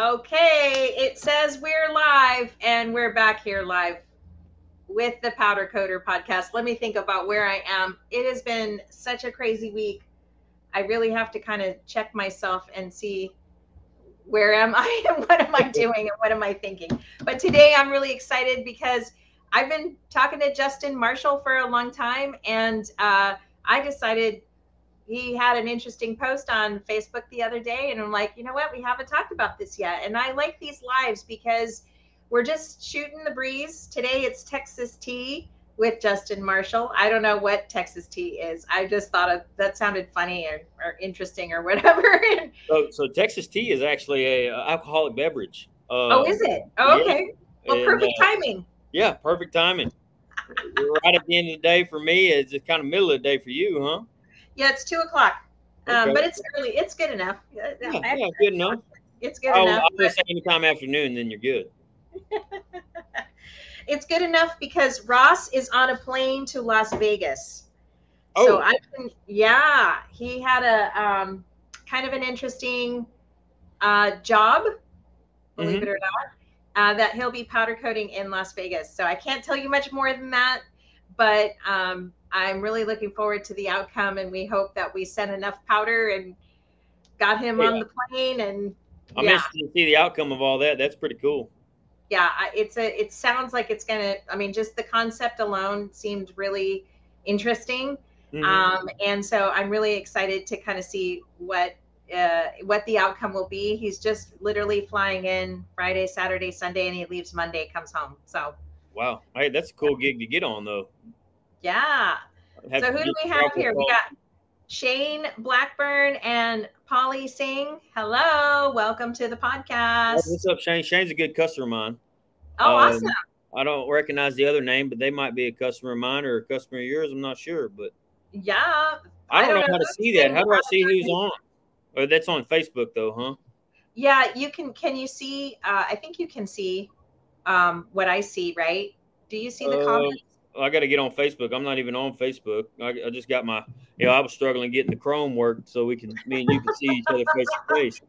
Okay, it says we're live and we're back here live with the Powder Coder podcast. Let me think about where I am. It has been such a crazy week. I really have to kind of check myself and see where am I and what am I doing and what am I thinking. But today I'm really excited because I've been talking to Justin Marshall for a long time and uh, I decided he had an interesting post on Facebook the other day, and I'm like, you know what? We haven't talked about this yet. And I like these lives because we're just shooting the breeze. Today it's Texas tea with Justin Marshall. I don't know what Texas tea is. I just thought of, that sounded funny or, or interesting or whatever. so, so Texas tea is actually a, a alcoholic beverage. Uh, oh, is it? Oh, okay. Yeah. Well, perfect and, uh, timing. Yeah, perfect timing. right at the end of the day for me. It's kind of middle of the day for you, huh? Yeah, it's two o'clock. Um, but it's early. It's good enough. Yeah, yeah good enough. It's good I'll, enough. I'll say anytime afternoon, then you're good. it's good enough because Ross is on a plane to Las Vegas. Oh. So I can, yeah, he had a um, kind of an interesting uh, job, believe mm-hmm. it or not, uh, that he'll be powder coating in Las Vegas. So I can't tell you much more than that, but um, I'm really looking forward to the outcome, and we hope that we sent enough powder and got him yeah. on the plane. And I'm yeah. interested to see the outcome of all that. That's pretty cool. Yeah, it's a. It sounds like it's gonna. I mean, just the concept alone seemed really interesting, mm-hmm. um, and so I'm really excited to kind of see what uh, what the outcome will be. He's just literally flying in Friday, Saturday, Sunday, and he leaves Monday, comes home. So. Wow, hey, that's a cool gig to get on, though. Yeah. so who do we have here? We got Shane Blackburn and Polly Singh. Hello, welcome to the podcast. what's up, Shane? Shane's a good customer of mine. Oh, um, awesome. I don't recognize the other name, but they might be a customer of mine or a customer of yours. I'm not sure, but yeah, I don't, I don't know, know, how to see that. How do I see who's on? Oh, that's on Facebook though, huh? Yeah, you can. Can you see? Uh, I think you can see um, what I see, right? Do you see the uh, comments? I got to get on Facebook. I'm not even on Facebook. I, I, just got my, you know, I was struggling getting the Chrome worked so we can, me and you can see each other face to face.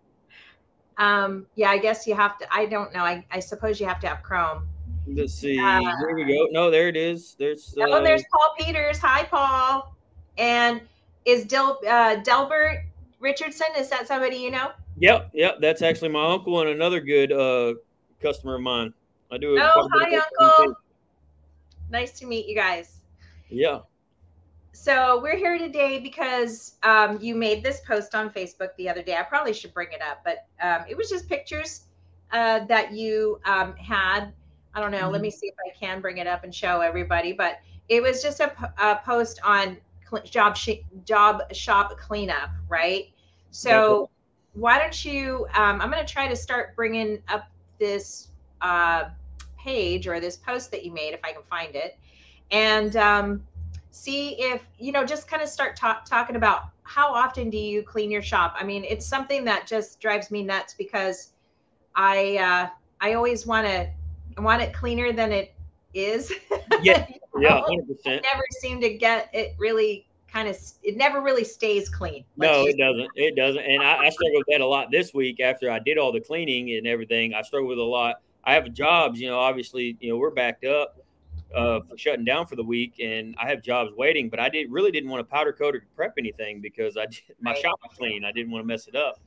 Um, yeah, I guess you have to. I don't know. I, I suppose you have to have Chrome. Let's see. Uh, Here we go. No, there it is. There's. Uh, oh, there's Paul Peters. Hi, Paul. And is Del uh, Delbert Richardson? Is that somebody you know? Yep, yep. That's actually my uncle and another good uh, customer of mine. I do. Oh, hi, uncle nice to meet you guys. Yeah. So we're here today because um, you made this post on Facebook the other day. I probably should bring it up, but um, it was just pictures uh, that you um, had. I don't know. Mm-hmm. Let me see if I can bring it up and show everybody. But it was just a, a post on cl- job sh- job shop cleanup, right? So why don't you? Um, I'm going to try to start bringing up this. Uh, page or this post that you made, if I can find it, and um, see if, you know, just kind of start talk, talking about how often do you clean your shop? I mean, it's something that just drives me nuts because I, uh, I always want to want it cleaner than it is. Yeah, yeah, 100%. I never seem to get it really kind of it never really stays clean. no, it doesn't. It doesn't. And I, I struggled with that a lot this week after I did all the cleaning and everything. I struggled with a lot I have jobs, you know, obviously, you know, we're backed up uh, for shutting down for the week, and I have jobs waiting. But I did really didn't want to powder coat or prep anything because I my shop was clean. I didn't want to mess it up.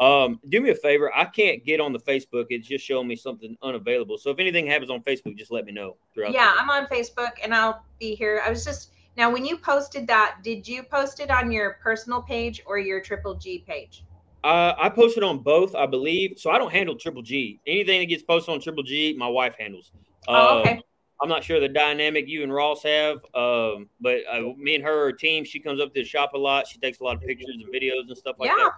Um, do me a favor. I can't get on the Facebook. It's just showing me something unavailable. So if anything happens on Facebook, just let me know. Yeah, I'm on Facebook and I'll be here. I was just now when you posted that, did you post it on your personal page or your Triple G page? Uh, I posted on both, I believe. So I don't handle Triple G. Anything that gets posted on Triple G, my wife handles. Oh, okay. Uh, I'm not sure the dynamic you and Ross have, um, but uh, me and her team, she comes up to the shop a lot. She takes a lot of pictures and videos and stuff like yeah.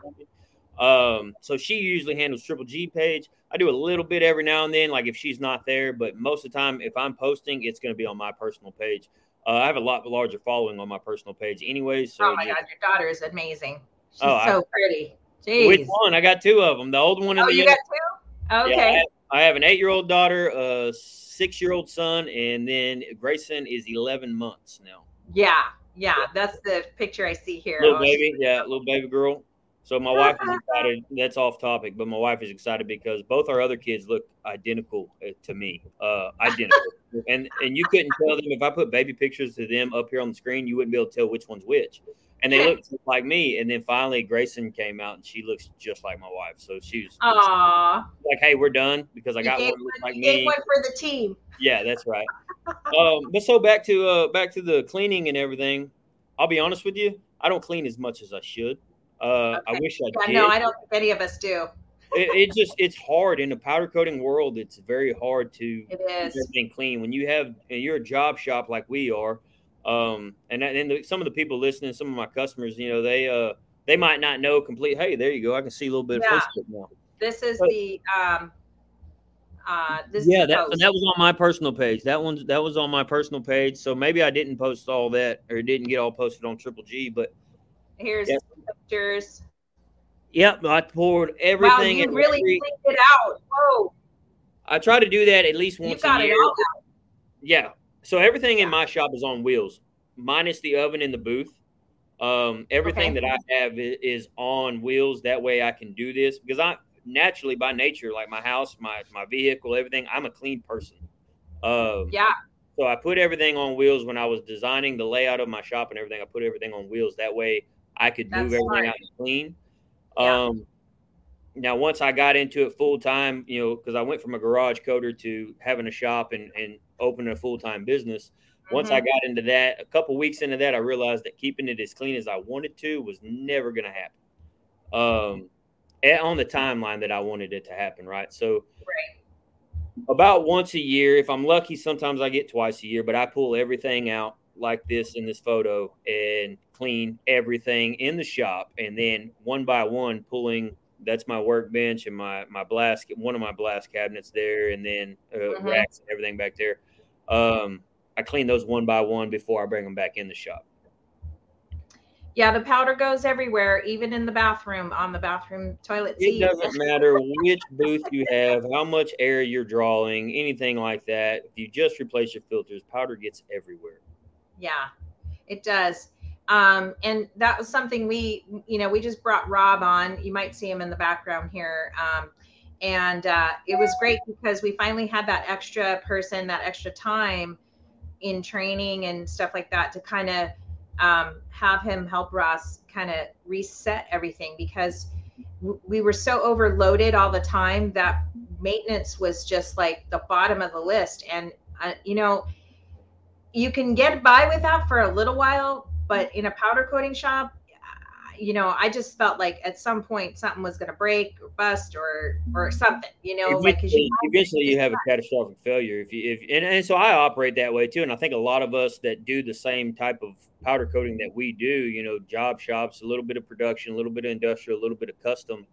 that. Um, so she usually handles Triple G page. I do a little bit every now and then, like if she's not there, but most of the time, if I'm posting, it's going to be on my personal page. Uh, I have a lot larger following on my personal page, anyways. So oh my just, god, your daughter is amazing. She's oh, so I, pretty. Jeez. Which one? I got two of them. The old one. oh, the you got two? Okay. Yeah, I, have, I have an eight-year-old daughter, a six-year-old son, and then Grayson is eleven months now. Yeah, yeah, that's the picture I see here. Little oh, baby, yeah, little baby girl. So my wife is excited. That's off topic, but my wife is excited because both our other kids look identical uh, to me, uh, identical. and and you couldn't tell them if I put baby pictures of them up here on the screen, you wouldn't be able to tell which one's which. And they look like me. And then finally, Grayson came out, and she looks just like my wife. So she's like, "Hey, we're done because I got one one, like you me." one for the team. Yeah, that's right. um, but so back to uh, back to the cleaning and everything. I'll be honest with you, I don't clean as much as I should. Uh, I wish I Yeah, did. no, I don't think any of us do. it, it just it's hard in the powder coating world. It's very hard to It keep everything clean when you have and you're a job shop like we are. Um, and and the, some of the people listening, some of my customers, you know, they uh they might not know complete. Hey, there you go. I can see a little bit Yeah. of Facebook now. This is But- the um uh this Yeah, that that was on my personal page. That one's that was on my personal page. So maybe I didn't post all that or didn't get all posted on Triple G, but Here's Yeah. Pictures. yep, I poured everything. Wow, you really every- cleaned it out. Whoa, I try to do that at least once a year. Yeah. So everything in my shop is on wheels, minus the oven in the booth. Um, everything Okay. that I have is on wheels. That way I can do this because I naturally by nature, like my house, my my vehicle, everything, I'm a clean person. Um, Yeah, so I put everything on wheels when I was designing the layout of my shop and everything. I put everything on wheels. That way I could move everything out and clean. Yeah. Um, now, once I got into it full time, you know, because I went from a garage coater to having a shop and, and opening a full time business. Once I Mhm. got into that, a couple weeks into that, I realized that keeping it as clean as I wanted to was never going to happen. Um, at- on the timeline that I wanted it to happen, right? So, Right. about once a year. If I'm lucky, sometimes I get twice a year, but I pull everything out like this in this photo and clean everything in the shop. And then one by one, pulling that's my workbench and my, my blast, one of my blast cabinets there, and then uh, Mhm. racks and everything back there. Um, I clean those one by one before I bring them back in the shop. Yeah, the powder goes everywhere, even in the bathroom, on the bathroom toilet seat It doesn't matter which booth you have, how much air you're drawing, anything like that. If you just replace your filters, powder gets everywhere. Yeah, it does. Um, and that was something we, you know, we just brought Rob on. You might see him in the background here. Um, and uh, it was great because we finally had that extra person, that extra time in training and stuff like that to kind of um, have him help Ross kind of reset everything because we were so overloaded all the time that maintenance was just like the bottom of the list. And, uh, you know, you can get by with that for a little while, but in a powder coating shop, you know, I just felt like at some point something was going to break or bust or or something, you know, like eventually, you eventually you have a catastrophic failure. If you if and, and so I operate that way too and I think a lot of us that do the same type of powder coating that we do you know job shops a little bit of production a little bit of industrial a little bit of custom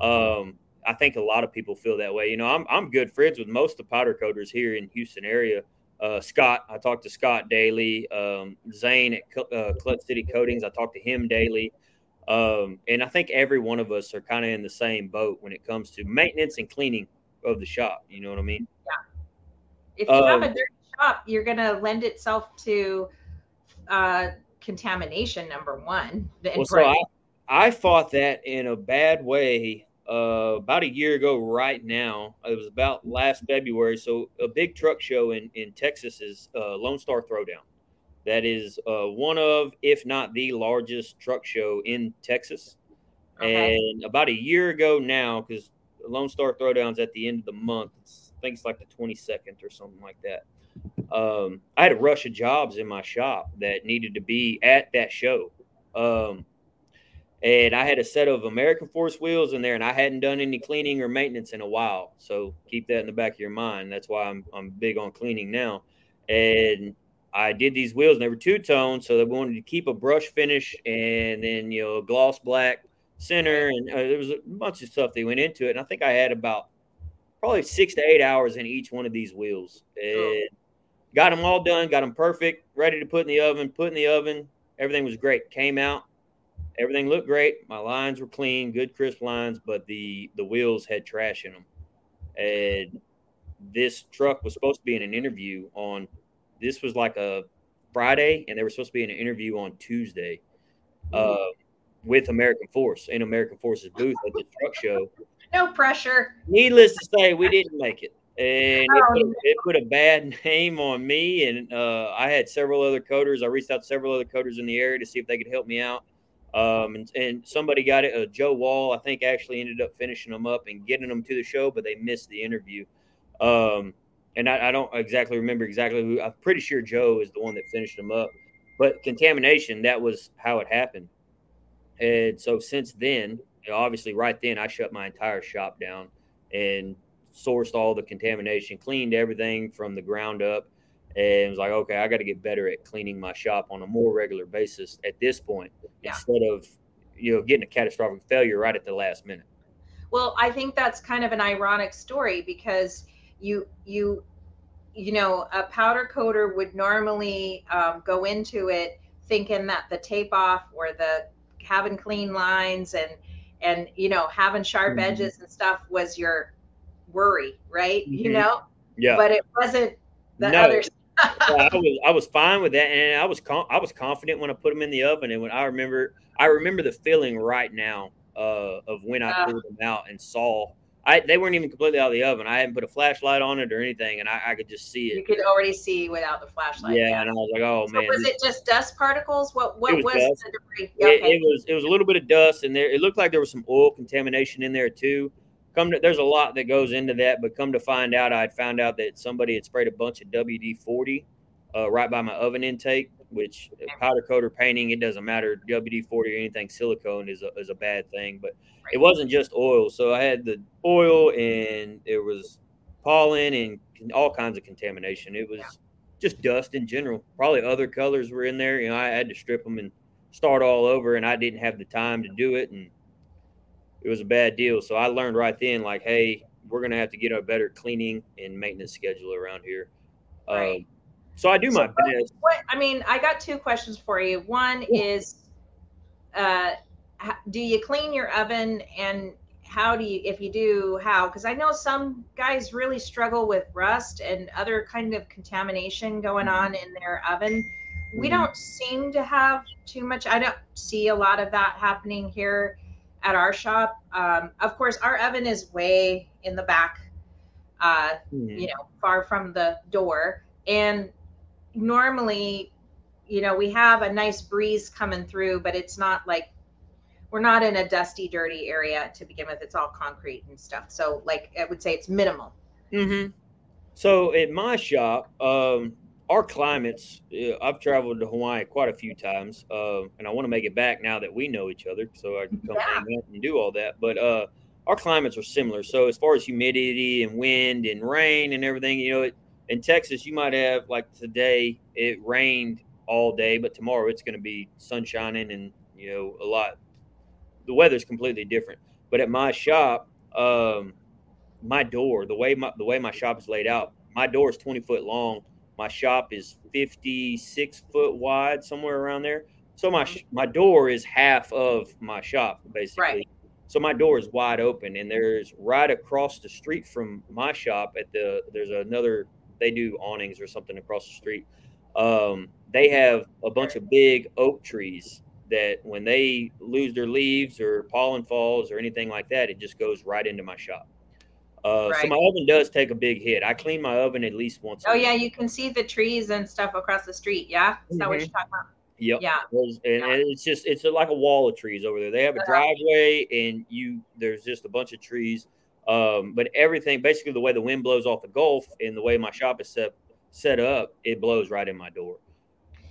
um I think a lot of people feel that way. You know I'm I'm good friends with most of the powder coaters here in Houston area uh, Scott I talk to Scott daily um, Zane at Co- uh, Clutch City Coatings I talk to him daily um, and I think every one of us are kind of in the same boat when it comes to maintenance and cleaning of the shop. You know what I mean? Yeah. if you have um, a dirty shop, you're going to lend itself to uh, contamination. Number one, Well, so. I, I fought that in a bad way uh, about a year ago right now. It was about last February. So a big truck show in, in Texas is uh, Lone Star Throwdown. That is uh, one of, if not the largest truck show in Texas. Okay. And about a year ago now, because Lone Star Throwdown's at the end of the month, it's, I think it's like the 22nd or something like that. Um, I had a rush of jobs in my shop that needed to be at that show. Um, and I had a set of American Force wheels in there, and I hadn't done any cleaning or maintenance in a while. So keep that in the back of your mind. That's why I'm I'm big on cleaning now. And I did these wheels, and they were two tone, so they wanted to keep a brush finish and then you know gloss black center, and uh, there was a bunch of stuff that went into it. And I think I had about probably six to eight hours in each one of these wheels, and got them all done, got them perfect, ready to put in the oven. Put in the oven, everything was great. Came out, everything looked great. My lines were clean, good crisp lines, but the the wheels had trash in them. And this truck was supposed to be in an interview on. This was like a Friday, and they were supposed to be in an interview on Tuesday. Uh, with American Force in American Force's booth at the truck show. No pressure. Needless to say, we didn't make it. And it, put, oh, it put a bad name on me. And uh, I had several other coaters. I reached out to several other coaters in the area to see if they could help me out. Um, and, and somebody got it. Uh, Joe Wall, I think, actually ended up finishing them up and getting them to the show, but they missed the interview. Um, and I, I, don't exactly remember exactly who. I'm pretty sure Joe is the one that finished them up. But contamination, that was how it happened. And so since then, obviously, right then, I shut my entire shop down and sourced all the contamination, cleaned everything from the ground up, and was like, okay, I got to get better at cleaning my shop on a more regular basis at this point yeah. instead of you know getting a catastrophic failure right at the last minute. Well, I think that's kind of an ironic story because you you you know a powder coater would normally um, go into it thinking that the tape off or the having clean lines and and you know having sharp mm-hmm. edges and stuff was your worry right mm-hmm. you know yeah but it wasn't the no. other I was I was fine with that, and I was com- I was confident when I put them in the oven. And when I remember, I remember the feeling right now uh, of when I uh, pulled them out and saw I, they weren't even completely out of the oven. I hadn't put a flashlight on it or anything, and I, I could just see it. You could already see without the flashlight. Yeah, yeah. and I was like, "Oh so man!" Was it just dust particles? What what was, was the debris? Okay. It, it, was it was a little bit of dust, and there it looked like there was some oil contamination in there too. Come to, there's a lot that goes into that, but come to find out, I'd found out that somebody had sprayed a bunch of WD forty uh, right by my oven intake, which powder coat or painting, it doesn't matter. WD 40 or anything silicone is a, is a bad thing, but it wasn't just oil. So I had the oil and it was pollen and all kinds of contamination. It was just dust in general. Probably other colors were in there. You know, I had to strip them and start all over, and I didn't have the time to do it. And it was a bad deal. So I learned right then, like, hey, we're going to have to get a better cleaning and maintenance schedule around here. Right. Um, so I do so my what, best. What I mean, I got two questions for you. One yeah. is, uh, do you clean your oven, and how do you, if you do, how? Because I know some guys really struggle with rust and other kind of contamination going mm-hmm. on in their oven. We mm-hmm. don't seem to have too much. I don't see a lot of that happening here at our shop. Um, of course, our oven is way in the back, uh, mm-hmm. you know, far from the door. And normally, you know, we have a nice breeze coming through, but it's not like we're not in a dusty, dirty area to begin with. It's all concrete and stuff. So, like, I would say it's minimal. Mm-hmm. So, at my shop, um, our climates, uh, I've traveled to Hawaii quite a few times, uh, and I want to make it back now that we know each other, so I can come yeah. and do all that. But uh, our climates are similar. So, as far as humidity and wind and rain and everything, you know, it, in Texas, you might have like today it rained all day, but tomorrow it's going to be sun shining and you know a lot. The weather's completely different. But at my shop, um, my door, the way my the way my shop is laid out, my door is twenty foot long. My shop is fifty six foot wide, somewhere around there. So my my door is half of my shop basically. Right. So my door is wide open, and there's right across the street from my shop at the there's another they do awnings or something across the street. Um, they have a bunch of big oak trees that when they lose their leaves or pollen falls or anything like that, it just goes right into my shop. Uh, right. So my oven does take a big hit. I clean my oven at least once. Oh yeah, you can see the trees and stuff across the street. Yeah, is mm-hmm. that what mm-hmm. you're talking about? Yep. Yeah. And, yeah. and, it's just it's like a wall of trees over there. They have a uh-huh. driveway, and you there's just a bunch of trees. Um, but everything, basically, the way the wind blows off the Gulf and the way my shop is set set up, it blows right in my door.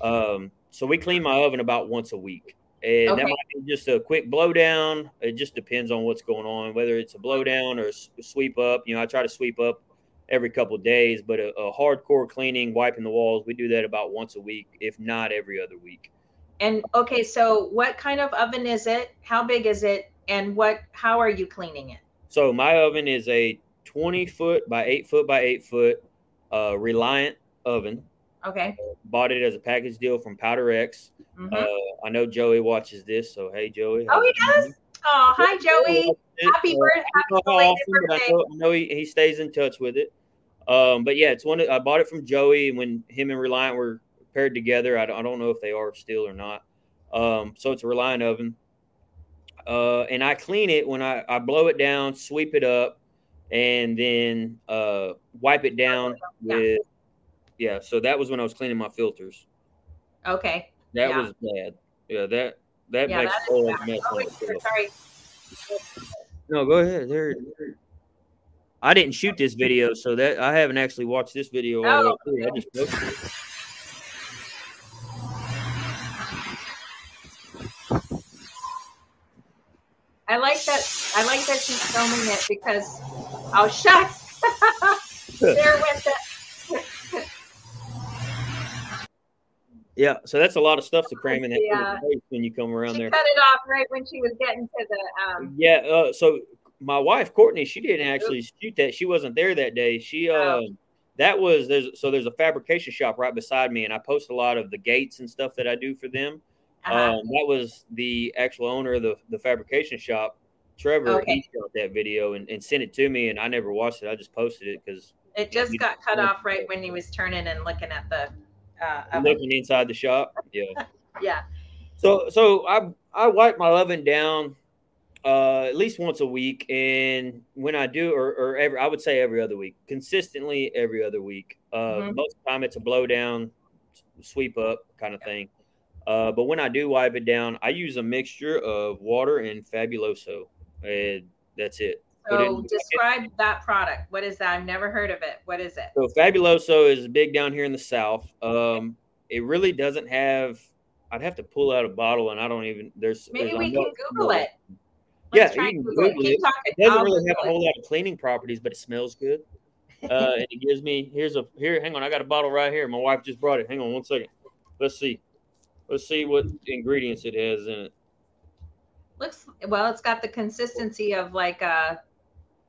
Um, so we clean my oven about once a week, and okay. that might be just a quick blowdown. It just depends on what's going on, whether it's a blowdown or a sweep up. You know, I try to sweep up every couple days, but a, a hardcore cleaning, wiping the walls, we do that about once a week, if not every other week. And okay, so what kind of oven is it? How big is it? And what? How are you cleaning it? So my oven is a 20 foot by 8 foot by 8 foot uh, Reliant oven. Okay. Uh, bought it as a package deal from Powder X. Mm-hmm. Uh, I know Joey watches this, so hey Joey. Oh, he does. Oh, hi Joey. Happy uh, birthday! Happy often, birthday. I know, I know he, he, stays in touch with it. Um, but yeah, it's one. Of, I bought it from Joey when him and Reliant were paired together. I don't, I don't know if they are still or not. Um, so it's a Reliant oven uh, and I clean it when I, I blow it down, sweep it up, and then uh, wipe it down Yeah. with yeah. So that was when I was cleaning my filters. Okay. That Yeah. was bad. Yeah, that that Yeah, makes that a whole mess. Oh, sorry. No, go ahead. There. I didn't shoot this video, so that I haven't actually watched this video all Oh. I just posted it. I like that. I like that she's filming it because, oh shucks, there went the. Yeah, so that's a lot of stuff to cram in that Yeah. when you come around She there. cut it off right when she was getting to the. Um, Yeah, uh, so my wife Courtney, she didn't actually shoot that. She wasn't there that day. She Oh. um that was there's so there's a fabrication shop right beside me, and I post a lot of the gates and stuff that I do for them. uh, Um, that was the actual owner of the, the fabrication shop, Trevor. Okay. He shot that video and, and sent it to me, and I never watched it. I just posted it because it just got cut off right when he was turning and looking at the. Uh, looking inside the shop. Yeah. Yeah. So so I I wipe my oven down uh, at least once a week, and when I do, or, or every I would say every other week, consistently every other week. Uh, Mhm. Most of the time, it's a blow down, sweep up kind of thing. Uh, but when I do wipe it down, I use a mixture of water and Fabuloso, and that's it. It So the bucket. describe that product. What is that? I've never heard of it. What is it? So Fabuloso is big down here in the south. Um, it really doesn't have. I'd have to pull out a bottle, and I don't even. There's Maybe there's we can Google it. Yeah, Let's can Google it. Google it. talking. It doesn't I'll really have a Google it. whole lot of cleaning properties, but it smells good. Uh, and it gives me here's a here. Hang on, I got a bottle right here. My wife just brought it. Hang on one second. Let's see. Let's see what ingredients it has in it. Looks well. It's got the consistency of like a,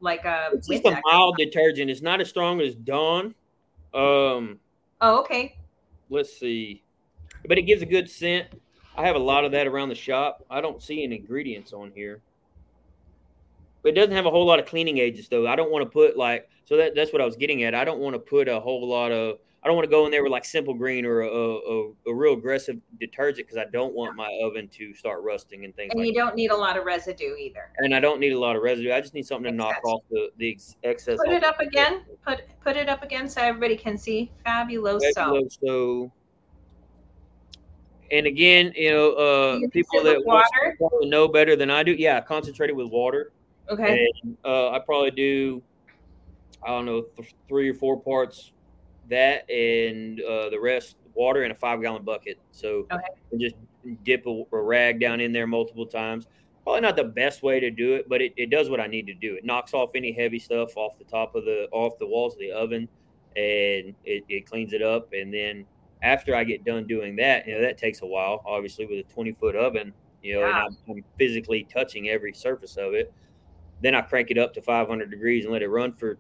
like a. It's just a mild detergent. It's not as strong as Dawn. Um, Oh, okay. let's see, but it gives a good scent. I have a lot of that around the shop. I don't see any ingredients on here. But it doesn't have a whole lot of cleaning agents though. I don't want to put like so that that's what I was getting at. I don't want to put a whole lot of I don't want to go in there with like simple green or a, a, a real aggressive detergent because I don't want my oven to start rusting and things And like you don't need a lot of residue either. And I don't need a lot of residue. I just need something to knock off the, the ex- excess. Put it up again. Put put it up again so everybody can see. Fabuloso. Fabuloso. And again, you know, uh, You people that water? know better than I do. Yeah, concentrate it with water. Okay. And uh, I probably do, I don't know, th- three or four parts that, and uh, the rest water in a five gallon bucket. So Okay. and just dip a, a rag down in there multiple times. Probably not the best way to do it, but it, it does what I need to do. It knocks off any heavy stuff off the top of the off the walls of the oven, and it, it cleans it up. And then after I get done doing that, you know that takes a while. Obviously, with a twenty foot oven, you know, Yeah. and I'm, I'm physically touching every surface of it. Then I crank it up to 500 degrees and let it run for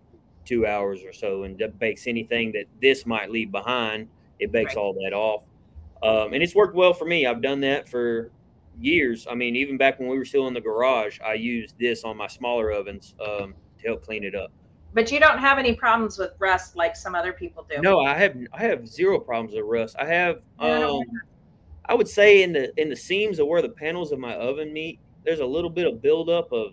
two hours or so, and that bakes anything that this might leave behind. It bakes Right. all that off, um, and it's worked well for me. I've done that for years. I mean, even back when we were still in the garage, I used this on my smaller ovens um, to help clean it up. But you don't have any problems with rust like some other people do. No, I have I have zero problems with rust. I have I um, I would say in the in the seams of where the panels of my oven meet, there's a little bit of buildup of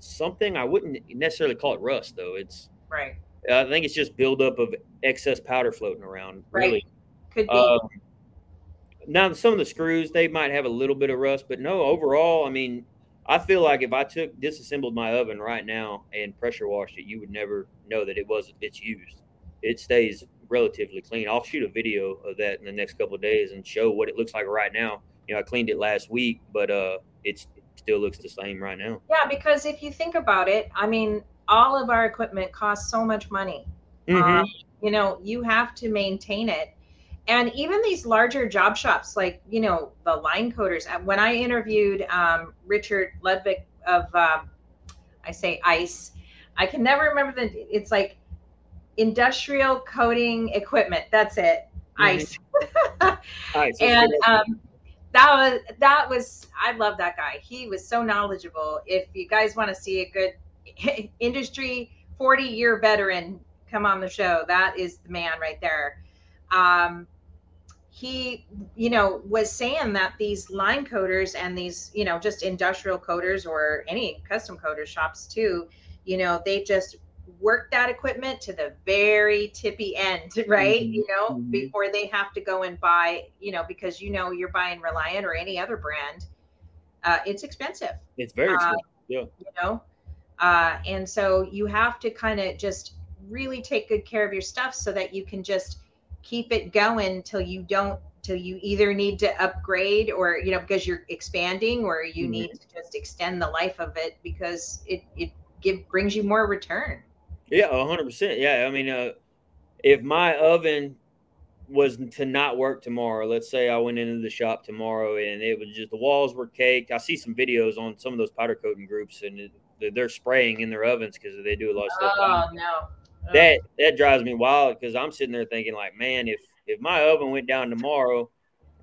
something. I wouldn't necessarily call it rust though. It's Right. I think it's just buildup of excess powder floating around. Right. Really. Could be. Um, now some of the screws they might have a little bit of rust, but no, overall, I mean, I feel like if I took disassembled my oven right now and pressure washed it, you would never know that it was it's used. It stays relatively clean. I'll shoot a video of that in the next couple of days and show what it looks like right now. You know, I cleaned it last week, but uh, it's, it still looks the same right now. yeah, because if you think about it, I mean, all of our equipment costs so much money. Mhm. Um, you know, you have to maintain it. And even these larger job shops, like, you know, the line coaters, uh, when I interviewed um, Richard Ludwig of, um, I say ICE, I can never remember the, it's like industrial coating equipment. That's it. ICE. All right, and um, that was that was I love that guy. He was so knowledgeable. If you guys want to see a good industry 40 year veteran come on the show, that is the man right there. Um, he you know was saying that these line coaters and these you know just industrial coaters or any custom coater shops too you know they just work that equipment to the very tippy end right mm-hmm. you know mm-hmm. before they have to go and buy you know because you know you're buying reliant or any other brand uh, it's expensive it's very uh, expensive uh, yeah you know uh, and so you have to kind of just really take good care of your stuff so that you can just keep it going till you don't till you either need to upgrade or you know because you're expanding or you mm-hmm. need to just extend the life of it because it it give brings you more return. Yeah 100% yeah i mean uh, if my oven was to not work tomorrow let's say i went into the shop tomorrow and it was just the walls were caked. I see some videos on some of those powder coating groups and it, they're spraying in their ovens because they do a lot of stuff oh no that that drives me wild because I'm sitting there thinking like, man, if if my oven went down tomorrow,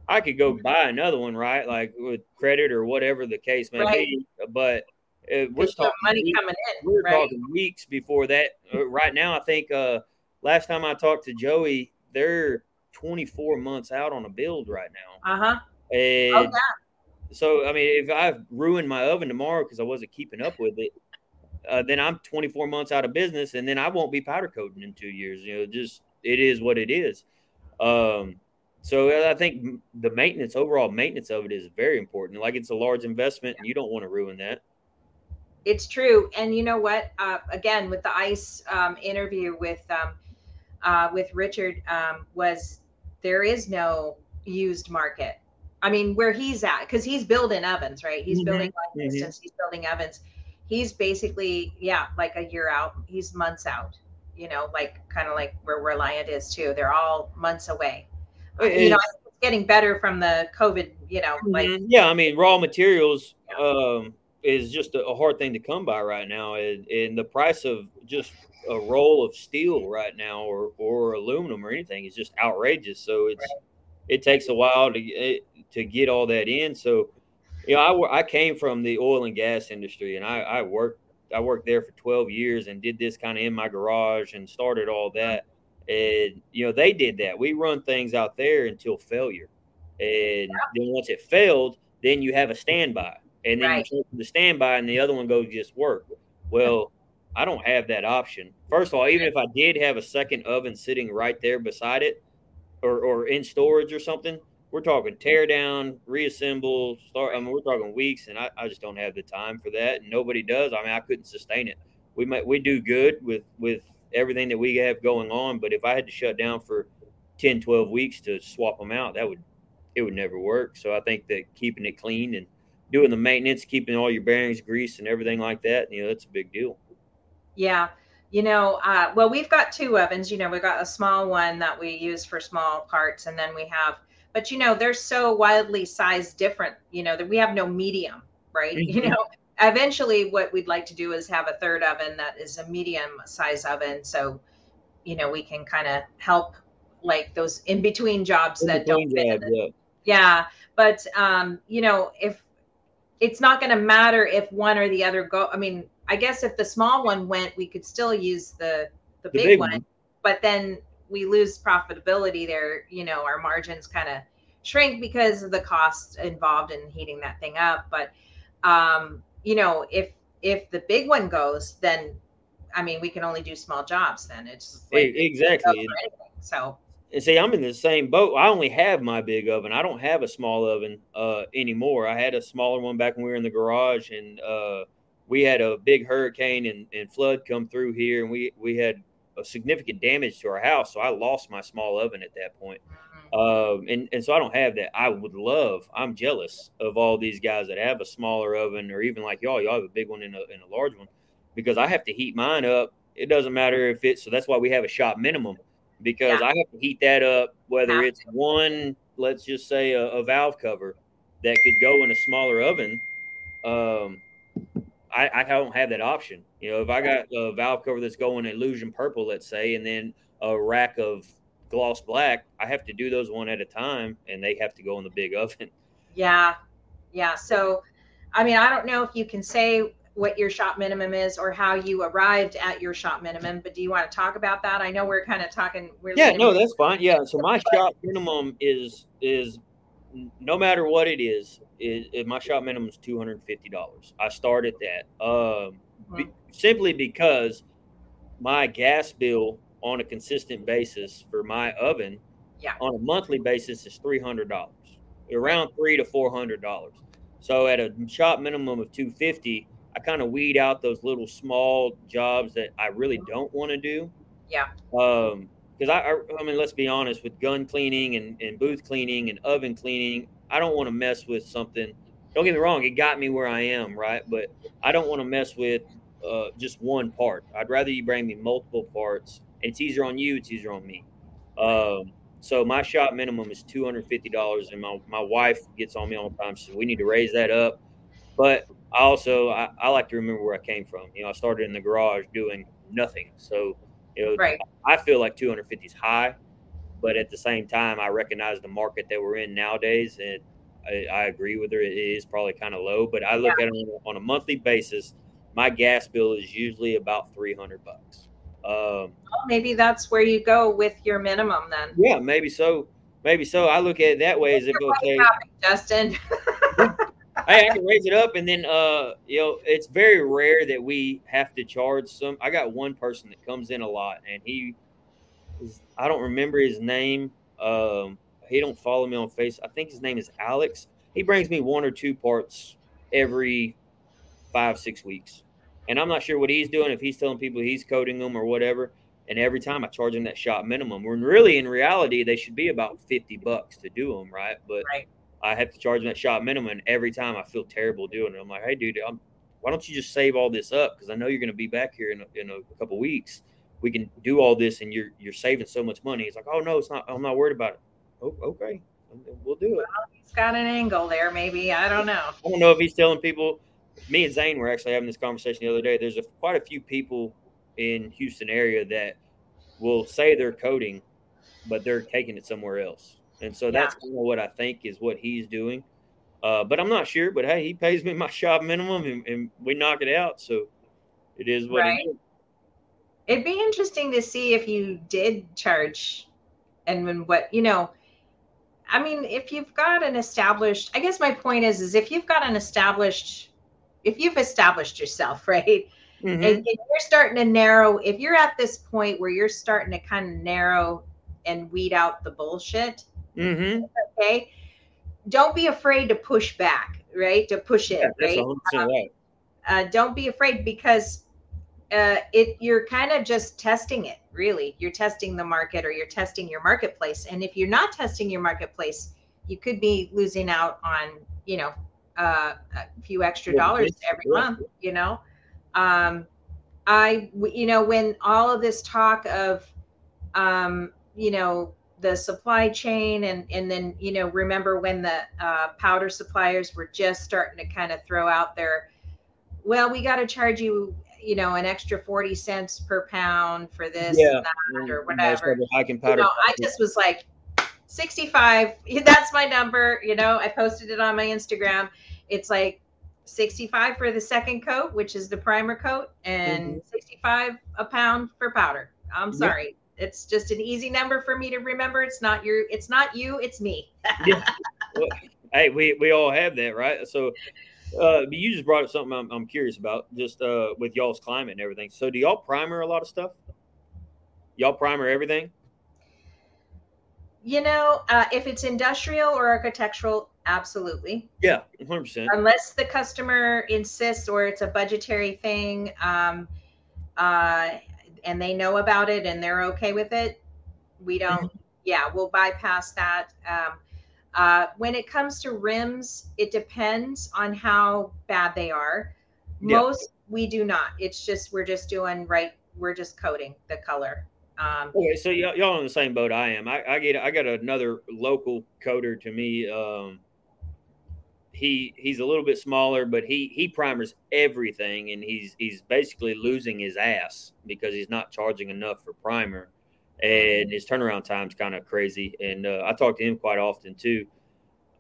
I could go buy another one, right? Like with credit or whatever the case may right. be. But uh, we're talking money weeks, coming in. We're right? talking weeks before that. Uh, right now, I think uh, last time I talked to Joey, they're 24 months out on a build right now. Uh huh. And oh, yeah. So, I mean, if I've ruined my oven tomorrow because I wasn't keeping up with it, uh, then I'm 24 months out of business, and then I won't be powder coating in two years. You know, just it is what it is. Um, so I think the maintenance, overall maintenance of it, is very important. Like it's a large investment, and you don't want to ruin that. It's true, and you know what? Uh, again, with the ice um, interview with um, uh, with Richard, um, was there is no used market. I mean, where he's at, because he's building ovens, right? He's mm-hmm. building long. Mm-hmm. He's building ovens he's basically yeah like a year out he's months out you know like kind of like where reliant is too they're all months away you know it's getting better from the covid you know like mm-hmm. yeah i mean raw materials um is just a, a, hard thing to come by right now and, and the price of just a roll of steel right now or or aluminum or anything is just outrageous so it's right. It takes a while to eh, to get all that in so you know, I, I came from the oil and gas industry, and I, I worked I worked there for 12 years and did this kind of in my garage and started all that. And you know, they did that. We run things out there until failure, and then once it failed, then you have a standby, and then right. you the standby, and the other one goes just work. Well, I don't have that option. First of all, even if I did have a second oven sitting right there beside it, or or in storage or something, we're talking tear down, reassemble, start. I mean, we're talking weeks, and I, I just don't have the time for that. And nobody does. I mean, I couldn't sustain it. We might we do good with with everything that we have going on, but if I had to shut down for 10, 12 weeks to swap them out, that would it would never work. So I think that keeping it clean and doing the maintenance, keeping all your bearings greased and everything like that, you know, that's a big deal. Yeah. You know, uh, well, we've got two ovens. You know, we've got a small one that we use for small parts, and then we have but you know they're so wildly sized different you know that we have no medium right mm-hmm. you know eventually what we'd like to do is have a third oven that is a medium size oven so you know we can kind of help like those in between jobs in that between don't fit yeah. yeah but um you know if it's not going to matter if one or the other go i mean i guess if the small one went we could still use the the, the big, big one, one but then we lose profitability there, you know, our margins kind of shrink because of the cost involved in heating that thing up. But um, you know, if if the big one goes, then I mean, we can only do small jobs. Then it's like, exactly. So and see, I'm in the same boat. I only have my big oven. I don't have a small oven uh, anymore. I had a smaller one back when we were in the garage, and uh, we had a big hurricane and, and flood come through here, and we we had a significant damage to our house. So I lost my small oven at that point. Um, and, and so I don't have that. I would love, I'm jealous of all these guys that have a smaller oven or even like y'all, y'all have a big one and a, and a large one because I have to heat mine up. It doesn't matter if it's, so that's why we have a shop minimum because yeah. I have to heat that up, whether it's one, let's just say a, a valve cover that could go in a smaller oven. Um, I, I don't have that option. You know, if I got a valve cover that's going illusion purple, let's say, and then a rack of gloss black, I have to do those one at a time, and they have to go in the big oven. Yeah, yeah. So, I mean, I don't know if you can say what your shop minimum is or how you arrived at your shop minimum. But do you want to talk about that? I know we're kind of talking. We're yeah, no, that's fine. Yeah, so my shop minimum is is no matter what it is, my shop minimum is two hundred and fifty dollars. I start at that um, be, simply because my gas bill on a consistent basis for my oven, yeah. on a monthly basis is three hundred dollars, around three to four hundred dollars. So at a shop minimum of 250, I kind of weed out those little small jobs that I really don't want to do. Yeah. Um, because I, I, I mean, let's be honest, with gun cleaning and, and booth cleaning and oven cleaning, I don't want to mess with something. Don't get me wrong, it got me where I am, right? But I don't want to mess with uh, just one part. I'd rather you bring me multiple parts. It's easier on you. It's easier on me. Um, so my shop minimum is two hundred fifty dollars, and my, my wife gets on me all the time. She says we need to raise that up. But I also I, I, like to remember where I came from. You know, I started in the garage doing nothing, so you know right. I feel like two hundred fifty is high, but at the same time I recognize the market that we're in nowadays, and I, I agree with her. It is probably kind of low, but I look yeah. at it on a monthly basis. My gas bill is usually about three hundred bucks. Um, well, maybe that's where you go with your minimum then. Yeah, maybe so. Maybe so. I look at it that way as if okay, Justin. I can raise it up, and then uh, you know, it's very rare that we have to charge some. I got one person that comes in a lot, and he, is, I don't remember his name. Um, he don't follow me on face. I think his name is Alex. He brings me one or two parts every five six weeks and I'm not sure what he's doing if he's telling people he's coating them or whatever. And every time I charge him that shop minimum, when really in reality they should be about fifty bucks to do them, right? But right. I have to charge that shot minimum, and every time I feel terrible doing it. I'm like, hey, dude, I'm, why don't you just save all this up? Because I know you're going to be back here in a, in a couple weeks. We can do all this, and you're you're saving so much money. He's like, oh no, it's not. I'm not worried about it. Oh, okay, we'll do it. Well, he's got an angle there, maybe. I don't know. I don't know if he's telling people me and Zane were actually having this conversation the other day. There's a, quite a few people in Houston area that will say they're coating, but they're taking it somewhere else. And so that's kind of what I think is what he's doing. Uh, but I'm not sure. But hey, he pays me my shop minimum, and, and we knock it out. So it is what right. it is. It'd be interesting to see if you did charge, and when what you know. I mean, if you've got an established, I guess my point is, is if you've got an established if you've established yourself, right? Mm-hmm. And, and, you're starting to narrow, if you're at this point where you're starting to kind of narrow and weed out the bullshit, mm-hmm. okay, don't be afraid to push back, right? To push it, yeah, right? Um, right. Uh, don't be afraid because uh, it you're kind of just testing it. Really, you're testing the market or you're testing your marketplace. And if you're not testing your marketplace, you could be losing out on you know uh, a few extra dollars every month, you know. Um, I, you know, when all of this talk of, um, you know, the supply chain and and then you know remember when the uh, powder suppliers were just starting to kind of throw out their well we got to charge you you know an extra 40 cents per pound for this yeah. and that or whatever you know, i just was like 65 that's my number you know i posted it on my instagram it's like 65 for the second coat which is the primer coat and mm-hmm. 65 a pound for powder i'm sorry yep. It's just an easy number for me to remember it's not your it's not you it's me yeah. well, hey we we all have that right so uh, you just brought up something I'm, I'm curious about, just uh, with y'all's climate and everything. So, do y'all primer a lot of stuff? Y'all primer everything? You know, uh, if it's industrial or architectural, absolutely. Yeah, 100%. Unless the customer insists or it's a budgetary thing um, uh, and they know about it and they're okay with it, we don't, mm-hmm. yeah, we'll bypass that. Um, uh, when it comes to rims, it depends on how bad they are. Most we do not. It's just, we're just doing right, we're just coating the color. Um, okay, so y- y'all on the same boat I am. I, I, get I got another local coater to me. Um, he he's a little bit smaller, but he he primers everything, and he's he's basically losing his ass because he's not charging enough for primer, and his turnaround time's kind of crazy. And uh, I talk to him quite often too.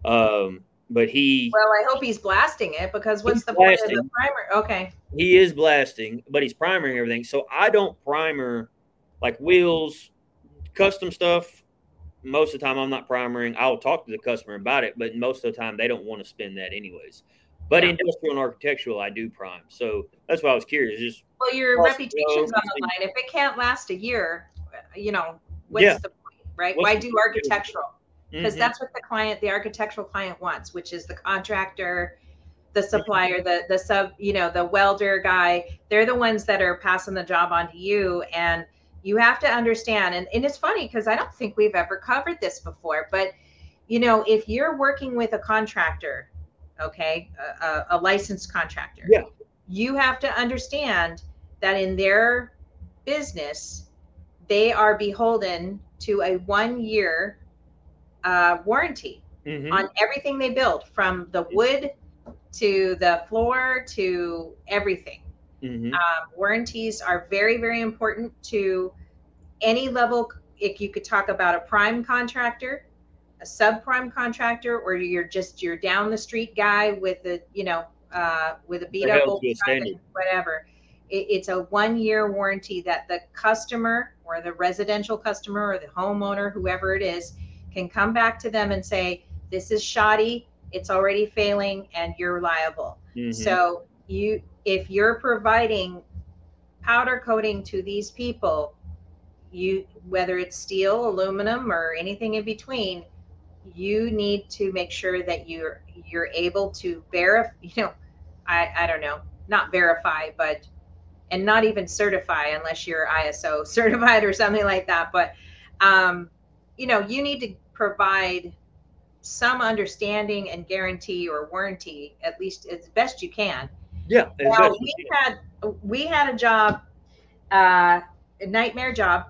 Um, but he well i hope he's blasting it because what's the point of the primer okay he is blasting, but he's primering everything. So I don't primer like wheels, custom stuff. Most of the time, I'm not primering. I'll talk to the customer about it, but most of the time, they don't want to spend that anyways. But Yeah. industrial and architectural, I do prime. So that's why I was curious. Just well your reputation's no, on the line if it can't last a year you know what's Yeah. the point right What's why do architectural because Mhm. that's what the client the architectural client wants which is the contractor the supplier the the sub you know the welder guy they're the ones that are passing the job on to you and you have to understand and, and it's funny because i don't think we've ever covered this before but you know if you're working with a contractor okay a, a, a licensed contractor Yeah. you have to understand that in their business they are beholden to a one year uh, warranty Mhm. on everything they build from the wood to the floor to everything Mhm. um, warranties are very very important to any level if you could talk about a prime contractor a subprime contractor or you're just you're down the street guy with a you know uh, with a beat up old to a truck and standard. whatever it, it's a one year warranty that the customer or the residential customer or the homeowner whoever it is can come back to them and say this is shoddy it's already failing and you're liable Mhm. so you if you're providing powder coating to these people, you whether it's steel, aluminum, or anything in between, you need to make sure that you're you're able to verify. You know, I I don't know, not verify, but and not even certify unless you're ISO certified or something like that. But um, you know, you need to provide some understanding and guarantee or warranty at least as best you can yeah, as well, best we had we had a job, uh, a nightmare job,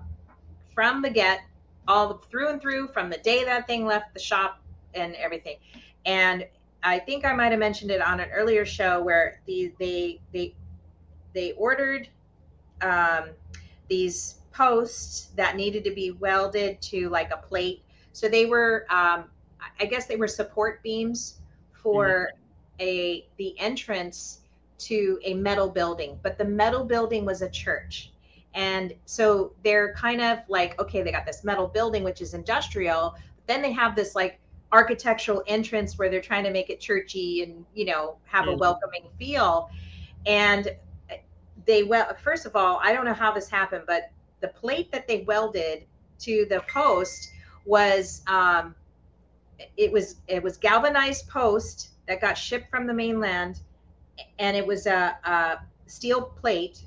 from the get, all through and through, from the day that thing left the shop and everything. And I think I might have mentioned it on an earlier show where the they they they ordered um, these posts that needed to be welded to like a plate. So they were, um, I guess, they were support beams for a the entrance to a metal building, but the metal building was a church. And so they're kind of like, okay, they got this metal building, which is industrial. But then they have this like architectural entrance where they're trying to make it churchy and, you know, have a Mhm. welcoming feel. And they, well, first of all, I don't know how this happened, but the plate that they welded to the post was, um, it was, it was galvanized post that got shipped from the mainland and it was a, a steel plate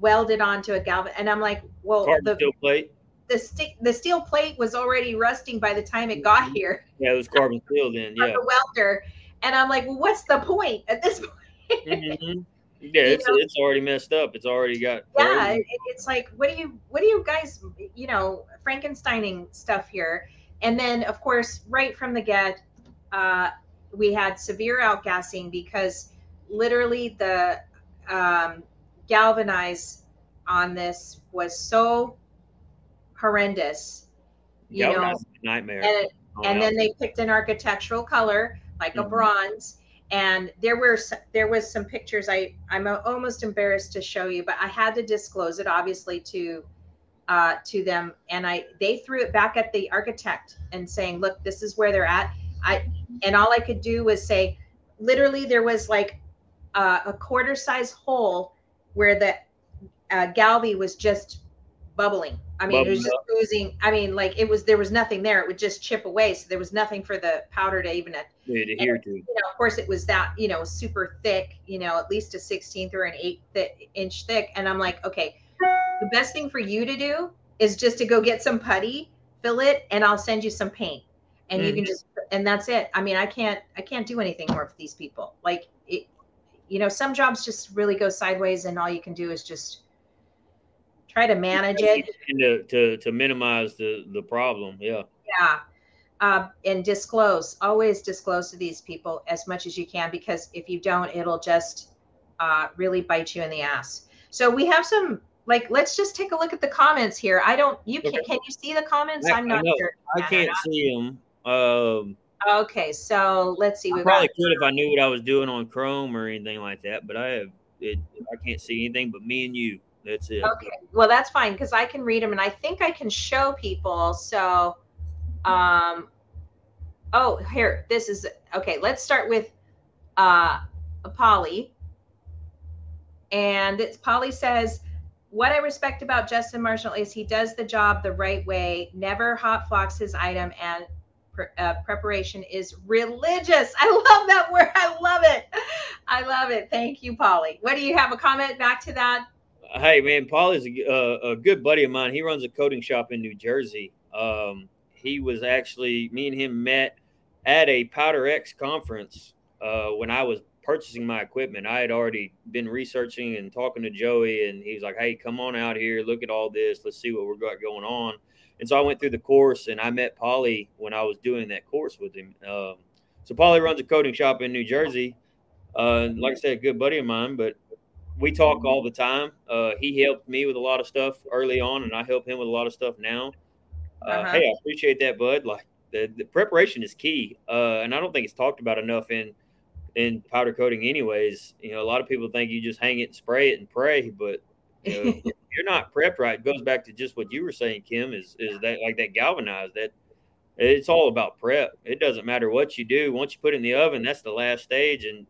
welded onto a galvan and i'm like well Carbon the, steel plate. the, sti- the steel plate was already rusting by the time it got here Yeah, it was carbon steel then. Yeah. the welder and i'm like well what's the point at this point Mhm. Yeah, it's know? it's already messed up. It's already got yeah it, it's like what do you what do you guys you know frankensteining stuff here and then of course right from the get uh, we had severe outgassing because literally the um, galvanize on this was so horrendous you know a nightmare. and it, on and then they picked an architectural color like a Mhm. bronze and there were there was some pictures i i'm almost embarrassed to show you but i had to disclose it obviously to uh to them and i they threw it back at the architect and saying look this is where they're at i and all i could do was say literally there was like uh, a quarter size hole where the uh, galvy was just bubbling i mean it was Bubbling just oozing i mean like it was there was nothing there it would just chip away so there was nothing for the powder to even to adhere to. you know, of course, it was that you know super thick, you know, at least a sixteenth or an eighth thi- inch thick, and I'm like, okay, the best thing for you to do is just to go get some putty, fill it, and I'll send you some paint, and you can Mhm. just, and that's it. I mean, I can't, I can't do anything more for these people. Like you know, some jobs just really go sideways, and all you can do is just try to manage it. To, to to minimize the the problem. Yeah. Yeah. Uh, and disclose, always disclose to these people as much as you can because if you don't, it'll just uh, really bite you in the ass. So we have some, like, let's just take a look at the comments here. I don't, you can, can you see the comments? I- I'm not know. sure. I can't see them. Um, Okay, so let's see. I probably got could if I knew what I was doing on Chrome or anything like that, but I have it. I can't see anything but me and you. That's it. okay. Well, that's fine because I can read them, and I think I can show people. So, um, oh, here, this is okay. Let's start with uh, Polly, and it's Polly says. What I respect about Justin Marshall is he does the job the right way, never hot flocks his item, and pre- uh, preparation is religious. I love that word. I love it. I love it. Thank you, Polly. What do you have a comment back to that? Hey man, Paul is a, uh, a good buddy of mine. He runs a coating shop in New Jersey. Um, he was actually me and him met at a Powder X conference uh, when I was purchasing my equipment. I had already been researching and talking to Joey, and he was like, "Hey, come on out here, look at all this. Let's see what we've got going on." And so I went through the course, and I met Polly when I was doing that course with him. Um, so Polly runs a coating shop in New Jersey. Uh, like I said, a good buddy of mine, but we talk all the time. Uh, he helped me with a lot of stuff early on, and I help him with a lot of stuff now. Uh, Uh-huh. Hey, I appreciate that, bud. Like the, the preparation is key, uh, and I don't think it's talked about enough in in powder coating. Anyways, you know, a lot of people think you just hang it and spray it and pray, but you know, you're not prepped right. It goes back to just what you were saying, Kim. Is is that like that galvanized? That it's all about prep. It doesn't matter what you do. Once you put it in the oven, that's the last stage, and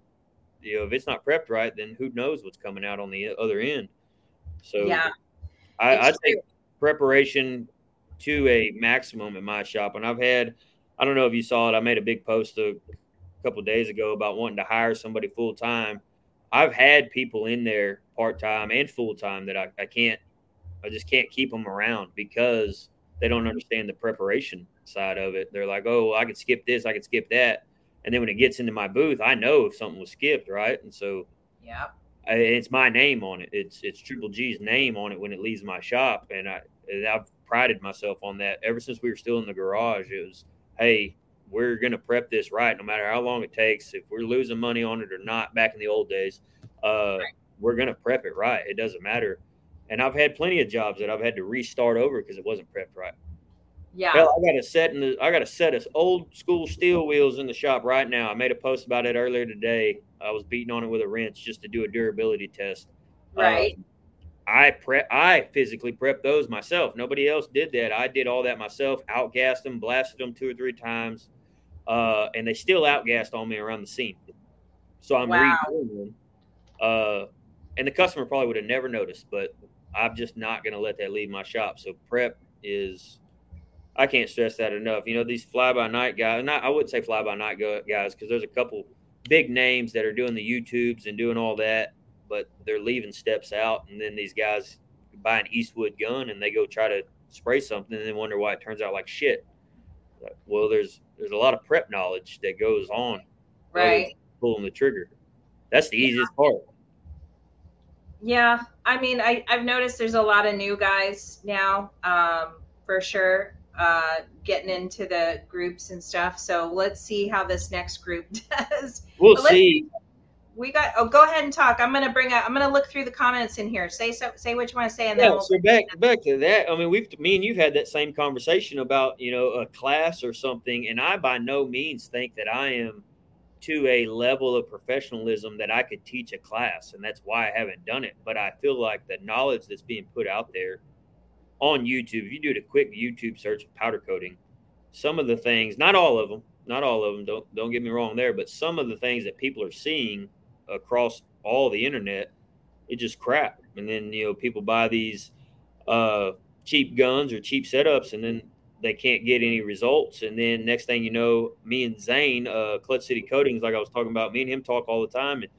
you know if it's not prepped right, then who knows what's coming out on the other end. So yeah, I, I take preparation to a maximum in my shop, and I've had. I don't know if you saw it. I made a big post a couple of days ago about wanting to hire somebody full time. I've had people in there part time and full time that I, I can't. I just can't keep them around because they don't understand the preparation side of it. They're like, "Oh, I could skip this, I could skip that," and then when it gets into my booth, I know if something was skipped, right? And so yeah, I- it's my name on it. It's it's Triple G's name on it when it leaves my shop, and I and I've prided myself on that ever since we were still in the garage. It was, hey, we're gonna prep this right, no matter how long it takes. If we're losing money on it or not, back in the old days, uh, we're gonna prep it right. It doesn't matter. And I've had plenty of jobs that I've had to restart over because it wasn't prepped right. yeah. Hell, I got a set in the I got a set of old school steel wheels in the shop right now. I made a post about it earlier today. I was beating on it with a wrench just to do a durability test. right. Um, I prep I physically prepped those myself. Nobody else did that. I did all that myself, outgassed them, blasted them two or three times. Uh, and they still outgassed on me around the seam. So I'm Wow. redoing them. Uh, and the customer probably would have never noticed, but I'm just not going to let that leave my shop. So prep is, I can't stress that enough. You know, these fly by night guys, not, I wouldn't say fly by night guys, because there's a couple big names that are doing the YouTubes and doing all that, but they're leaving steps out. And then these guys buy an Eastwood gun and they go try to spray something and then wonder why it turns out like shit. Well, there's there's a lot of prep knowledge that goes on Right. pulling the trigger. That's the easiest part. Yeah. I mean, I, I've noticed there's a lot of new guys now, um, for sure, uh, getting into the groups and stuff. So let's see how this next group does. We'll see. We got. Oh, go ahead and talk. I'm gonna bring. up I'm gonna look through the comments in here. Say so. Say what you want to say, and then we'll so back back to that. I mean, we've me and you've had that same conversation about you know a class or something, and I by no means think that I am to a level of professionalism that I could teach a class, and that's why I haven't done it. But I feel like the knowledge that's being put out there on YouTube, if you do a quick YouTube search of powder coating, some of the things, not all of them, not all of them, don't don't get me wrong there, but some of the things that people are seeing across all the internet, it just crap. And then you know people buy these uh, cheap guns or cheap setups, and then they can't get any results. And then next thing you know, me and Zane, uh, Clutch City Coatings, like I was talking about, me and him talk all the time, and,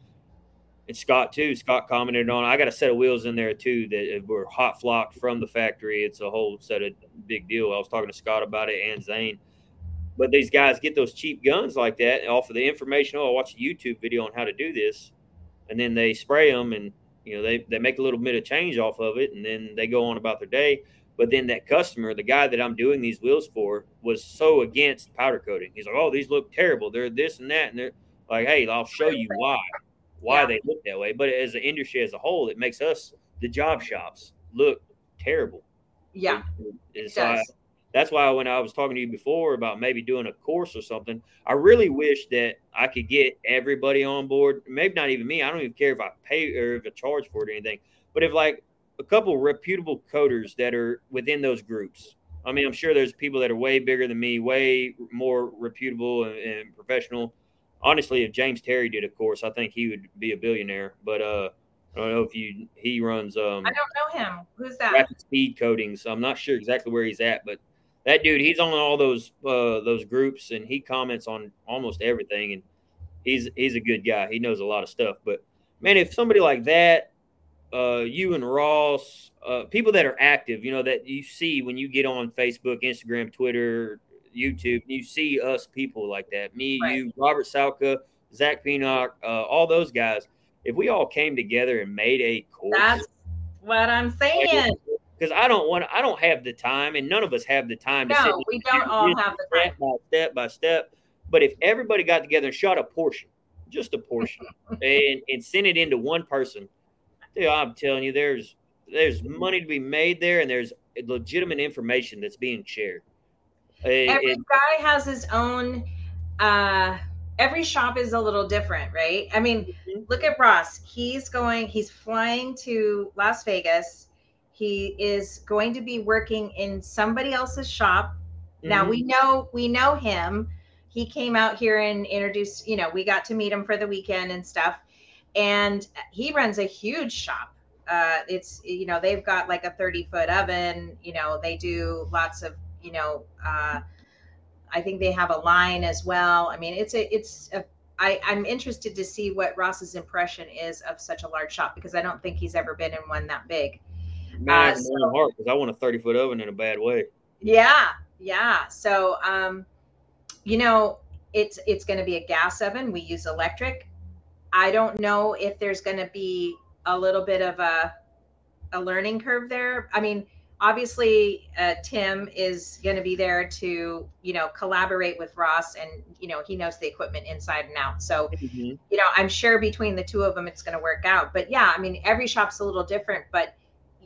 and Scott too. Scott commented on. I got a set of wheels in there too that were hot flocked from the factory. It's a whole set of big deal. I was talking to Scott about it and Zane. But these guys get those cheap guns like that and offer the information. Oh, I watched a YouTube video on how to do this, and then they spray them, and you know they they make a little bit of change off of it, and then they go on about their day. But then that customer, the guy that I'm doing these wheels for, was so against powder coating. He's like, "Oh, these look terrible. They're this and that," and they're like, "Hey, I'll show you why why Yeah. they look that way." But as an industry as a whole, it makes us the job shops look terrible. Yeah. It so I, does. That's why when I was talking to you before about maybe doing a course or something, I really wish that I could get everybody on board. Maybe not even me. I don't even care if I pay or if I charge for it or anything. But if like a couple reputable coaters that are within those groups. I mean, I'm sure there's people that are way bigger than me, way more reputable and, and professional. Honestly, if James Terry did a course, I think he would be a billionaire. But uh, I don't know if you he runs. Um, I don't know him. Who's that? Rapid speed coating. So I'm not sure exactly where he's at, but that dude, he's on all those uh, those groups and he comments on almost everything. And he's he's a good guy. He knows a lot of stuff. But man, if somebody like that, uh, you and Ross, uh, people that are active, you know, that you see when you get on Facebook, Instagram, Twitter, YouTube, you see us people like that. Me, right. you, Robert Salka, Zach Pinock, uh, all those guys if we all came together and made a course, that's what I'm saying. Because I don't want, I don't have the time, and none of us have the time. No, to we don't all have the time. Step by step by step. But if everybody got together and shot a portion, just a portion, and and sent it into one person, dude, I'm telling you, there's there's money to be made there, and there's legitimate information that's being shared. Every it, guy has his own. uh every shop is a little different, right? I mean, mm-hmm. look at Ross. He's going, he's flying to Las Vegas. He is going to be working in somebody else's shop. Mm-hmm. Now we know we know him. He came out here and introduced, you know, we got to meet him for the weekend and stuff. And he runs a huge shop. Uh, it's you know they've got like a 30 foot oven you know they do lots of you know uh, I think they have a line as well. I mean, it's a it's a I, I'm interested to see what Ross's impression is of such a large shop because I don't think he's ever been in one that big. Man, uh, so, heart because I want a 30 foot oven in a bad way. Yeah, yeah. So, um, you know, it's it's going to be a gas oven. We use electric. I don't know if there's going to be a little bit of a a learning curve there. I mean, obviously uh, tim is going to be there to you know collaborate with ross and you know he knows the equipment inside and out so mm-hmm. you know i'm sure between the two of them it's going to work out but yeah i mean every shop's a little different but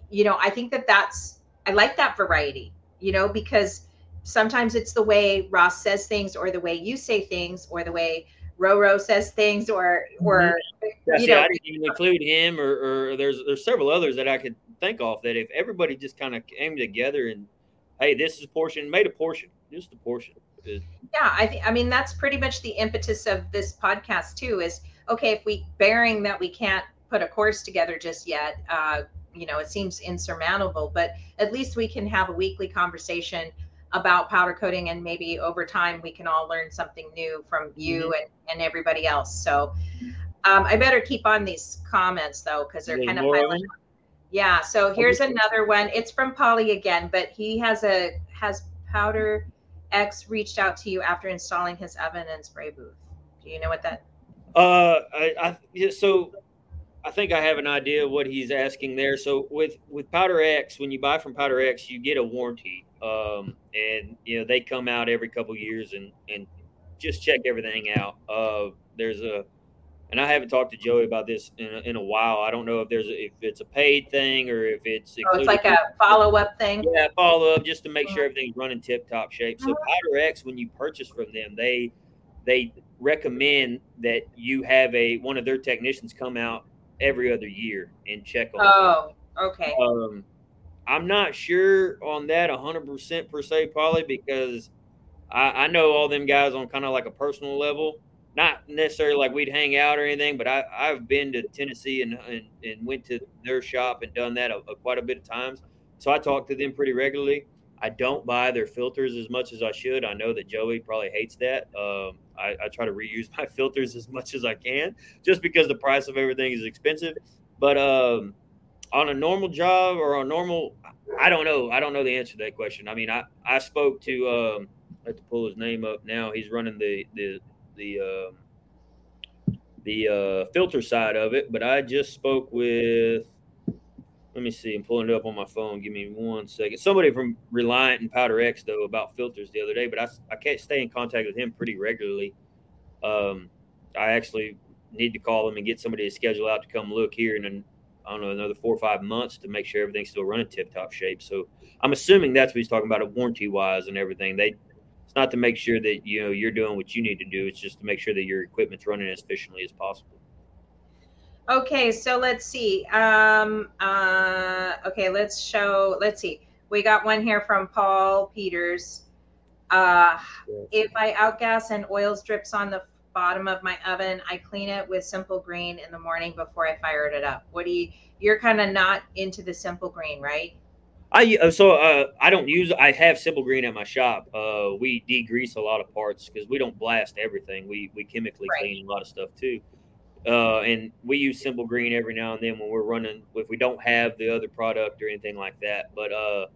you know i think that that's i like that variety you know because sometimes it's the way ross says things or the way you say things or the way Roro says things, or or mm-hmm. yeah, you see, know, I didn't even include him, or, or there's there's several others that I could think off that if everybody just kind of came together and hey, this is a portion, made a portion, just a portion. Yeah, I think I mean that's pretty much the impetus of this podcast too. Is okay if we bearing that we can't put a course together just yet. Uh, you know, it seems insurmountable, but at least we can have a weekly conversation about powder coating and maybe over time we can all learn something new from you mm-hmm. and, and everybody else so um, i better keep on these comments though because they're kind of piling yeah. So here's another one. It's from Polly again, but he has a has Powder X reached out to you after installing his oven and spray booth. Do you know what that? Uh, I, I yeah, so I think I have an idea of what he's asking there. So with with Powder X, when you buy from Powder X, you get a warranty, um, and you know they come out every couple years and and just check everything out. Uh, there's a and I haven't talked to Joey about this in a, in a while. I don't know if there's a, if it's a paid thing or if it's oh, it's like a follow up thing. Yeah, follow up just to make sure mm-hmm. everything's running tip top shape. So mm-hmm. Powder X, when you purchase from them, they they recommend that you have a one of their technicians come out every other year and check on. Oh, okay. Um, I'm not sure on that 100% per se, probably because I, I know all them guys on kind of like a personal level not necessarily like we'd hang out or anything, but I, I've been to Tennessee and, and, and went to their shop and done that a, a, quite a bit of times. So I talk to them pretty regularly. I don't buy their filters as much as I should. I know that Joey probably hates that. Um, I, I, try to reuse my filters as much as I can just because the price of everything is expensive. But um, on a normal job or a normal, I don't know. I don't know the answer to that question. I mean, I, I spoke to, um, I have to pull his name up now. He's running the, the the uh, the uh, filter side of it. But I just spoke with. Let me see. I'm pulling it up on my phone. Give me one second. Somebody from Reliant and Powder X though about filters the other day, but I I can't stay in contact with him pretty regularly. Um, I actually need to call him and get somebody to schedule out to come look here in I don't know another four or five months to make sure everything's still running tip top shape. So I'm assuming that's what he's talking about, warranty wise and everything. They it's not to make sure that you know you're doing what you need to do. It's just to make sure that your equipment's running as efficiently as possible. Okay, so let's see. Um, uh, okay, let's show. Let's see. We got one here from Paul Peters. Uh, if I outgas and oils drips on the bottom of my oven, I clean it with simple green in the morning before I fired it up. What do you? You're kind of not into the simple green, right? I uh, so uh, I don't use. I have simple green at my shop. Uh, we degrease a lot of parts because we don't blast everything. We we chemically right. clean a lot of stuff too. Uh, and we use simple green every now and then when we're running if we don't have the other product or anything like that. But uh,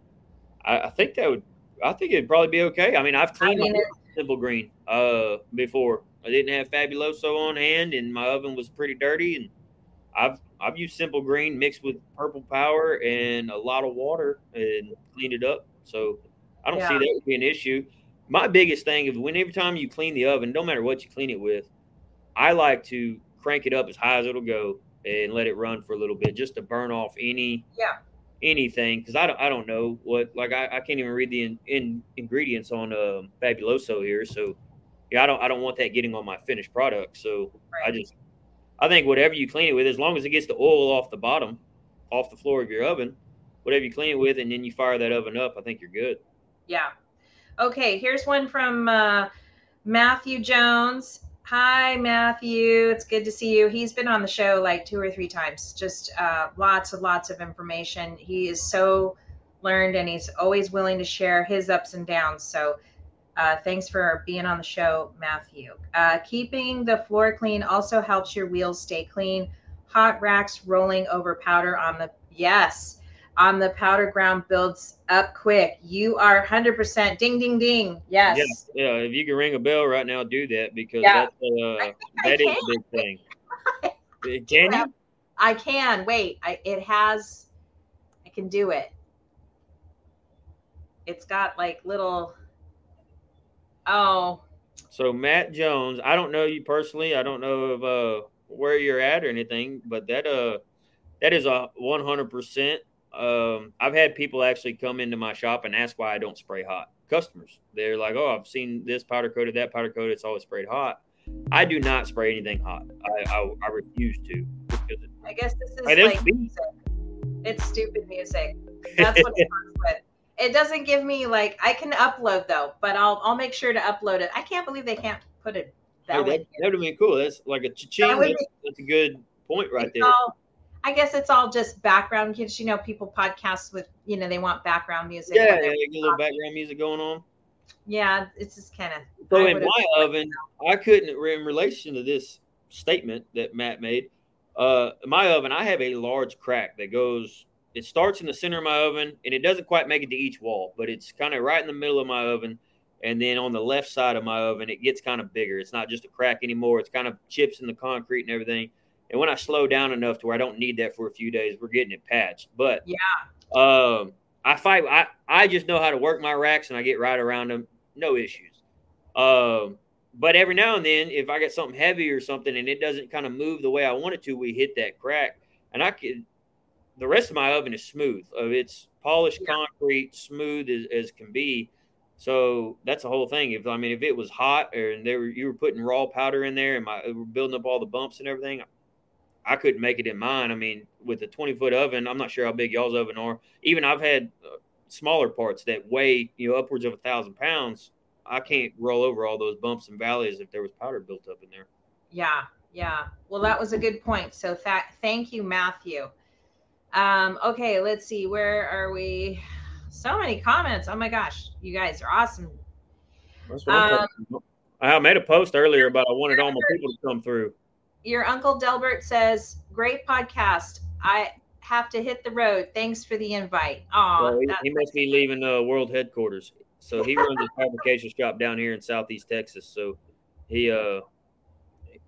I, I think that would I think it'd probably be okay. I mean, I've cleaned I mean, simple green uh, before. I didn't have Fabuloso on hand, and my oven was pretty dirty. And I've I've used simple green mixed with purple power and a lot of water and cleaned it up. So I don't yeah. see that would be an issue. My biggest thing is when every time you clean the oven, no matter what you clean it with, I like to crank it up as high as it'll go and let it run for a little bit just to burn off any yeah. anything because I don't I don't know what like I, I can't even read the in, in ingredients on uh, Fabuloso here so yeah I don't I don't want that getting on my finished product so right. I just I think whatever you clean it with as long as it gets the oil off the bottom off the floor of your oven whatever you clean it with and then you fire that oven up I think you're good. Yeah. Okay here's one from uh, Matthew Jones Hi, Matthew. It's good to see you. He's been on the show like two or three times. Just uh, lots and lots of information. He is so learned and he's always willing to share his ups and downs. So, uh, thanks for being on the show, Matthew. Uh, keeping the floor clean also helps your wheels stay clean. Hot racks rolling over powder on the yes on the powder ground builds up quick. You are 100% ding, ding, ding. Yes. Yeah. yeah. If you can ring a bell right now, do that because yeah. that's, uh, that is a big thing. can you? I can. Wait, I, it has, I can do it. It's got like little, oh. So Matt Jones, I don't know you personally. I don't know of uh, where you're at or anything, but that, uh, that is a 100% um, I've had people actually come into my shop and ask why I don't spray hot. Customers, they're like, "Oh, I've seen this powder coated, that powder coated. It's always sprayed hot." I do not spray anything hot. I I, I refuse to. I guess this is like music. It's stupid music. That's what it comes with. It doesn't give me like I can upload though, but I'll I'll make sure to upload it. I can't believe they can't put it that oh, way. That would be cool. That's like a cha-ching. That that's, that's, a good point right there. All, I guess it's all just background kids. You know, people podcast with, you know, they want background music. Yeah, yeah a little background music going on. Yeah, it's just kind of. So in my oven, I couldn't, in relation to this statement that Matt made, uh, my oven, I have a large crack that goes, it starts in the center of my oven and it doesn't quite make it to each wall, but it's kind of right in the middle of my oven. And then on the left side of my oven, it gets kind of bigger. It's not just a crack anymore. It's kind of chips in the concrete and everything. And when I slow down enough to where I don't need that for a few days, we're getting it patched. But yeah, um, I fight. I I just know how to work my racks, and I get right around them, no issues. Um, but every now and then, if I get something heavy or something, and it doesn't kind of move the way I want it to, we hit that crack, and I could. The rest of my oven is smooth. It's polished yeah. concrete, smooth as, as can be. So that's the whole thing. If I mean, if it was hot and there were you were putting raw powder in there and my we're building up all the bumps and everything, I couldn't make it in mine. I mean, with a 20 foot oven, I'm not sure how big y'all's oven are. Even I've had uh, smaller parts that weigh, you know, upwards of a thousand pounds. I can't roll over all those bumps and valleys if there was powder built up in there. Yeah. Yeah. Well, that was a good point. So th- thank you, Matthew. Um, okay. Let's see. Where are we? So many comments. Oh my gosh. You guys are awesome. Um, I made a post earlier about I wanted all my people to come through your uncle Delbert says, "Great podcast. I have to hit the road. Thanks for the invite." Oh, well, he, he must be leaving the uh, world headquarters. So he runs a fabrication shop down here in Southeast Texas. So he uh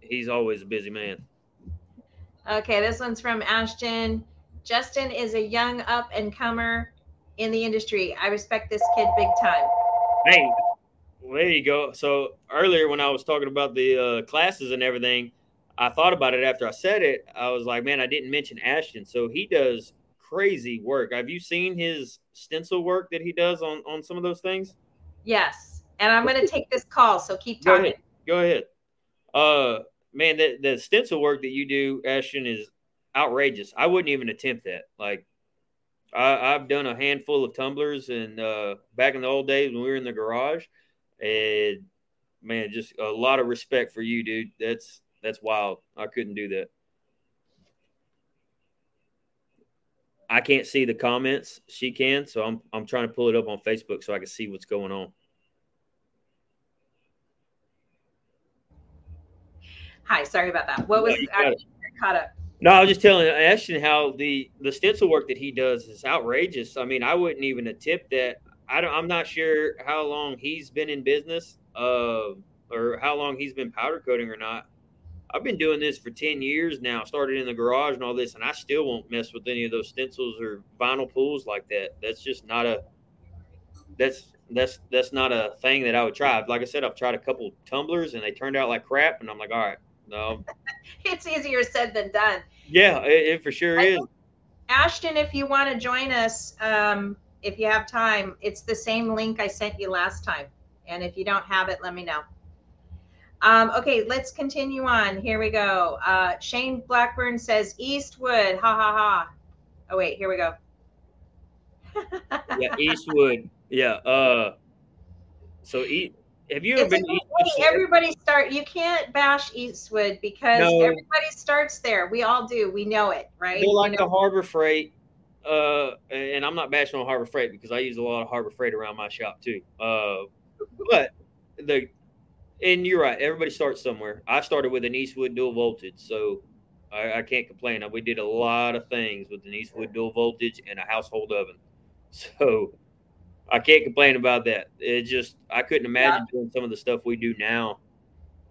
he's always a busy man. Okay, this one's from Ashton. Justin is a young up and comer in the industry. I respect this kid big time. Hey, well, there you go. So earlier when I was talking about the uh, classes and everything, I thought about it after I said it. I was like, man, I didn't mention Ashton. So he does crazy work. Have you seen his stencil work that he does on on some of those things? Yes. And I'm going to take this call, so keep Go talking. ahead. Go ahead. Uh, man, the the stencil work that you do, Ashton, is outrageous. I wouldn't even attempt that. Like, I, I've done a handful of tumblers, and uh, back in the old days when we were in the garage, and man, just a lot of respect for you, dude. That's that's wild. I couldn't do that. I can't see the comments. She can, so I'm I'm trying to pull it up on Facebook so I can see what's going on. Hi, sorry about that. What was No, I caught up? No, I was just telling Ashton how the the stencil work that he does is outrageous. I mean, I wouldn't even attempt that. I don't. I'm not sure how long he's been in business, uh, or how long he's been powder coating or not. I've been doing this for ten years now. Started in the garage and all this, and I still won't mess with any of those stencils or vinyl pools like that. That's just not a. That's that's that's not a thing that I would try. Like I said, I've tried a couple tumblers and they turned out like crap, and I'm like, all right, no, It's easier said than done. yeah, it, it for sure I is. Ashton, if you want to join us, um, if you have time, it's the same link I sent you last time. And if you don't have it, let me know. Um, okay, let's continue on. Here we go. Uh, Shane Blackburn says Eastwood. Ha ha ha. Oh wait, here we go. yeah, Eastwood. Yeah. Uh, so e- have you ever It's been? Eastwood? Everybody start. You can't bash Eastwood because No. everybody starts there. We all do. We know it, right? You like know- the Harbor Freight. Uh, and I'm not bashing on Harbor Freight because I use a lot of Harbor Freight around my shop too. Uh, but the and you're right. Everybody starts somewhere. I started with an Eastwood dual voltage, so I, I can't complain. We did a lot of things with an Eastwood dual voltage and a household oven, so I can't complain about that. It just I couldn't imagine doing some of the stuff we do now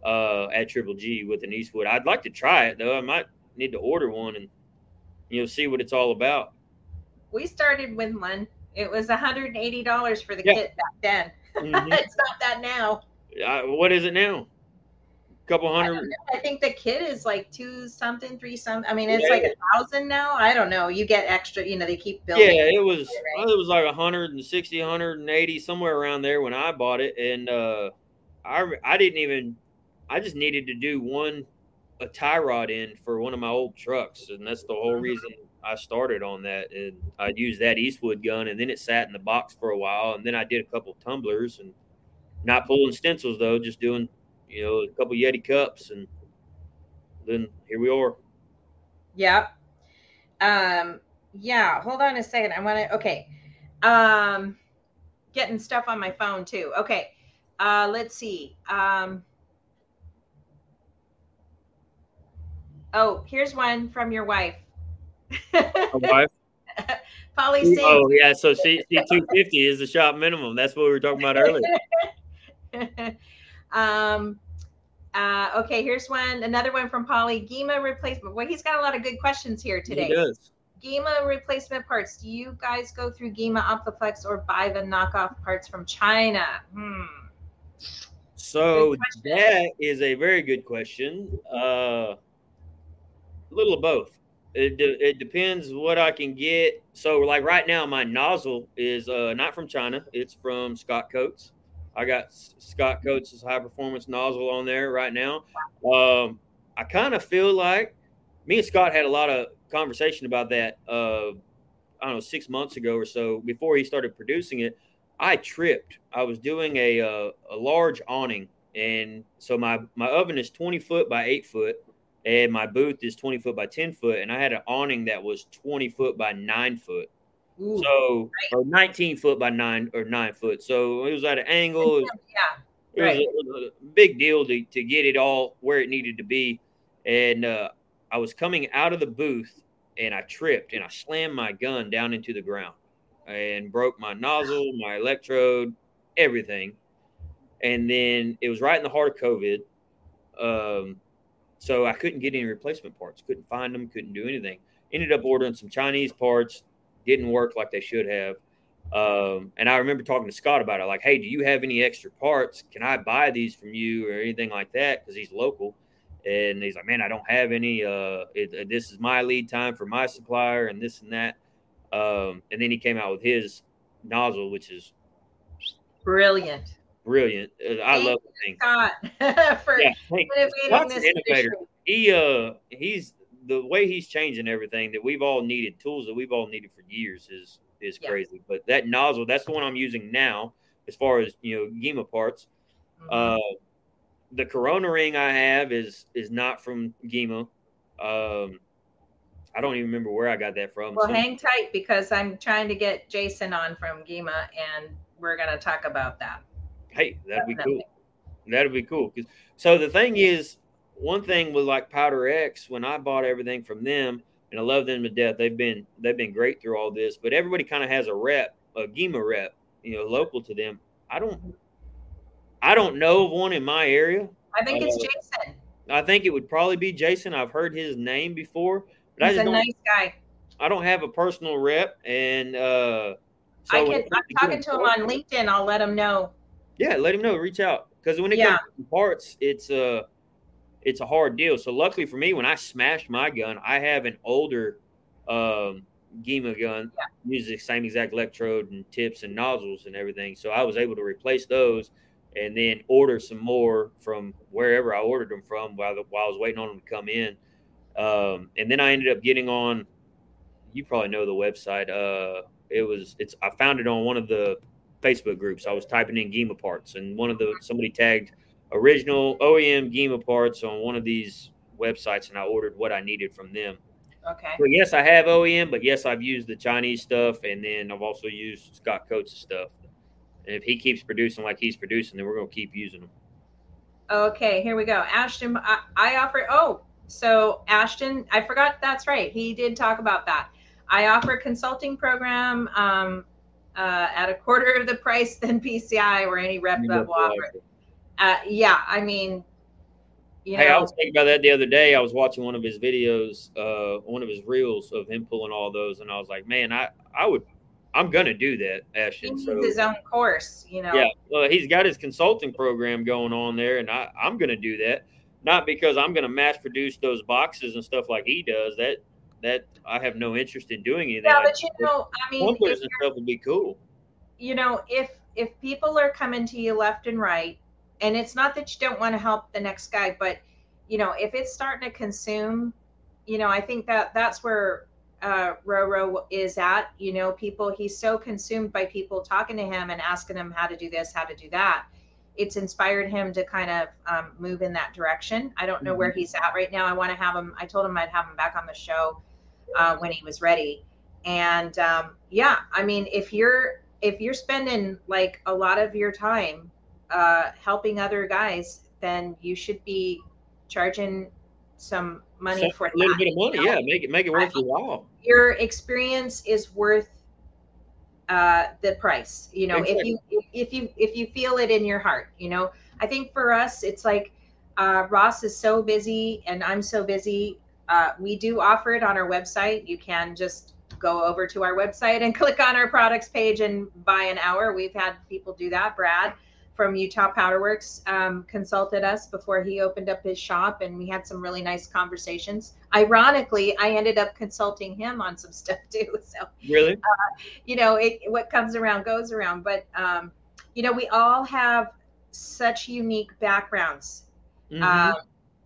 uh, at Triple G with an Eastwood. I'd like to try it though. I might need to order one and you know see what it's all about. we started with one. It was $180 for the Yeah. kit back then. Mhm. it's not that now. I- what is it now? A couple I, hundred. know. I think the kit is like two something, three something. I mean, it's Yeah. like a thousand now. I don't know. You get extra, you know, they keep building. Yeah, it was. Right. It was like 160, 180, somewhere around there when I bought it, and uh, I I didn't even. I just needed to do one a tie rod in for one of my old trucks, and that's the whole reason I started on that. And I used that Eastwood gun, and then it sat in the box for a while, and then I did a couple tumblers, and not pulling stencils though, just doing you know a couple Yeti cups, and then here we are. Yep. Um, yeah, hold on a second. I want to, okay. Um, getting stuff on my phone too. Okay. Uh, let's see. Um, oh, here's one from your wife. My wife. Polly Singh. Oh yeah, so C two fifty is the shop minimum. That's what we were talking about earlier. um, uh, okay, here's one. Another one from Polly. Gema replacement. Well, he's got a lot of good questions here today. He does. Gema replacement parts. Do you guys go through Gema Optiflex or buy the knockoff parts from China? Hmm. So that is a very good question. Uh, a little of both. It, de- it depends what I can get. So like right now, my nozzle is uh, not from China. It's from Scott Coates. I got Scott Coates' high performance nozzle on there right now. Um, I kind of feel like me and Scott had a lot of conversation about that. Uh, I don't know, six months ago or so before he started producing it. I tripped. I was doing a uh, a large awning, and so my my oven is twenty foot by eight foot, and my booth is twenty foot by ten foot, and I had an awning that was twenty foot by nine foot. Ooh, So or nineteen foot by nine or nine foot. So it was at an angle. Yeah. it was a- it was a big deal to, to get it all where it needed to be. And uh, I was coming out of the booth and I tripped and I slammed my gun down into the ground and broke my nozzle, my electrode, everything. And then it was right in the heart of COVID. Um, so I couldn't get any replacement parts, couldn't find them, couldn't do anything. Ended up ordering some Chinese parts, didn't work like they should have. Um, and I remember talking to Scott about it, like, "Hey, do you have any extra parts? Can I buy these from you or anything like that?" Because he's local. and he's like, "Man, I don't have any. Uh, it, this is my lead time for my supplier, and this and that." Um, and then he came out with his nozzle, which is brilliant. Brilliant. Uh, I love the thing. Scott for yeah, this innovator. He uh he's the way he's changing everything that we've all needed, tools that we've all needed for years is is yeah. crazy. But that nozzle, that's the one I'm using now, as far as you know, Gema parts. Mm-hmm. Uh, the Corona ring I have is is not from Gema. Um, I don't even remember where I got that from. Well, so. hang tight because I'm trying to get Jason on from Gema, and we're gonna talk about that. Hey, that'd Definitely. be cool. That'd be cool. So the thing is, one thing with like Powder X, when I bought everything from them, and I love them to death. They've been they've been great through all this. But everybody kind of has a rep, a Gema rep, you know, local to them. I don't I don't know of one in my area. I think uh, it's Jason. I think it would probably be Jason. I've heard his name before, but He's I just a nice guy. I don't have a personal rep, and uh, so I can. I'm talking to him on LinkedIn. I'll let him know. Yeah, let him know. Reach out because when it yeah. comes to parts, it's uh it's a hard deal. So luckily for me, when I smashed my gun, I have an older um, Gema gun, yeah. uses the same exact electrode and tips and nozzles and everything. So I was able to replace those and then order some more from wherever I ordered them from while, the, while I was waiting on them to come in. Um, and then I ended up getting on. You probably know the website. Uh, it was it's I found it on one of the Facebook groups. I was typing in Gema parts, and one of the somebody tagged original OEM Gema parts on one of these websites, and I ordered what I needed from them. Okay. So yes, I have OEM, but yes, I've used the Chinese stuff, and then I've also used Scott Coates' stuff. And if he keeps producing like he's producing, then we're going to keep using them. Okay, here we go. Ashton, I, I offer. Oh, so Ashton, I forgot. That's right. He did talk about that. I offer a consulting program um, uh, at a quarter of the price than PCI or any rep that will offer. Uh, yeah, I mean, you hey, know, I was thinking about that the other day. I was watching one of his videos, uh, one of his reels of him pulling all those, and I was like, man, I, I would, I'm gonna do that, Ashton. He so, his own course, you know. Yeah, well, he's got his consulting program going on there, and I, I'm gonna do that. Not because I'm gonna mass produce those boxes and stuff like he does. That that I have no interest in doing any of that. Yeah, but you know, I mean, and stuff would be cool. You know, if if people are coming to you left and right and it's not that you don't want to help the next guy but you know if it's starting to consume you know i think that that's where uh roro is at you know people he's so consumed by people talking to him and asking him how to do this how to do that. It's inspired him to kind of um, move in that direction. I don't know mm-hmm. where he's at right now. I want to have him i told him i'd have him back on the show uh, when he was ready. And um, yeah i mean if you're if you're spending like a lot of your time uh, helping other guys, then you should be charging some money so, for a little bit of money. You know? Yeah, make it make it worth your while. Your experience is worth uh, the price. You know, exactly. if you if you if you feel it in your heart, you know. I think for us, it's like uh, Ross is so busy and I'm so busy. Uh, we do offer it on our website. You can just go over to our website and click on our products page and buy an hour. We've had people do that. Brad from Utah Powderworks um, consulted us before he opened up his shop, and we had some really nice conversations. Ironically, I ended up consulting him on some stuff too. So really, uh, you know, it, what comes around goes around. But um, you know, we all have such unique backgrounds. Mm-hmm. Um,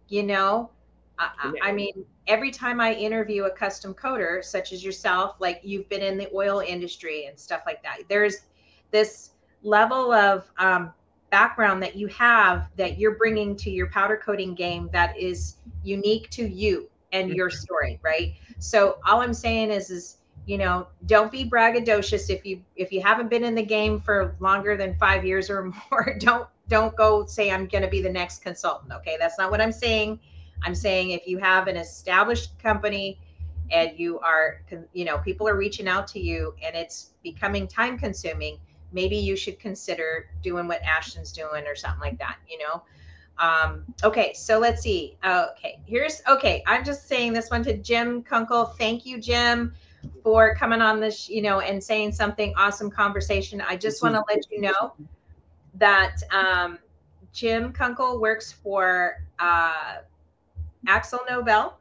you know, I, I mean, every time I interview a custom coater, such as yourself, like you've been in the oil industry and stuff like that, there's this level of um, background that you have that you're bringing to your powder coating game that is unique to you and your mm-hmm. story right? So all i'm saying is is you know don't be braggadocious if you if you haven't been in the game for longer than five years or more don't don't go say i'm going to be the next consultant okay? That's not what i'm saying. I'm saying if you have an established company and you are you know people are reaching out to you and it's becoming time consuming maybe you should consider doing what Ashton's doing or something like that, you know? Um, okay, so let's see. okay, here's okay. I'm just saying this one to Jim Kunkel. Thank you, Jim, for coming on this, you know, and saying something awesome conversation. I just want to let you know that um, Jim Kunkel works for uh, Axel Nobel.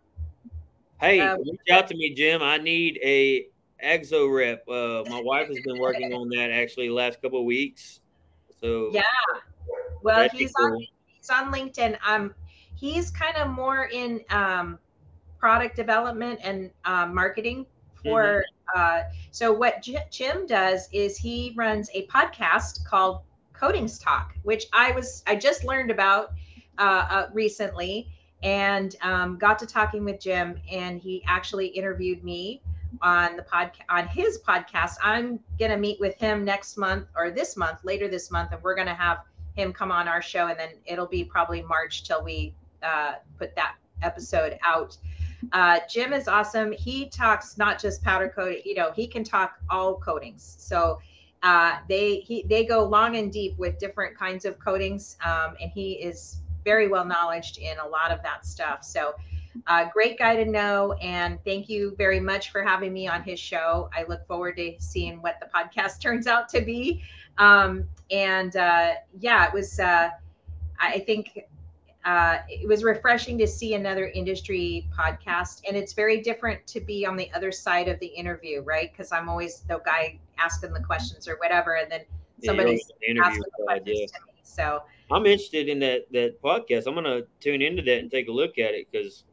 Hey, uh, reach out to me, Jim. I need a Akzo rep. Uh, my wife has been working on that actually last couple of weeks. So yeah, well, he's cool. on he's on LinkedIn. Um, he's kind of more in um, product development and uh, marketing for. Mm-hmm. Uh, so what J- Jim does is he runs a podcast called Coatings Talk, which I was I just learned about uh, uh, recently and um, got to talking with Jim, and he actually interviewed me on the podcast on his podcast. I'm gonna meet with him next month or this month, later this month, and we're gonna have him come on our show, and then it'll be probably March till we uh, put that episode out. Uh, Jim is awesome. He talks not just powder coat, you know, he can talk all coatings. So uh, they he they go long and deep with different kinds of coatings, um, and he is very well knowledged in a lot of that stuff. So uh, great guy to know. And thank you very much for having me on his show. I look forward to seeing what the podcast turns out to be. Um, and uh, yeah, it was, uh, I think uh, it was refreshing to see another industry podcast. And it's very different to be on the other side of the interview, right? Because I'm always the guy asking the questions or whatever. And then somebody's yeah, asking the questions to me. So, I'm interested in that that podcast. I'm gonna tune into that and take a look at it because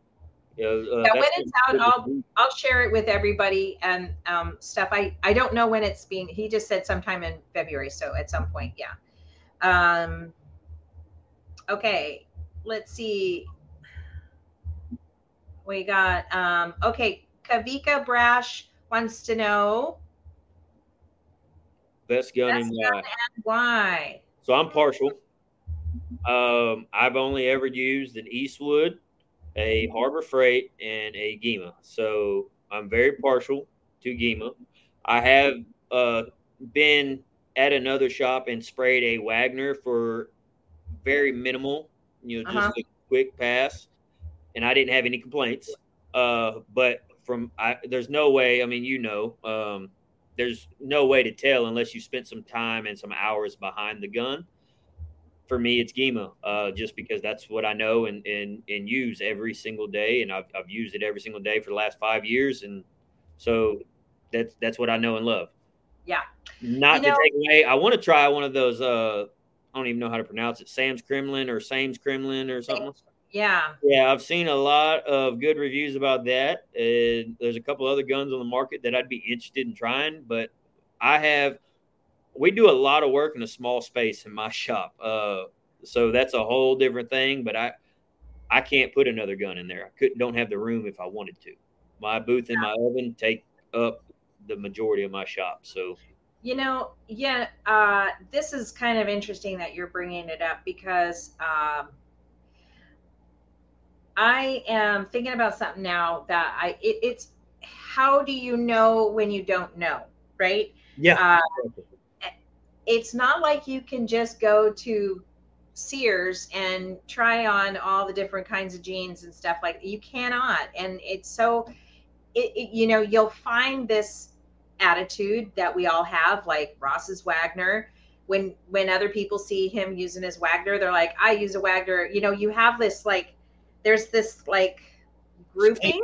you uh, yeah, when it's out, I'll I'll share it with everybody and um, stuff. I I don't know when it's being. He just said sometime in February, so at some point, yeah. Um. Okay, let's see. We got um. Okay, Kavika Brash wants to know. Best gun Best and why? And why? So I'm partial. Um, I've only ever used an Eastwood, a Harbor Freight, and a Gema. So I'm very partial to Gema. I have uh, been at another shop and sprayed a Wagner for very minimal, you know, just uh-huh. a quick pass, and I didn't have any complaints. Uh, but from I, there's no way. I mean, you know, um, there's no way to tell unless you spent some time and some hours behind the gun for me, it's Gema, uh, just because that's what I know and, and, and use every single day. And I've, I've used it every single day for the last five years. And so that's, that's what I know and love. Yeah. Not you to take away. I want to try one of those, uh, I don't even know how to pronounce it. Sames Kremlin or Sames Kremlin or something. Yeah. Yeah. I've seen a lot of good reviews about that. And there's a couple other guns on the market that I'd be interested in trying, but I have – we do a lot of work in a small space in my shop. Uh, so that's a whole different thing. But I, I can't put another gun in there. I couldn't, don't have the room if I wanted to. My booth and my oven take up the majority of my shop. So, you know, yeah, uh, this is kind of interesting that you're bringing it up because um, I am thinking about something now that I it, it's how do you know when you don't know, right? Yeah. Uh, it's not like you can just go to Sears and try on all the different kinds of jeans and stuff like you cannot. And it's so it, it, you know you'll find this attitude that we all have like Ross's Wagner. When when other people see him using his Wagner they're like I use a Wagner. You know you have this like there's this like grouping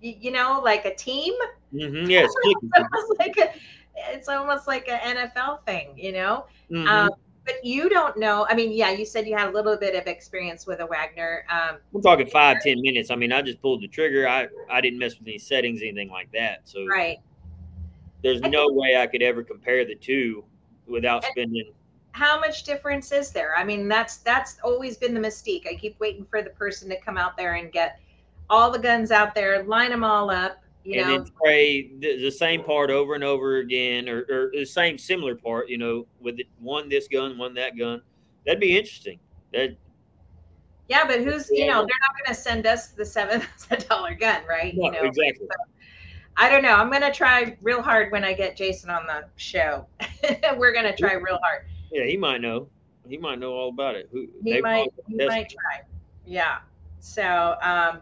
you, you know like a team. Mm-hmm, yes like a, it's almost like an NFL thing, you know. Mm-hmm. Um, but you don't know. I mean, yeah, you said you had a little bit of experience with a Wagner. Um, We're talking five, ten minutes. I mean, I just pulled the trigger. I I didn't mess with any settings, anything like that. So right. There's no way I could ever compare the two without spending. How much difference is there? I mean, that's that's always been the mystique. I keep waiting for the person to come out there and get all the guns out there, line them all up, you and know? then spray the, the, same part over and over again, or, or, the same similar part. You know, with it, one this gun, one that gun. That'd be interesting. That. Yeah, but who's you know they're not going to send us the seven thousand dollar gun, right? No, you know, exactly. So, I don't know. I'm going to try real hard when I get Jason on the show. We're going to try real hard. Yeah, he might know. He might know all about it. Who, he might. He might try. Yeah. So, um,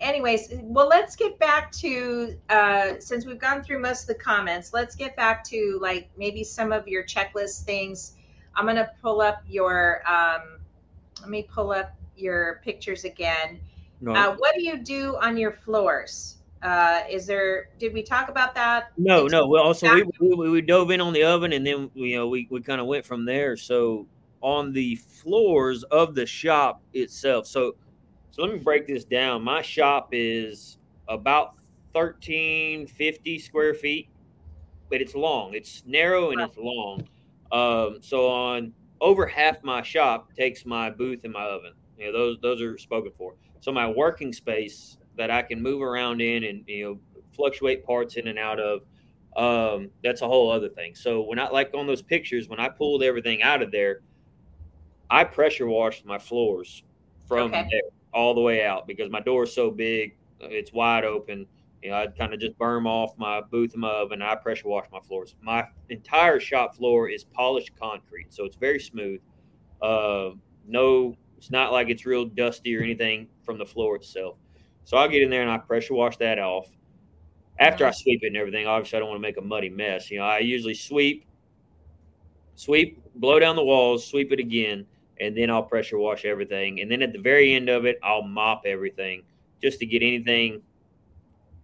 anyways, well, let's get back to uh, since we've gone through most of the comments. Let's get back to like maybe some of your checklist things. I'm gonna pull up your. Um, let me pull up your pictures again. No. Uh, what do you do on your floors? Uh, is there? Did we talk about that? No, no. Well, also we, we, we dove in on the oven, and then you know we we kind of went from there. So on the floors of the shop itself. So so let me break this down. My shop is about thirteen fifty square feet, but it's long. It's narrow and it's long. Um, so on over half my shop takes my booth and my oven. You know, those those are spoken for. So my working space that I can move around in and you know fluctuate parts in and out of. Um, that's a whole other thing. So when I like on those pictures, when I pulled everything out of there, I pressure washed my floors from okay. there all the way out because my door is so big, it's wide open. You know, I'd kind of just burn off my booth and my oven. I pressure wash my floors. My entire shop floor is polished concrete, so it's very smooth. Uh, no, it's not like it's real dusty or anything from the floor itself. So I'll get in there and I pressure wash that off. After I sweep it and everything, obviously I don't want to make a muddy mess. You know, I usually sweep, sweep, blow down the walls, sweep it again, and then I'll pressure wash everything. And then at the very end of it, I'll mop everything just to get anything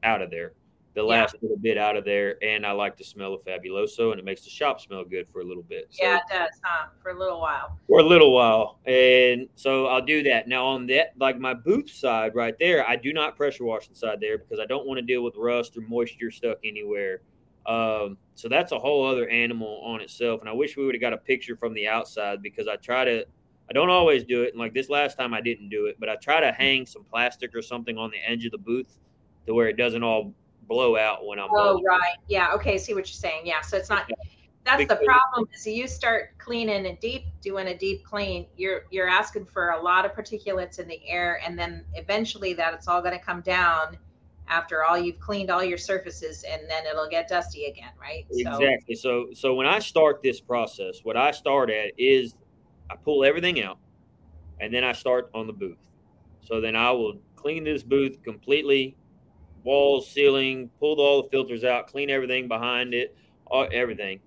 out of there, the yeah. last little bit out of there. And I like the smell of Fabuloso, and it makes the shop smell good for a little bit. So, yeah, it does, huh? For a little while. For a little while. And so I'll do that. Now, on that, like my booth side right there, I do not pressure wash inside there because I don't want to deal with rust or moisture stuck anywhere. Um, so that's a whole other animal on itself. And I wish we would have got a picture from the outside because I try to I don't always do it. And like this last time I didn't do it, but I try to hang some plastic or something on the edge of the booth to where it doesn't all blow out when I'm. Oh, right. Yeah. Okay. See what you're saying. Yeah. So it's not. That's because, the problem. Is you start cleaning a deep, doing a deep clean, you're you're asking for a lot of particulates in the air, and then eventually that it's all going to come down after all you've cleaned all your surfaces and then it'll get dusty again right exactly so so when i start this process what i start at is I pull everything out, and then I start on the booth. So then I will clean this booth completely, walls, ceiling, pull all the filters out, clean everything behind it, all, everything,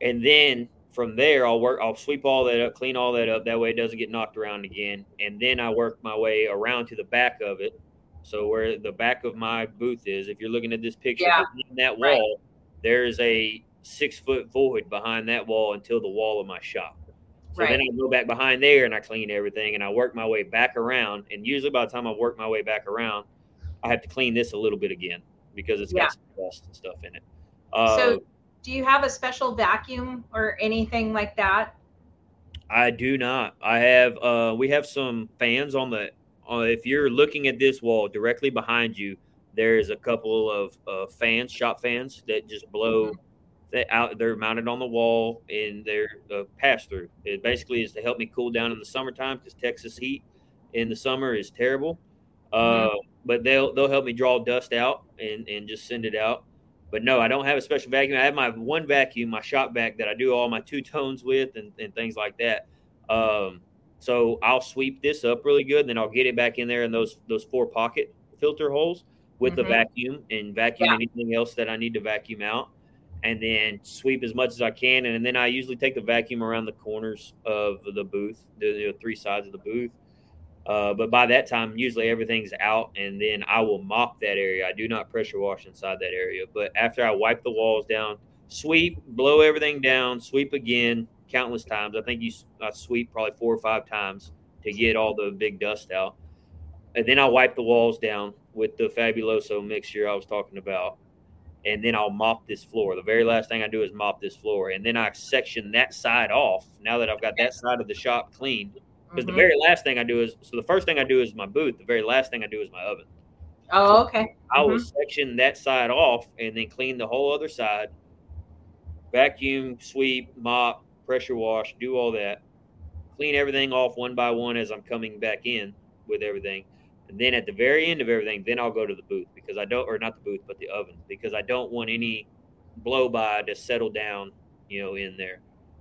and then from there I'll work. I'll sweep all that up, clean all that up. That way it doesn't get knocked around again, and then I work my way around to the back of it. So where the back of my booth is, if you're looking at this picture, yeah. that wall, right. there is a six foot void behind that wall until the wall of my shop. So right. then I go back behind there and I clean everything and I work my way back around. And usually by the time I work my way back around, I have to clean this a little bit again because it's yeah. got some dust and stuff in it. Uh, so do you have a special vacuum or anything like that? I do not. I have uh we have some fans on the uh, if you're looking at this wall directly behind you, there is a couple of uh, fans, shop fans that just blow mm-hmm out they're mounted on the wall and they're uh, pass through. It basically is to help me cool down in the summertime because Texas heat in the summer is terrible. Uh, mm-hmm. But they'll they'll help me draw dust out and and just send it out. But no, I don't have a special vacuum. I have my one vacuum, my shop vac that I do all my two tones with and, and things like that. Um, so I'll sweep this up really good, and then I'll get it back in there in those those four pocket filter holes with mm-hmm. the vacuum and vacuum yeah. anything else that I need to vacuum out and then sweep as much as I can. And and, then I usually take the vacuum around the corners of the booth, the three sides of the booth. Uh, but by that time, usually everything's out, and then I will mop that area. I do not pressure wash inside that area. But after I wipe the walls down, sweep, blow everything down, sweep again, countless times. I think you I sweep probably four or five times to get all the big dust out. And then I wipe the walls down with the Fabuloso mixture I was talking about and then I'll mop this floor. The very last thing I do is mop this floor, and then I section that side off. Now that I've got that side of the shop cleaned, because mm-hmm. the very last thing I do is so the first thing I do is my booth. The very last thing I do is my oven. Oh, okay. Mm-hmm. I will mm-hmm. section that side off and then clean the whole other side. Vacuum, sweep, mop, pressure wash, do all that. Clean everything off one by one as I'm coming back in with everything and then at the very end of everything, then I'll go to the booth because I don't, or not the booth, but the oven because I don't want any blow by to settle down, you know, in there.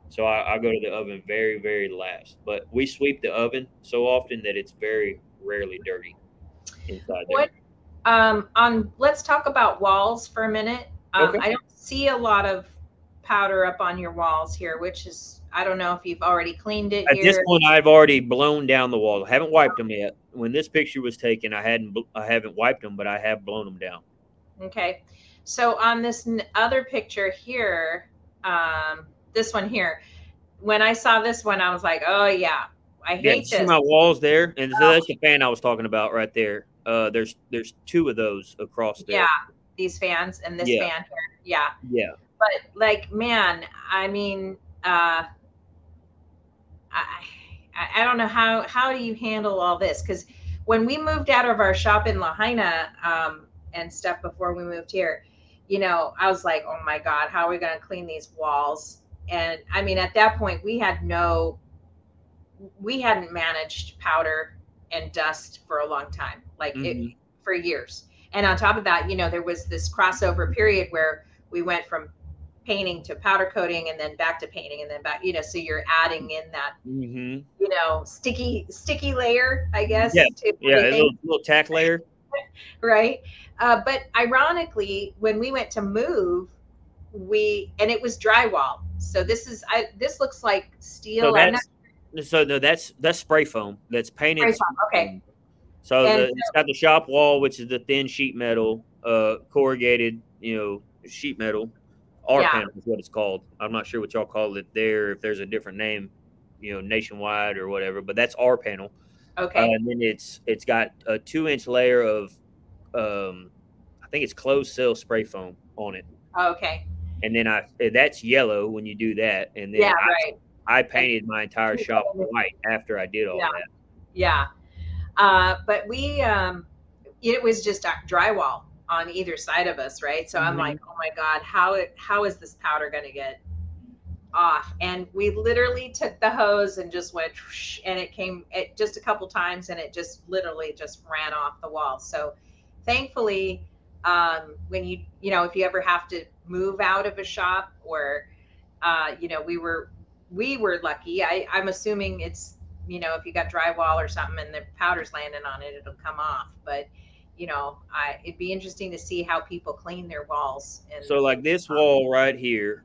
So I, I go to the oven very, very last. But we sweep the oven so often that it's very rarely dirty inside what, Um, on let's talk about walls for a minute. Um, okay. I don't see a lot of powder up on your walls here, which is I don't know if you've already cleaned it. At here. this point, I've already blown down the walls. I haven't wiped them yet. When this picture was taken, I hadn't I haven't wiped them, but I have blown them down. Okay, so on this other picture here, um, this one here, when I saw this one, I was like, oh yeah, I hate yeah, this. See my walls there, and so that's the fan I was talking about right there. Uh, there's there's two of those across there. Yeah, these fans and this Yeah. fan here. Yeah, Yeah. but like, man, I mean, uh, I I- I don't know how how do you handle all this because when we moved out of our shop in Lahaina um, and stuff before we moved here, you know, I was like, oh my god, how are we going to clean these walls? And I mean, at that point, we had no, we hadn't managed powder and dust for a long time, like it, Mhm. for years. And on top of that, you know, there was this crossover period where we went from painting to powder coating and then back to painting and then back, you know, so you're adding in that, Mm-hmm. you know, sticky, sticky layer, I guess. Yeah, Yeah, a little, little tack layer. right. Uh, but ironically, when we went to move, we, and it was drywall. So this is, I, this looks like steel. So not that's so no, that's that's spray foam that's painted. spray foam. Okay. So the, it's got the shop wall, which is the thin sheet metal, uh, corrugated, you know, sheet metal. R Yeah. panel is what it's called. I'm not sure what y'all call it there. If there's a different name, you know, nationwide or whatever, but that's our panel. Okay. Uh, and then it's it's got a two inch layer of, um, I think it's closed cell spray foam on it. okay. And then I that's yellow when you do that. And then Yeah. I, Right. I painted my entire shop white after I did all Yeah. that. Yeah. Uh, but we, um, it was just drywall on either side of us, right? So I'm like, oh my God, how, it, how is this powder going to get off? And we literally took the hose and just went, whoosh, and it came it just a couple times and it just literally just ran off the wall. So thankfully, um, when you, you know, if you ever have to move out of a shop or, uh, you know, we were, we were lucky. I, I'm assuming it's you know, if you got drywall or something and the powder's landing on it, it'll come off. But you know, I it'd be interesting to see how people clean their walls. And So like this wall right here,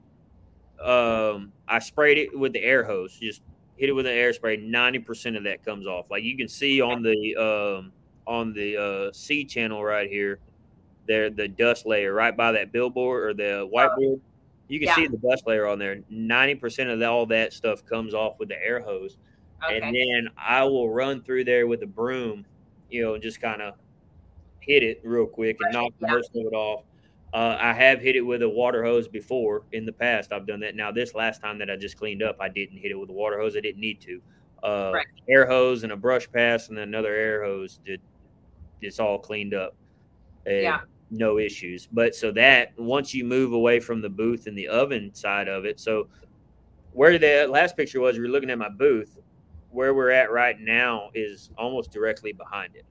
um, I sprayed it with the air hose. Just hit it with an air spray. Ninety percent of that comes off. Like you can see on the um, on the uh, C channel right here, there the dust layer right by that billboard or the whiteboard. You can Yeah. see the dust layer on there. Ninety percent of all that stuff comes off with the air hose, okay, and then I will run through there with a broom, you know, and just kind of hit it real quick and knock Yeah. most of it off. Uh, I have hit it with a water hose before in the past. I've done that. Now, this last time that I just cleaned up, I didn't hit it with a water hose. I didn't need to. Uh, Right. Air hose and a brush pass and then another air hose. Did it's all cleaned up. And Yeah. No issues. But so that once you move away from the booth and the oven side of it, so where the last picture was, were looking at my booth. Where we're at right now is almost directly behind it.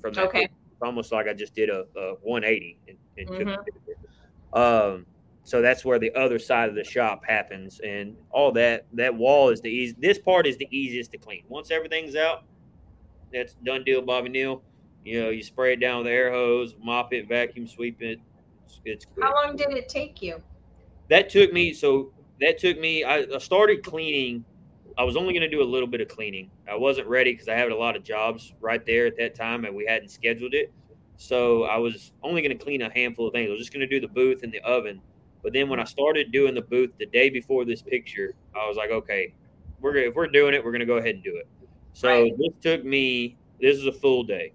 From that Okay. It's almost like I just did a, a 180 and, and Mhm. it. Um, so that's where the other side of the shop happens, and all that that wall is the easy. This part is the easiest to clean. Once everything's out, that's done deal, Bobby Neal. You know, you spray it down with the air hose, mop it, vacuum sweep it. It's, it's quick. how long did it take you? That took me. So that took me. I, I started cleaning. I was only going to do a little bit of cleaning. I wasn't ready because I had a lot of jobs right there at that time, and we hadn't scheduled it. So I was only going to clean a handful of things. I was just going to do the booth and the oven. But then when I started doing the booth the day before this picture, I was like, okay, we're if we're doing it, we're going to go ahead and do it. So Right. this took me. This is a full day.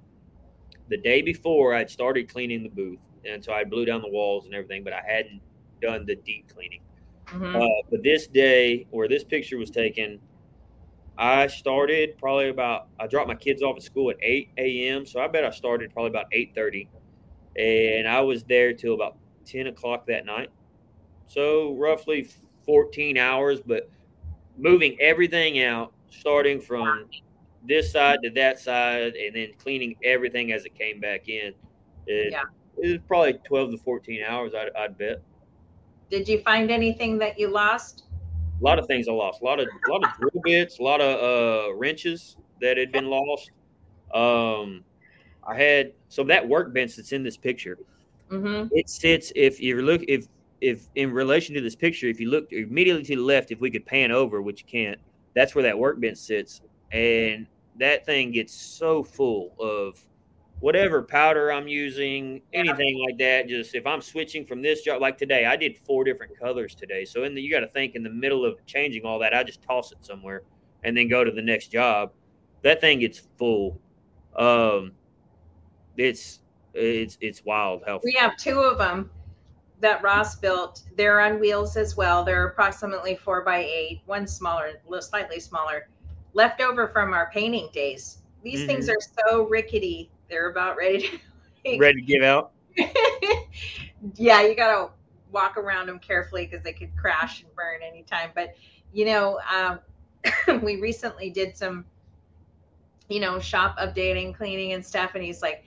The day before, I'd started cleaning the booth, and so I blew down the walls and everything, but I hadn't done the deep cleaning. Mhm. Uh, but this day, where this picture was taken, I started probably about. I dropped my kids off at school at eight a.m. So I bet I started probably about eight thirty, and I was there till about ten o'clock that night. So roughly fourteen hours, but moving everything out, starting from this side to that side, and then cleaning everything as it came back in. It, Yeah. it was probably twelve to fourteen hours. I'd, I'd bet. Did you find anything that you lost? A lot of things I lost. A lot of a lot of drill bits, a lot of uh, wrenches that had been lost. Um, I had so that workbench that's in this picture. Mm-hmm. It sits if you look if if in relation to this picture, if you look immediately to the left, if we could pan over, which you can't, that's where that workbench sits, and that thing gets so full of whatever powder I'm using, anything like that. Just if I'm switching from this job, like today, I did four different colors today. So in the, you got to think in the middle of changing all that, I just toss it somewhere and then go to the next job. That thing gets full. Um, it's it's it's wild how we have two of them that Ross built. They're on wheels as well. They're approximately four by eight, one smaller, slightly smaller, left over from our painting days. These mm-hmm. things are so rickety. They're about ready to ready to give out. yeah, you gotta walk around them carefully because they could crash and burn anytime. But you know, um, we recently did some, you know, shop updating, cleaning, and stuff, and he's like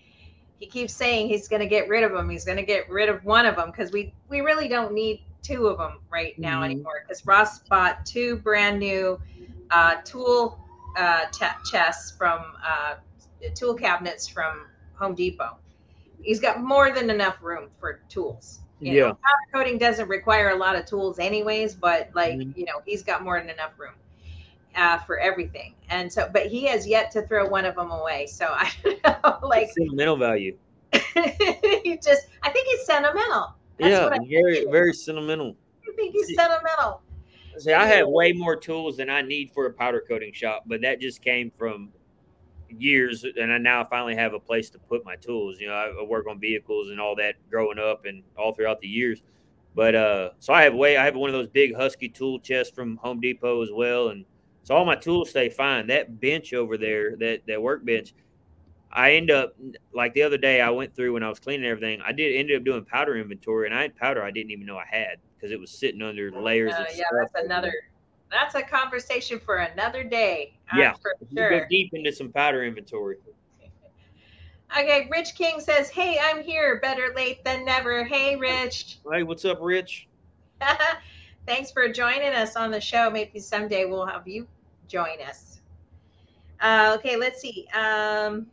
he keeps saying he's going to get rid of them. He's going to get rid of one of them because we we really don't need two of them right now mm-hmm. anymore. Because Ross bought two brand new uh, tool uh, t- chests from uh, tool cabinets from Home Depot. He's got more than enough room for tools. You yeah, know, powder coating doesn't require a lot of tools, anyways. But like mm-hmm. you know, he's got more than enough room uh, for everything. And so, but he has yet to throw one of them away. So I don't know, like sentimental value. he just, I think he's sentimental. That's yeah, very, very sentimental. I think he's sentimental. See, I have way more tools than I need for a powder coating shop, but that just came from years, and I now finally have a place to put my tools. You know, I work on vehicles and all that growing up and all throughout the years. But uh, so I have way I have one of those big Husky tool chests from Home Depot as well, and so all my tools stay fine. That bench over there, that that workbench, I end up like the other day I went through when I was cleaning everything. I did ended up doing powder inventory, and I had powder I didn't even know I had because it was sitting under layers. Uh, yeah, that's another. That's a conversation for another day. Yeah, for sure. go deep into some powder inventory. Okay, Rich King says, "Hey, I'm here. Better late than never." Hey, Rich. Hey, what's up, Rich? Thanks for joining us on the show. Maybe someday we'll have you join us. Uh, okay, let's see. Um,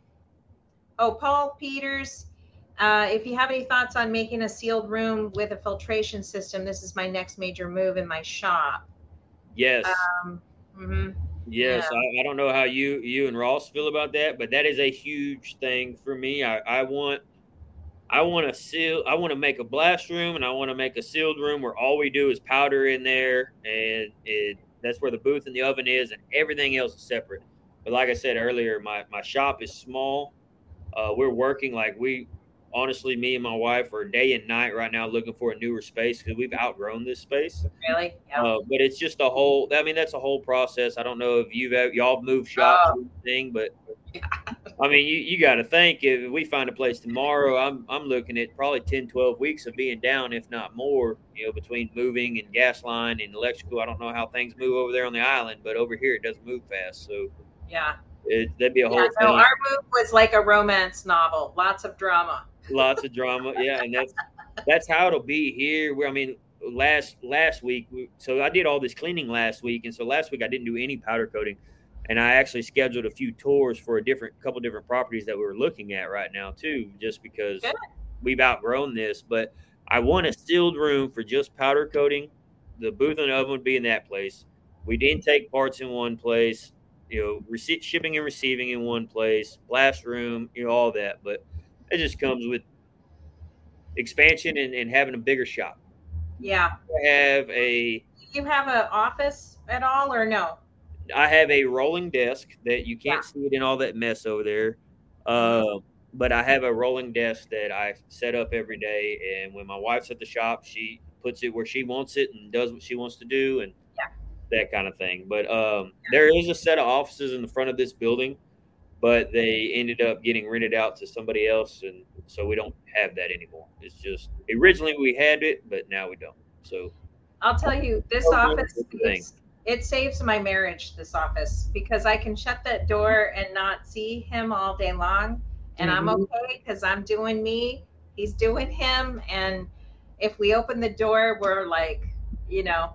oh, Paul Peters. Uh, if you have any thoughts on making a sealed room with a filtration system, this is my next major move in my shop. Yes. Um, mm-hmm. Yes, yeah. I, I, don't know how you you and Ross feel about that, but that is a huge thing for me. I, I want I want to seal. I want to make a blast room, and I want to make a sealed room where all we do is powder in there, and it that's where the booth and the oven is, and everything else is separate. But like I said earlier, my my shop is small. Uh, we're working like we honestly, me and my wife are day and night right now looking for a newer space because we've outgrown this space. Really? Yeah. Uh, but it's just a whole. I mean, that's a whole process. I don't know if you've y'all moved shops oh. thing, but I mean, you, you got to think if we find a place tomorrow, I'm I'm looking at probably 10, 12 weeks of being down, if not more. You know, between moving and gas line and electrical. I don't know how things move over there on the island, but over here it doesn't move fast. So yeah, it, that'd be a whole. Yeah, so our move was like a romance novel, lots of drama. Lots of drama, yeah, and that's that's how it'll be here. Where I mean, last last week, so I did all this cleaning last week, and so last week I didn't do any powder coating and I actually scheduled a few tours for a different couple different properties that we are looking at right now too, just because Good. we've outgrown this. But I want a sealed room for just powder coating. The booth and oven would be in that place. We didn't take parts in one place, you know, receipt, shipping and receiving in one place, blast room, you know, all that. But it just comes with expansion and, and having a bigger shop. Yeah. I have a. You have an office at all, or no? I have a rolling desk that you can't yeah. see it in all that mess over there. Uh, but I have a rolling desk that I set up every day, and when my wife's at the shop, she puts it where she wants it and does what she wants to do, and yeah. that kind of thing. But um, yeah. there is a set of offices in the front of this building, but they ended up getting rented out to somebody else, and so we don't have that anymore. It's just originally we had it, but now we don't. So I'll tell you, this office is, it saves my marriage this office because i can shut that door and not see him all day long and mm-hmm. i'm okay because i'm doing me he's doing him and if we open the door we're like you know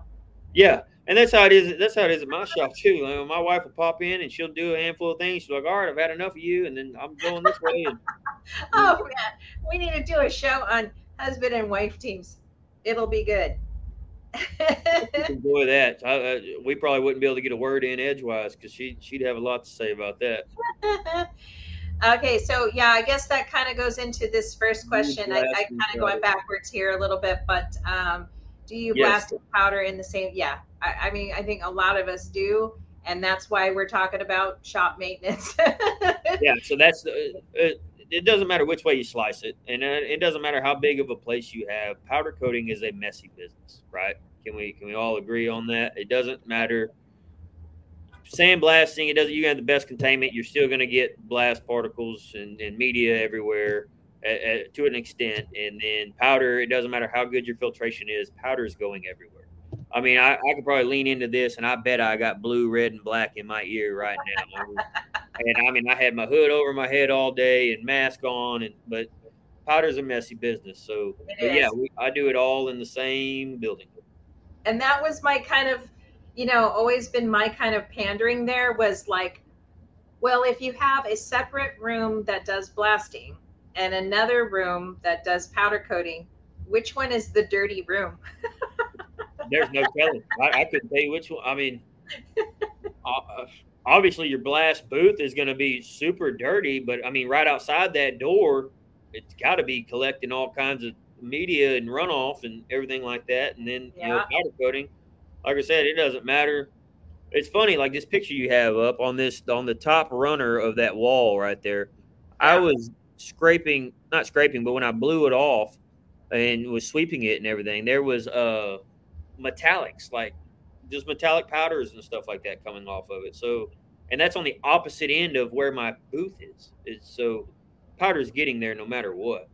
yeah and that's how it is that's how it is at my shop too like, my wife will pop in and she'll do a handful of things she's like all right i've had enough of you and then i'm going this way and, oh man we need to do a show on husband and wife teams It'll be good. enjoy that. I, uh, we probably wouldn't be able to get a word in edgewise because she she'd have a lot to say about that. okay, so yeah, I guess that kind of goes into this first question. I, I kind of going backwards here a little bit, but um, do you yes. blast powder in the same? Yeah, I, I, mean, I think a lot of us do, and that's why we're talking about shop maintenance. yeah, so that's the. Uh, it doesn't matter which way you slice it, and uh, it doesn't matter how big of a place you have. Powder coating is a messy business, right? Can we can we all agree on that? It doesn't matter. Sandblasting, it doesn't. You have the best containment. You're still going to get blast particles and, and media everywhere at, at, to an extent. And then powder, it doesn't matter how good your filtration is. Powder is going everywhere. I mean, I, I could probably lean into this, and I bet I got blue, red, and black in my ear right now. and I mean, I had my hood over my head all day and mask on, and but powder's a messy business. So, yeah, we, I do it all in the same building and that was my kind of you know always been my kind of pandering there was like well if you have a separate room that does blasting and another room that does powder coating which one is the dirty room there's no telling I, I, couldn't tell you which one i mean uh, obviously your blast booth is going to be super dirty but i mean right outside that door it's got to be collecting all kinds of media and runoff and everything like that, and then yeah. you know powder coating. Like I said, it doesn't matter. It's funny, like this picture you have up on this on the top runner of that wall right there. Yeah. I was scraping, not scraping, but when I blew it off and was sweeping it and everything, there was uh metallics, like just metallic powders and stuff like that coming off of it. So, and that's on the opposite end of where my booth is. Is so powder's getting there no matter what.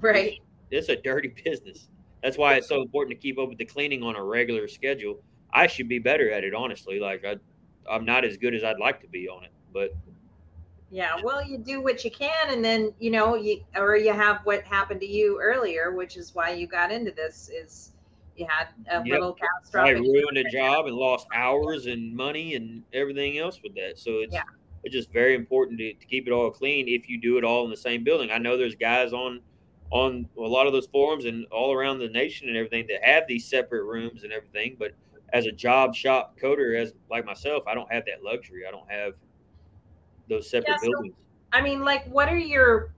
Right it's a dirty business. That's why it's so important to keep up with the cleaning on a regular schedule. I should be better at it, honestly. Like I, I'm not as good as I'd like to be on it, but yeah, well, you do what you can, and then you know, you or you have what happened to you earlier, which is why you got into this. Is you had a yep. little catastrophic. I ruined a job and lost hours and money and everything else with that. So it's yeah. it's just very important to, to keep it all clean if you do it all in the same building. I know there's guys on on a lot of those forums and all around the nation and everything that have these separate rooms and everything. But as a job shop coater, as like myself, I don't have that luxury. I don't have those separate yeah, so, buildings. I mean, like, what are your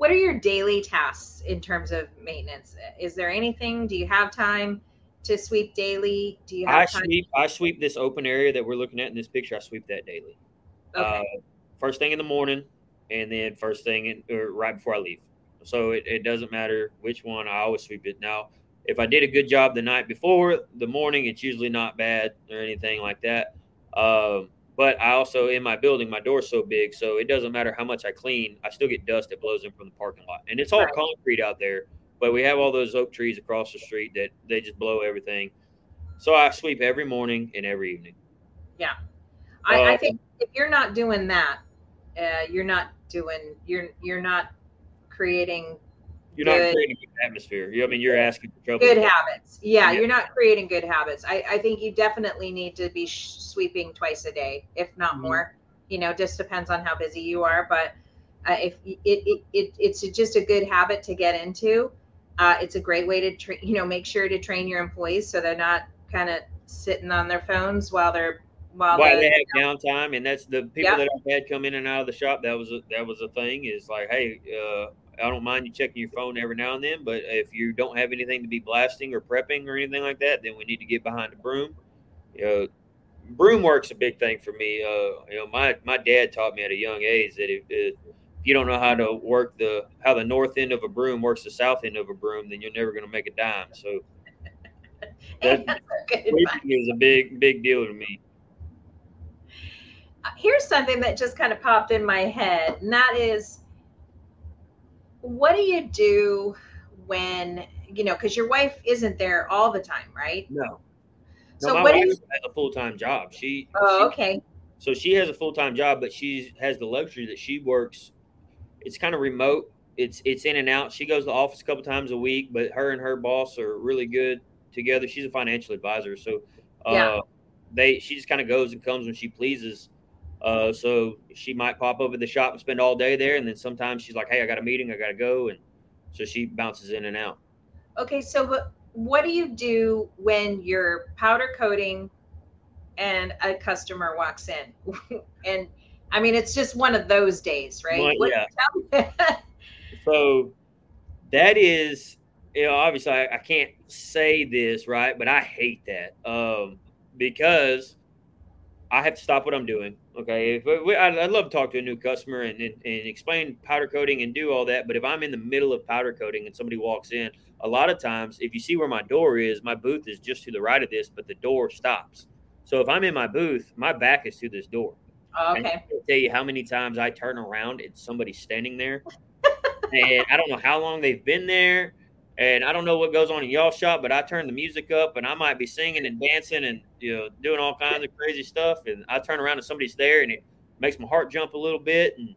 what are your daily tasks in terms of maintenance? Is there anything? Do you have time to sweep daily? Do you have I time? sweep I sweep this open area that we're looking at in this picture. I sweep that daily. Okay. Uh, first thing in the morning, and then first thing in, or right before I leave. So it, it doesn't matter which one. I always sweep it. Now, if I did a good job the night before, the morning, it's usually not bad or anything like that. Um, but I also in my building, my door's so big, so it doesn't matter how much I clean, I still get dust that blows in from the parking lot, and it's all right. concrete out there. But we have all those oak trees across the street that they just blow everything. So I sweep every morning and every evening. Yeah, I, uh, I think if you're not doing that, uh, you're not doing you're you're not creating you're good, not creating good atmosphere. You, I mean, you're asking for trouble. Good habits. Yeah, yeah, you're not creating good habits. I, I think you definitely need to be sh- sweeping twice a day, if not mm-hmm. more. You know, just depends on how busy you are. But uh, if it, it, it, it's just a good habit to get into. Uh, it's a great way to, tra- you know, make sure to train your employees so they're not kind of sitting on their phones while they're while, while they have downtime. And that's the people that I've had come in and out of the shop. That was a, that was a thing. Is like, hey, uh, I don't mind you checking your phone every now and then, but if you don't have anything to be blasting or prepping or anything like that, then we need to get behind the broom. You know, broom work's a big thing for me. Uh, you know, my my dad taught me at a young age that if, if you don't know how to work the how the north end of a broom works the south end of a broom, then you're never going to make a dime. So that is a big big deal to me. Here's something that just kind of popped in my head, and that is what do you do when you know because your wife isn't there all the time right? No. No so my what wife is, has a full-time job. She oh she, okay. so she has a full-time job but she has the luxury that she works it's kind of remote. It's it's in and out. She goes to the office a couple times a week but her and her boss are really good together. She's a financial advisor so uh, yeah. they she just kind of goes and comes when she pleases uh, so she might pop over the shop and spend all day there, and then sometimes she's like, "Hey, I got a meeting, I got to go," and so she bounces in and out. Okay, so what do you do when you're powder coating and a customer walks in? and I mean, it's just one of those days, right? Well, yeah. so that is, you know, obviously I, I, can't say this, right? But I hate that um, because I have to stop what I'm doing. Okay. If uh, we, I, I love to talk to a new customer and, and, and explain powder coating and do all that. But if I'm in the middle of powder coating and somebody walks in, a lot of times, if you see where my door is, my booth is just to the right of this, but the door stops. So if I'm in my booth, my back is to this door. Oh, okay. I tell you how many times I turn around and somebody's standing there, and I don't know how long they've been there, and I don't know what goes on in y'all shop, but I turn the music up, and I might be singing and dancing and you know doing all kinds of crazy stuff, and I turn around and somebody's there, and it makes my heart jump a little bit, and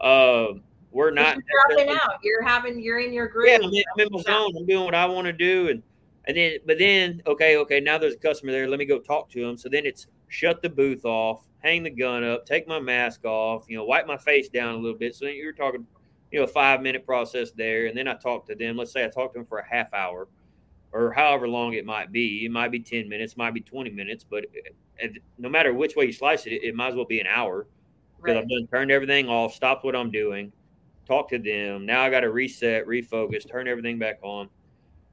uh, we're not you're dropping out. You're having you're in your groove. Yeah, I'm in, I'm in my zone. I'm doing what I want to do, and and then but then okay, okay, now there's a customer there. Let me go talk to him. So then it's shut the booth off, hang the gun up, take my mask off, you know, wipe my face down a little bit. So you're talking, you know, a five minute process there, and then I talk to them. Let's say I talk to them for a half hour, or however long it might be. It might be ten minutes, might be twenty minutes, but uh, no matter which way you slice it, it might as well be an hour because right. I've done turned everything off, stopped what I'm doing talk to them. Now I got to reset, refocus, turn everything back on.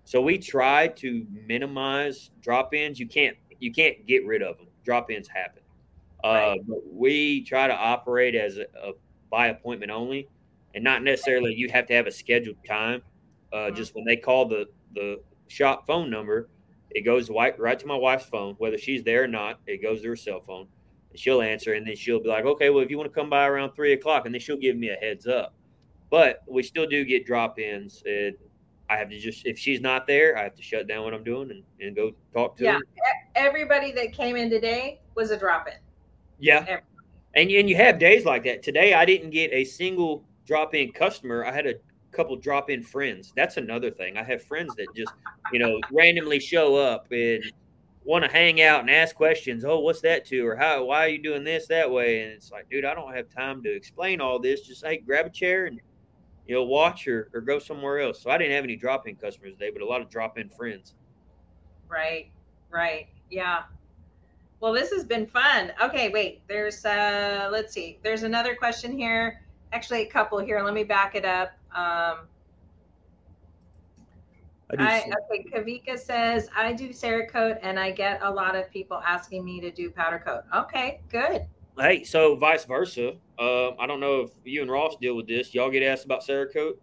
So we try to minimize drop ins. You can't you can't get rid of them. Drop ins happen. Uh, but we try to operate as a, a, by appointment only, and not necessarily you have to have a scheduled time. Uh, mm-hmm. Just when they call the the shop phone number, it goes right, right to my wife's phone, whether she's there or not. It goes to her cell phone. She'll answer, and then she'll be like, "Okay, well, if you want to come by around three o'clock," and then she'll give me a heads up. But we still do get drop ins. I have to just, if she's not there, I have to shut down what I'm doing and, and go talk to yeah. her. Everybody that came in today was a drop in. Yeah. Everybody. And, and you have days like that. Today, I didn't get a single drop in customer. I had a couple drop in friends. That's another thing. I have friends that just, you know, randomly show up and want to hang out and ask questions. Oh, what's that to? Or how, why are you doing this that way? And it's like, dude, I don't have time to explain all this. Just hey, grab a chair and you know, watch or, or go somewhere else. So I didn't have any drop in customers today, but a lot of drop in friends. Right, right. Yeah. Well, this has been fun. Okay, wait. There's uh let's see. There's another question here. Actually, a couple here. Let me back it up. Um I, okay, Kavika says I do Cerakote and I get a lot of people asking me to do powder coat. Okay, good. Hey, so vice versa. Uh, I don't know if you and Ross deal with this. Y'all get asked about Cerakote?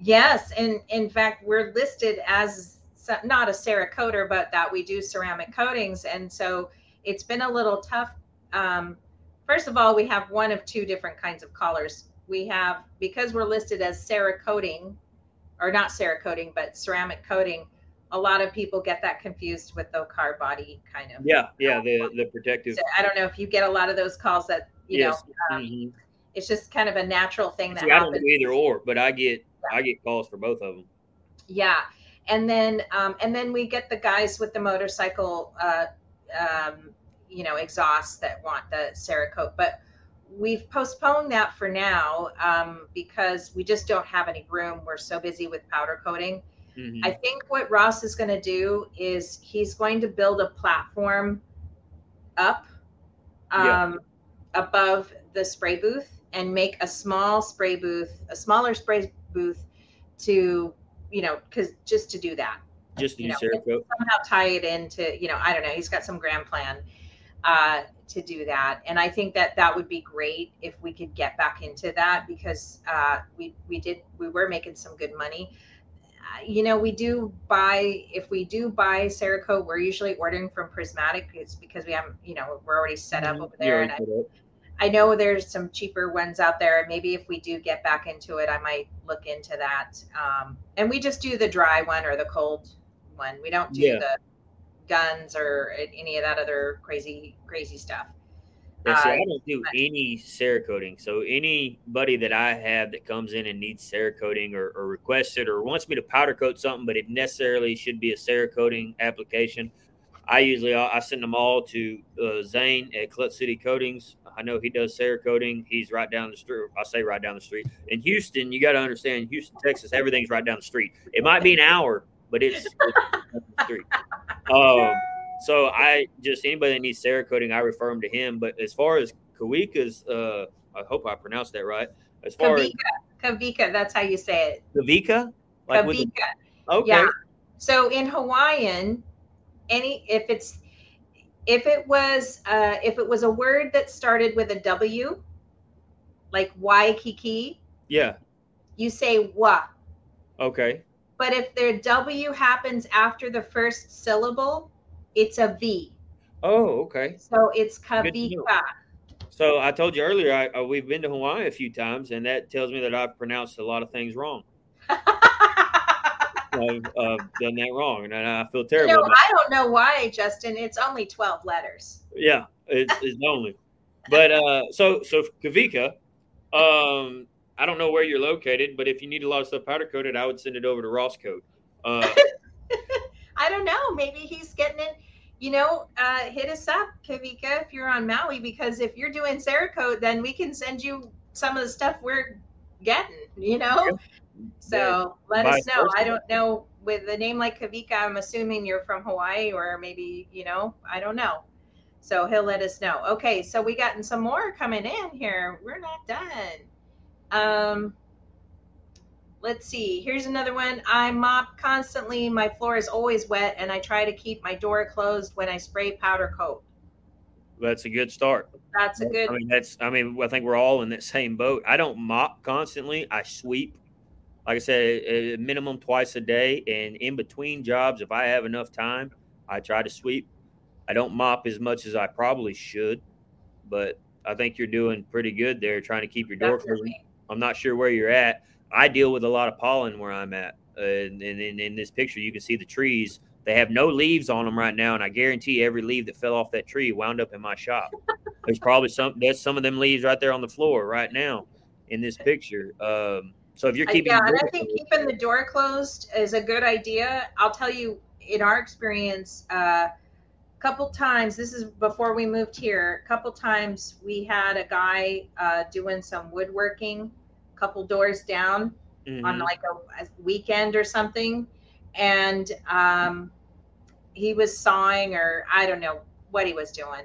Yes, and in fact, we're listed as not a Cerakoter, but that we do ceramic coatings, and so it's been a little tough. Um, first of all, we have one of two different kinds of colors. We have because we're listed as Cerakoting, or not Cerakoting, but ceramic coating a lot of people get that confused with the car body kind of. Yeah, yeah, the the protective. So I don't know if you get a lot of those calls that you yes. know. Um, mm-hmm. It's just kind of a natural thing that See, happens. I don't do either or, but I get yeah. I get calls for both of them. Yeah, and then um, and then we get the guys with the motorcycle, uh, um, you know, exhaust that want the Cerakote, but we've postponed that for now um, because we just don't have any room. We're so busy with powder coating Mm-hmm. I think what Ross is going to do is he's going to build a platform up um, yeah. above the spray booth and make a small spray booth, a smaller spray booth to, you know, because just to do that. Just to you know, somehow tie it into, you know, I don't know. He's got some grand plan uh, to do that, and I think that that would be great if we could get back into that because uh, we we did we were making some good money you know, we do buy, if we do buy Cerakote, we're usually ordering from Prismatic. It's because we have, you know, we're already set up mm-hmm. over there. Yeah, and I, I, know there's some cheaper ones out there. Maybe if we do get back into it, I might look into that. Um, and we just do the dry one or the cold one. We don't do yeah. the guns or any of that other crazy, crazy stuff. Yeah, see, I don't do any Cerakoting. So anybody that I have that comes in and needs Cerakoting or, or requests it or wants me to powder coat something, but it necessarily should be a Cerakoting application, I usually I send them all to uh, Zane at Clutch City Coatings. I know he does Cerakoting. He's right down the street. I say right down the street. In Houston, you got to understand, Houston, Texas, everything's right down the street. It might be an hour but it's, it's three. Um, so I just anybody that needs Cerakoting, I refer them to him. But as far as Kawika's, uh, I hope I pronounced that right. As far Kavika. as Kavika, that's how you say it. Kavika, like Kavika. okay. Yeah. So in Hawaiian, any if it's if it was uh, if it was a word that started with a W, like Waikiki. Yeah. You say wa. Okay. But if their W happens after the first syllable, it's a V. Oh, okay. So it's Kavika. So I told you earlier, I, we've been to Hawaii a few times, and that tells me that I've pronounced a lot of things wrong. I've uh, done that wrong, and I feel terrible. You know, I don't know why, Justin. It's only twelve letters. Yeah, it's, it's only. But uh, so so Kavika, um, I don't know where you're located, but if you need a lot of stuff powder coated, I would send it over to Ross Coat. Uh, I don't know. Maybe he's getting it. You know, uh, hit us up, Kavika, if you're on Maui, because if you're doing Cerakote, then we can send you some of the stuff we're getting. You know, yeah. so let By us know. Person. I don't know with a name like Kavika. I'm assuming you're from Hawaii, or maybe you know, I don't know. So he'll let us know. Okay, so we gotten some more coming in here. We're not done. Um, let's see. Here's another one. I mop constantly. My floor is always wet, and I try to keep my door closed when I spray powder coat. That's a good start. That's a good. I mean, that's. I mean, I think we're all in that same boat. I don't mop constantly. I sweep. Like I said, a minimum twice a day, and in between jobs, if I have enough time, I try to sweep. I don't mop as much as I probably should, but I think you're doing pretty good there, trying to keep your door closed. I'm not sure where you're at. I deal with a lot of pollen where I'm at. Uh, and, in, in this picture, you can see the trees. They have no leaves on them right now, and I guarantee every leaf that fell off that tree wound up in my shop. There's probably some. There's some of them leaves right there on the floor right now in this picture. Um, so if you're keeping, yeah, and I think closed, keeping the door closed is a good idea. I'll tell you, in our experience, uh, couple times. This is before we moved here. A couple times we had a guy uh, doing some woodworking a couple doors down mm-hmm. on like a, a, weekend or something, and um, he was sawing or I don't know what he was doing,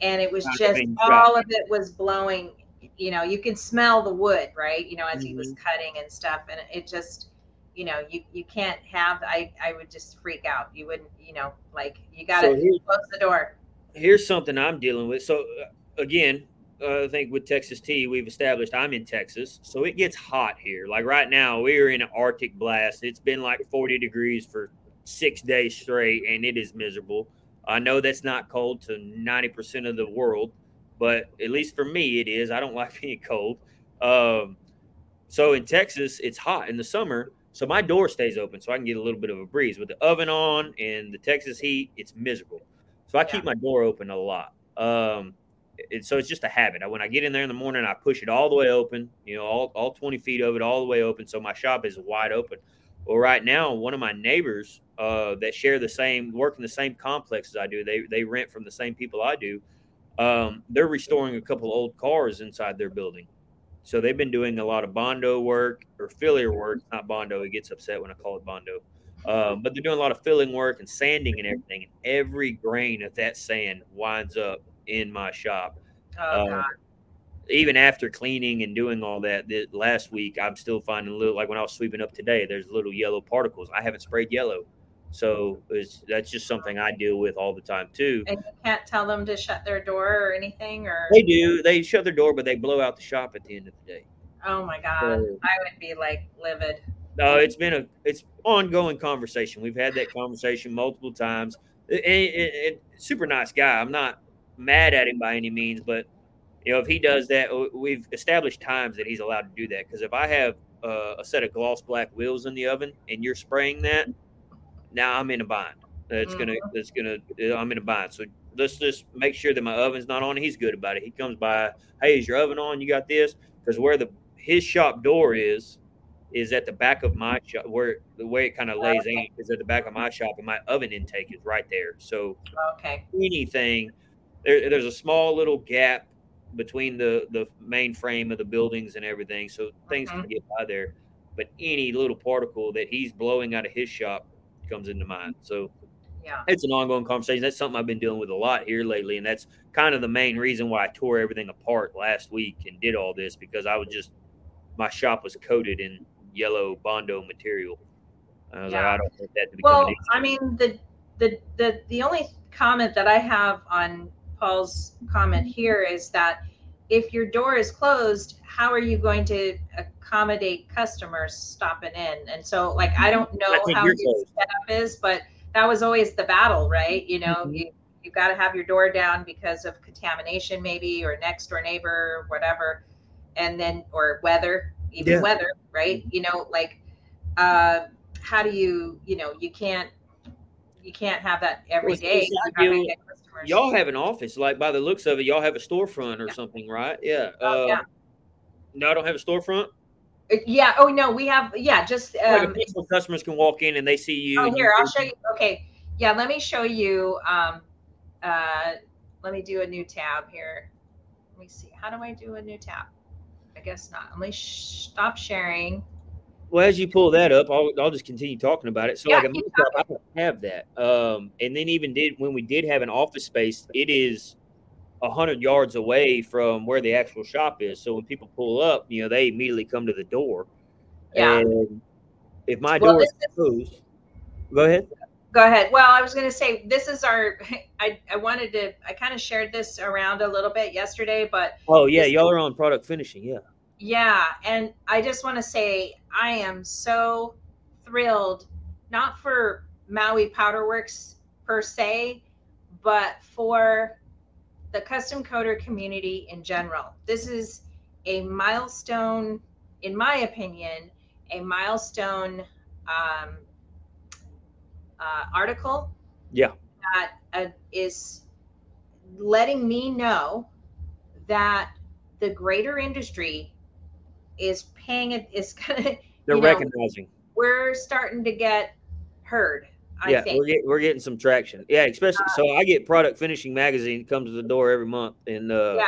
and it was just all of it was blowing. You know, you can smell the wood, right? You know, as mm-hmm. he was mm-hmm. cutting and stuff, and it just you know you you can't have i i would just freak out you wouldn't you know like you gotta so close the door here's something i'm dealing with so uh, again uh, I think with Texas T, we've established I'm in Texas, so it gets hot here. Like right now, we're in an Arctic blast. It's been like 40 degrees for six days straight, and it is miserable. I know that's not cold to 90% of the world, but at least for me, it is. I don't like being cold. Um, so in Texas, it's hot in the summer, so my door stays open so I can get a little bit of a breeze. With the oven on and the Texas heat, it's miserable. So I yeah. keep my door open a lot. Um, it, so it's just a habit. I, when I get in there in the morning, I push it all the way open, you know, all, all 20 feet of it all the way open. So my shop is wide open. Well, right now, one of my neighbors uh, that share the same, work in the same complex as I do, they, they rent from the same people I do. Um, they're restoring a couple old cars inside their building. So they've been doing a lot of Bondo work or filler work, not Bondo. He gets upset when I call it Bondo. Um, but they're doing a lot of filling work and sanding and everything. And every grain of that sand winds up in my shop. Oh, uh, even after cleaning and doing all that, that last week, I'm still finding a little like when I was sweeping up today. There's little yellow particles. I haven't sprayed yellow, so that's just something I deal with all the time too. And you can't tell them to shut their door or anything, or they do. They shut their door, but they blow out the shop at the end of the day. Oh my god, so, I would be like livid. No, it's been a it's ongoing conversation. We've had that conversation multiple times. It, it, it, super nice guy. I'm not mad at him by any means, but you know, if he does that, we've established times that he's allowed to do that. Because if I have uh, a set of gloss black wheels in the oven and you're spraying that, now I'm in a bind. That's gonna, mm-hmm. that's gonna, uh, I'm in a bind. So let's just make sure that my oven's not on. He's good about it. He comes by, hey, is your oven on? You got this? Because where the his shop door is, is at the back of my shop. Where the way it kind of lays okay. in is at the back of my shop, and my oven intake is right there. So okay, anything there, there's a small little gap between the the main frame of the buildings and everything, so things mm-hmm. can get by there. But any little particle that he's blowing out of his shop comes into mind. So Yeah. it's an ongoing conversation. That's something I've been dealing with a lot here lately, and that's kind of the main reason why I tore everything apart last week and did all this because I was just my shop was coated in yellow bondo material. I was like, Yeah. I don't want that to become Well. I mean, the the the the only comment that I have on Paul's comment here is that if your door is closed, how are you going to uh, accommodate customers stopping in? And so, like, I don't know I how your setup is, but that was always the battle, right? You know, Mhm. you you got to have your door down because of contamination, maybe, or next door neighbor, or whatever, and then or weather, even Yeah. weather, right? You know, like, uh, how do you, you know, you can't you can't have that every Well, day. it's You're not not gonna dealing- get customers. Y'all have an office, like by the looks of it, y'all have a storefront or Yeah. something, right? Yeah. Oh, uh, yeah. No, I don't have a storefront. Yeah. Oh no, we have. Yeah, just um, peaceful customers can walk in and they see you. Oh, here, I'll show you. Okay. Yeah, let me show you. Um, uh, let me do a new tab here. Let me see. How do I do a new tab? I guess not. Let me sh- stop sharing. Well, as you pull that up, I'll, I'll just continue talking about it. So, Yeah, like, a keep makeup, I don't have that. Um, and then even did when we did have an office space, it is a hundred yards away from where the actual shop is. So when people pull up, you know, they immediately come to the door. Yeah. And if my Well, door is closed, go ahead. Go ahead. Well, I was going to say this is our. I I wanted to. I kind of shared this around a little bit yesterday, but Oh yeah, y'all are on product finishing. Yeah. Yeah, and I just want to say I am so thrilled, not for Maui Powderworks per se, but for the custom coater community in general. This is a milestone, in my opinion, a milestone um, uh, article Yeah. that uh, is letting me know that the greater industry is paying it is gonna They're You know, recognizing. we're starting to get heard i yeah, think we're getting we're getting some traction. Yeah, especially so I get product finishing magazine comes to the door every month, and uh, yeah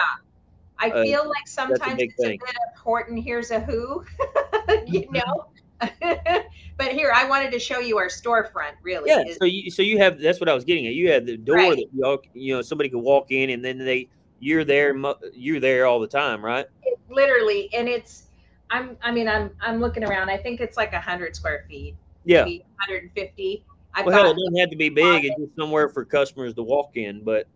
i uh, feel like sometimes big it's thing. a bit of Horton Hears a Who you know but here i wanted to show you our storefront really Yeah, is- so you so you have that's what I was getting at. You have the door Right. that y'all you know somebody could walk in and then they you're there you're there all the time, right? it literally and it's i'm i mean i'm i'm looking around i think it's like a 100 square feet Yeah. maybe 150 i've Well, hell, it doesn't have to be big. It's just somewhere for customers to walk in, but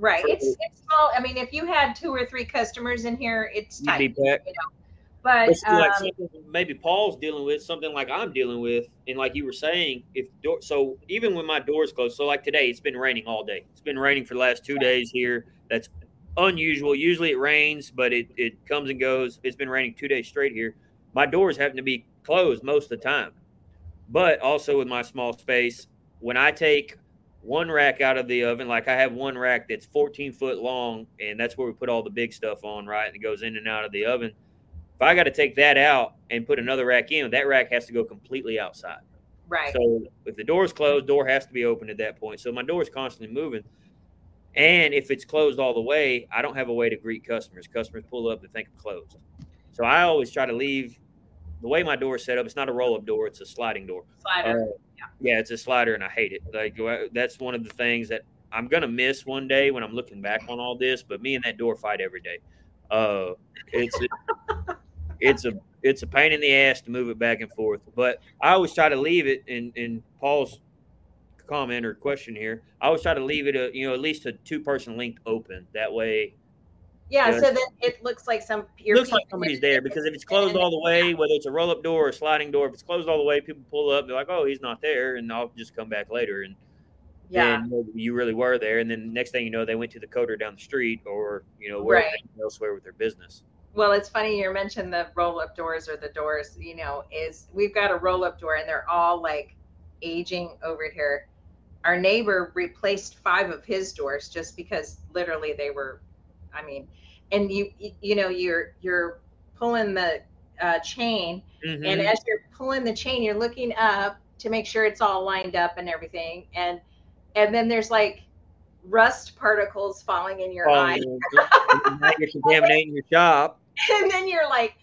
right it's it's small i mean if you had two or three customers in here it's tight be packed. but see, like um, maybe Paul's dealing with something like I'm dealing with, and like you were saying, if door, so even when my door's closed, so like today, it's been raining all day. It's been raining for the last two days here. That's unusual. Usually it rains, but it it comes and goes. It's been raining two days straight here. My doors happen to be closed most of the time, but also with my small space, when I take one rack out of the oven, like I have one rack that's 14 foot long, and that's where we put all the big stuff on, right? And it goes in and out of the oven. If I got to take that out and put another rack in, that rack has to go completely outside. right So if the door's closed, door has to be open at that point. So my door is constantly moving. And if it's closed all the way, I don't have a way to greet customers. Customers pull up, they think I'm closed. So I always try to leave the way my door is set up. It's not a roll up door; it's a sliding door. slider Uh, yeah, it's a slider, and I hate it. Like that's one of the things that I'm gonna miss one day when I'm looking back on all this. But me and that door fight every day. Uh, it's a, it's a it's a pain in the ass to move it back and forth. But I always try to leave it. In in Paul's comment or question here, I always try to leave it a you know at least a two person link open. That way, yeah, so then it looks like some your looks like somebody's there because if it's closed all the way, whether it's a roll up door or a sliding door, if it's closed all the way, people pull up, they're like, "Oh, he's not there," and I'll just come back later, and yeah you really were there, and then next thing you know, they went to the coater down the street or you know where Right. elsewhere with their business. Well, it's funny you mentioned the roll up doors or the doors, you know, is we've got a roll up door and they're all like aging over here. Our neighbor replaced five of his doors just because literally they were, I mean, and you, you, you know, you're, you're pulling the uh, chain and Mhm. as you're pulling the chain, you're looking up to make sure it's all lined up and everything. And, and then there's like rust particles falling in your Oh, eye. you're contaminating your shop. and then you're like,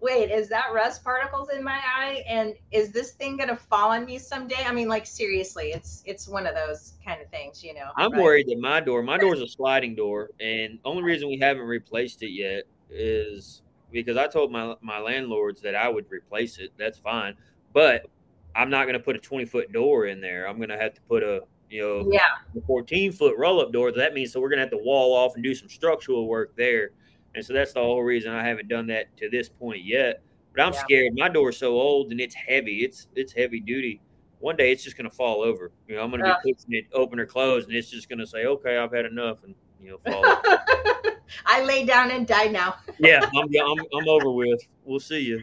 wait, is that rust particles in my eye? And is this thing gonna fall on me someday? I mean, like seriously, it's it's one of those kind of things, you know. I'm right? worried that my door, my door is a sliding door, and only reason we haven't replaced it yet is because I told my my landlords that I would replace it. That's fine, but I'm not going to put a 20 foot door in there. I'm going to have to put a you know Yeah, 14 foot roll up door. That means so we're going to have to wall off and do some structural work there. And so that's the whole reason I haven't done that to this point yet. But I'm Yeah. scared. My door's so old and it's heavy. It's it's heavy duty. One day it's just going to fall over. You know, I'm going to Ugh. be pushing it open or close, and it's just going to say, "Okay, I've had enough," and you know, fall. I lay down and die now. yeah, I'm, I'm I'm over with. We'll see you.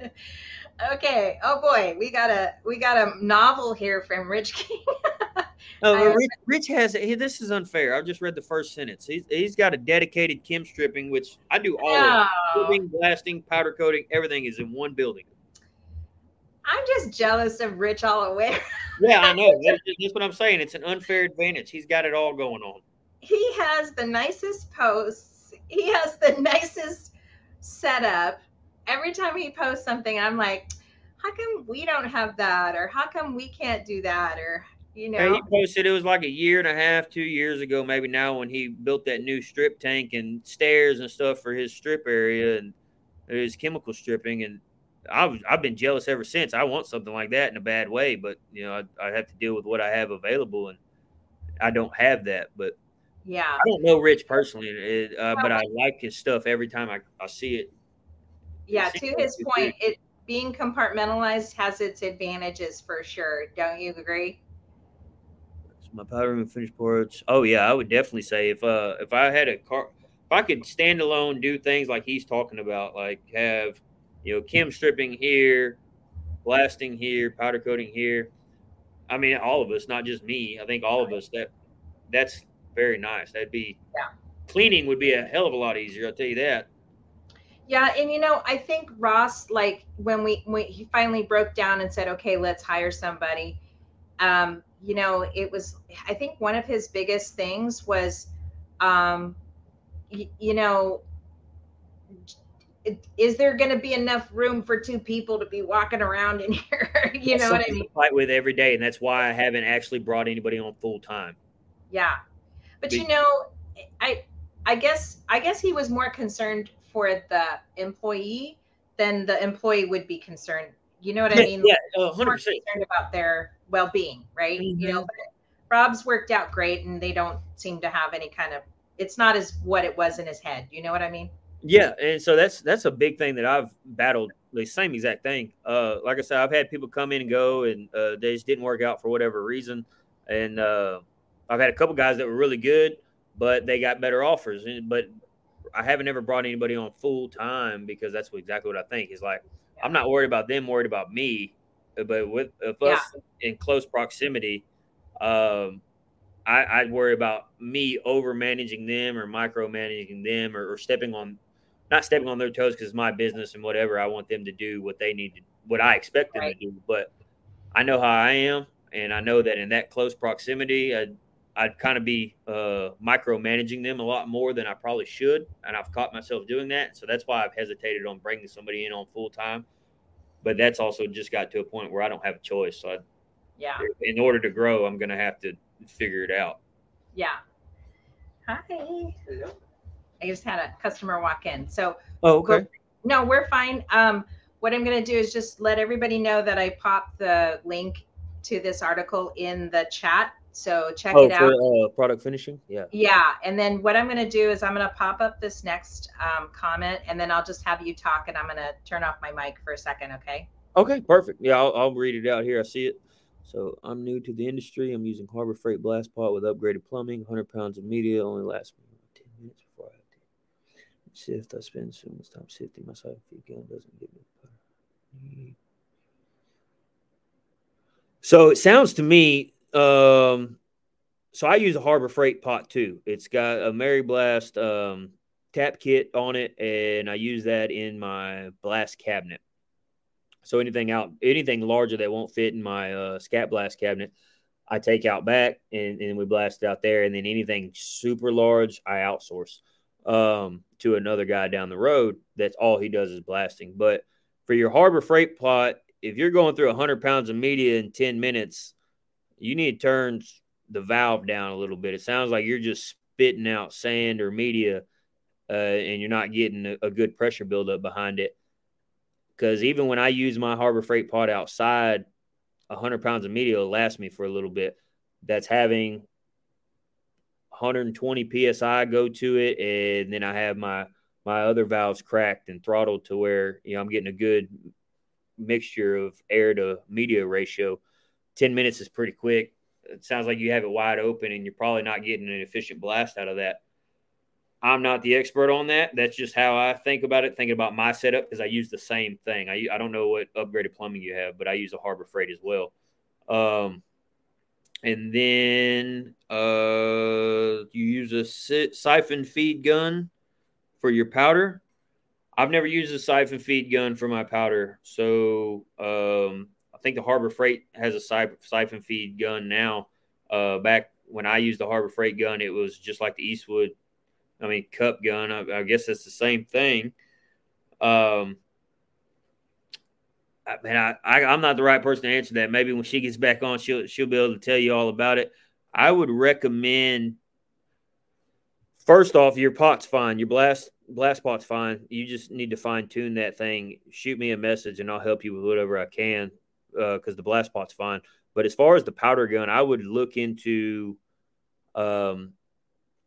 Okay. Oh boy, we got a we got a novel here from Rich King. Oh, I- Rich, Rich has he, this is unfair. I've just read the first sentence. He's he's got a dedicated chem stripping, which I do all of it. Stripping, blasting, powder coating, everything is in one building. I'm just jealous of Rich all aware. Yeah, I know. That's, that's what I'm saying. It's an unfair advantage. He's got it all going on. He has the nicest posts. He has the nicest setup. Every time he posts something, I'm like, how come we don't have that? Or how come we can't do that? Or you Hey, know, he posted it was like a year and a half, two years ago, maybe now, when he built that new strip tank and stairs and stuff for his strip area and his chemical stripping. And I've I've been jealous ever since. I want something like that in a bad way, but you know I, I have to deal with what I have available, and I don't have that. But yeah. I don't know Rich personally, it, uh, but I like his stuff every time I, I see it. Yeah, to his like point, it being compartmentalized has its advantages for sure. Don't you agree? my powder room finished ports. Oh yeah, I would definitely say if uh if I had a car if I could stand alone do things like he's talking about, like have you know chem stripping here, blasting here, powder coating here. I mean all of us, not just me. I think all of us that that's very nice. That'd be Yeah. cleaning would be a hell of a lot easier, I'll tell you that. Yeah, and you know, I think Ross, like when we when he finally broke down and said, "Okay, let's hire somebody," um, you know, it was. I think one of his biggest things was, um, y- you know, is there going to be enough room for two people to be walking around in here? you know what I mean? Fight with every day, and that's why I haven't actually brought anybody on full time. Yeah, but Be- you know, I I guess I guess he was more concerned for the employee then the employee would be concerned. You know what I mean? yeah, uh, He's hundred more concerned about their well-being, right? You know, Mhm. but Rob's worked out great, and they don't seem to have any kind of. It's not as what it was in his head. You know what I mean? Yeah, and so that's that's a big thing that I've battled the same exact thing. Uh, like I said, I've had people come in and go, and uh, they just didn't work out for whatever reason. And uh, I've had a couple guys that were really good, but they got better offers. And but I haven't ever brought anybody on full time because that's what, exactly what I think is like. I'm not worried about them, worried about me. But with if us in close proximity, um, I, I'd worry about me over managing them or micromanaging them or, or stepping on, not stepping on their toes because it's my business and whatever. I want them to do what they need to, what I expect them Right. to do. But I know how I am, and I know that in that close proximity, I'd, I'd kind of be uh, micromanaging them a lot more than I probably should, and I've caught myself doing that. So that's why I've hesitated on bringing somebody in on full time. But that's also just got to a point where I don't have a choice. So I, Yeah, in order to grow, I'm going to have to figure it out. yeah. Hi. Hello. I just had a customer walk in, so Oh, okay. no, we're fine. Um, what I'm going to do is just let everybody know that I popped the link to this article in the chat. So check Oh, it out. for uh, product finishing, yeah. Yeah, and then what I'm going to do is I'm going to pop up this next um, comment, and then I'll just have you talk, and I'm going to turn off my mic for a second. Okay. Okay, perfect. Yeah, I'll, I'll read it out here. I see it. So I'm new to the industry. I'm using Harbor Freight Blast Pot with upgraded plumbing. 100 pounds of media only lasts me 10 minutes before I have to sift. I spend so much time sifting. My side feed gun doesn't give me So it sounds to me, um, so I use a Harbor Freight pot too. It's got a Mary Blast um, tap kit on it, and I use that in my blast cabinet. So anything out, anything larger that won't fit in my uh, Skat Blast cabinet, I take out back and, and we blast it out there. And then anything super large, I outsource. um, to another guy down the road. That's all he does is blasting. But for your harbor freight pot, if you're going through 100 pounds of media in 10 minutes, you need to turn the valve down a little bit. It sounds like you're just spitting out sand or media, uh, and you're not getting a, a good pressure buildup behind it. Because even when I use my Harbor Freight pot outside, 100 pounds of media will last me for a little bit. That's having 120 psi go to it, and then I have my my other valves cracked and throttled to where you know I'm getting a good mixture of air to media ratio. 10 minutes is pretty quick. It sounds like you have it wide open and you're probably not getting an efficient blast out of that. I'm not the expert on that. That's just how I think about it, thinking about my setup because I use the same thing. I, I don't know what upgraded plumbing you have, but I use a Harbor Freight as well. Um, and then uh, you use a siphon feed gun for your powder. I've never used a siphon feed gun for my powder, so um, think the Harbor Freight has a siphon feed gun now. Uh, back when I used the Harbor Freight gun, it was just like the Eastwood, I mean, cup gun. I, I guess it's the same thing. Um, I mean, I, I am not the right person to answer that. Maybe when she gets back on, she'll she'll be able to tell you all about it. I would recommend first off, your pot's fine. Your blast blast pot's fine. You just need to fine tune that thing. Shoot me a message and I'll help you with whatever I can because uh, the blast pot's fine. But as far as the powder gun, I would look into um,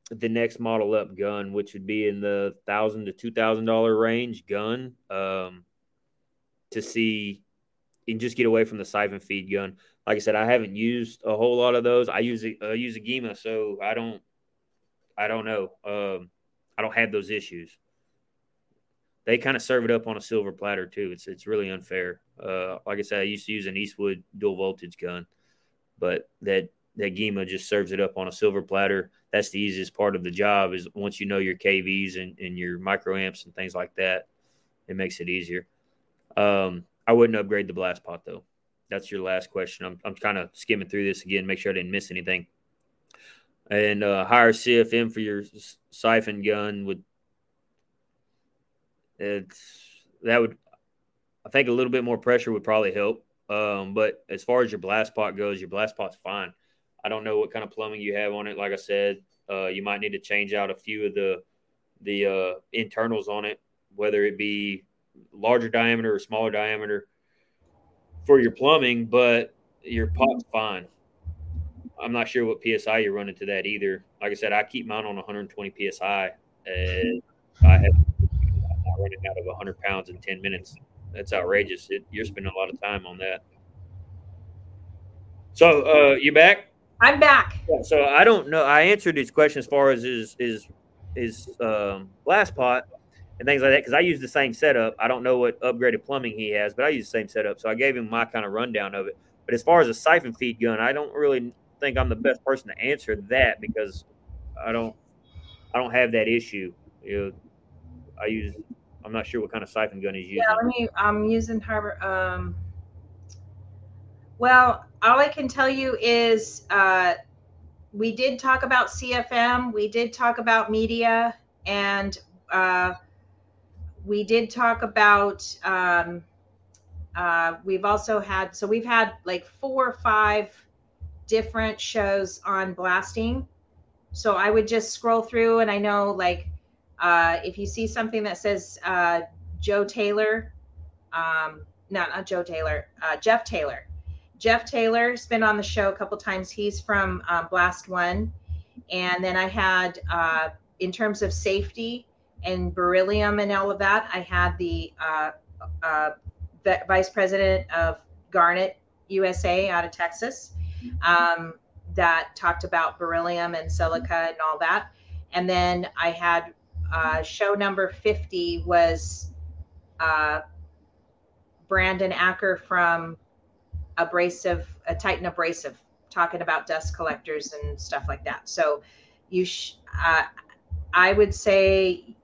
the next model up gun, which would be in the thousand to two thousand dollar range gun, um, to see and just get away from the siphon feed gun. Like I said, I haven't used a whole lot of those. I use a, uh, use a Gema, so I don't I don't know. Um, I don't have those issues. They kind of serve it up on a silver platter too. It's it's really unfair. Uh, like I said, I used to use an Eastwood dual voltage gun, but that that Gema just serves it up on a silver platter. That's the easiest part of the job is once you know your KVs and, and your microamps and things like that, it makes it easier. Um, I wouldn't upgrade the blast pot though. That's your last question. I'm, I'm kind of skimming through this again, make sure I didn't miss anything and uh, higher CFM for your siphon gun would it's that would I think a little bit more pressure would probably help. Um, but as far as your blast pot goes, your blast pot's fine. I don't know what kind of plumbing you have on it. Like I said, uh, you might need to change out a few of the the uh, internals on it, whether it be larger diameter or smaller diameter for your plumbing. But your pot's fine. I'm not sure what psi you're running to that either. Like I said, I keep mine on 120 psi, and I have running out of 100 pounds in 10 minutes. That's outrageous. It, you're spending a lot of time on that. So, uh, you back? I'm back. Yeah, so I don't know. I answered his question as far as his his his um, blast pot and things like that because I use the same setup. I don't know what upgraded plumbing he has, but I use the same setup. So I gave him my kind of rundown of it. But as far as a siphon feed gun, I don't really think I'm the best person to answer that because I don't I don't have that issue. You know, I use I'm not sure what kind of siphon gun he's using. Yeah, let me I'm using Harbor um well, all I can tell you is uh we did talk about CFM, we did talk about media, and uh, we did talk about um, uh, we've also had so we've had like four or five different shows on blasting. So I would just scroll through, and I know like uh, if you see something that says uh, Joe Taylor, um, not not Joe Taylor, uh, Jeff Taylor. Jeff Taylor's been on the show a couple times. He's from um, BlastOne, and then I had uh, in terms of safety and beryllium and all of that. I had the uh, uh, vice president of Garnet USA out of Texas um, that talked about beryllium and silica and all that. And then I had uh, show number 50 was uh, Brandon Acker from Abrasive, a Titan Abrasive, talking about dust collectors and stuff like that. So you, sh- uh, I would say,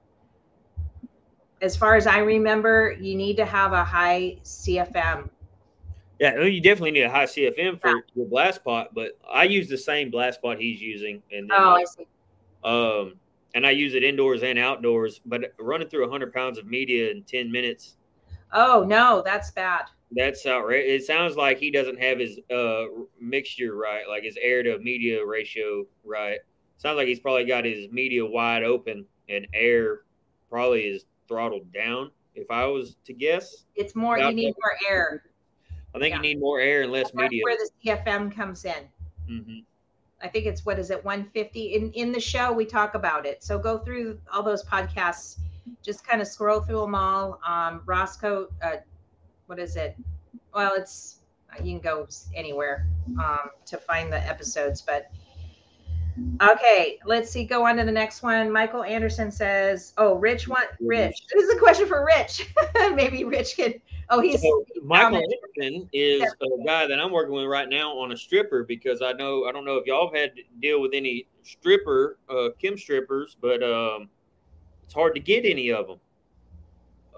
as far as I remember, you need to have a high CFM yeah, you definitely need a high CFM for yeah. your blast pot, but I use the same blast pot he's using. And then, oh, I see. Um, and I use it indoors and outdoors. But running through 100 pounds of media in 10 minutes. Oh no, that's bad. That's outrageous. It sounds like he doesn't have his uh, mixture right, like his air to media ratio right. Sounds like he's probably got his media wide open and air probably is throttled down. If I was to guess, it's more. You need more air. I think yeah. you need more air and less That's media. Where the CFM comes in. Mm-hmm. I think it's what is it 150 in in the show we talk about it. So go through all those podcasts, just kind of scroll through them all. Um, Roscoe, uh, what is it? Well, it's you can go anywhere um, to find the episodes, but Okay, let's see. Go on to the next one. Michael Anderson says, "Oh, Rich want Rich. This is a question for Rich. Maybe Rich can. Oh, he's so Michael Anderson is a guy that I'm working with right now on a stripper because I know I don't know if y'all have had to deal with any stripper, uh, chem strippers, but um, it's hard to get any of them.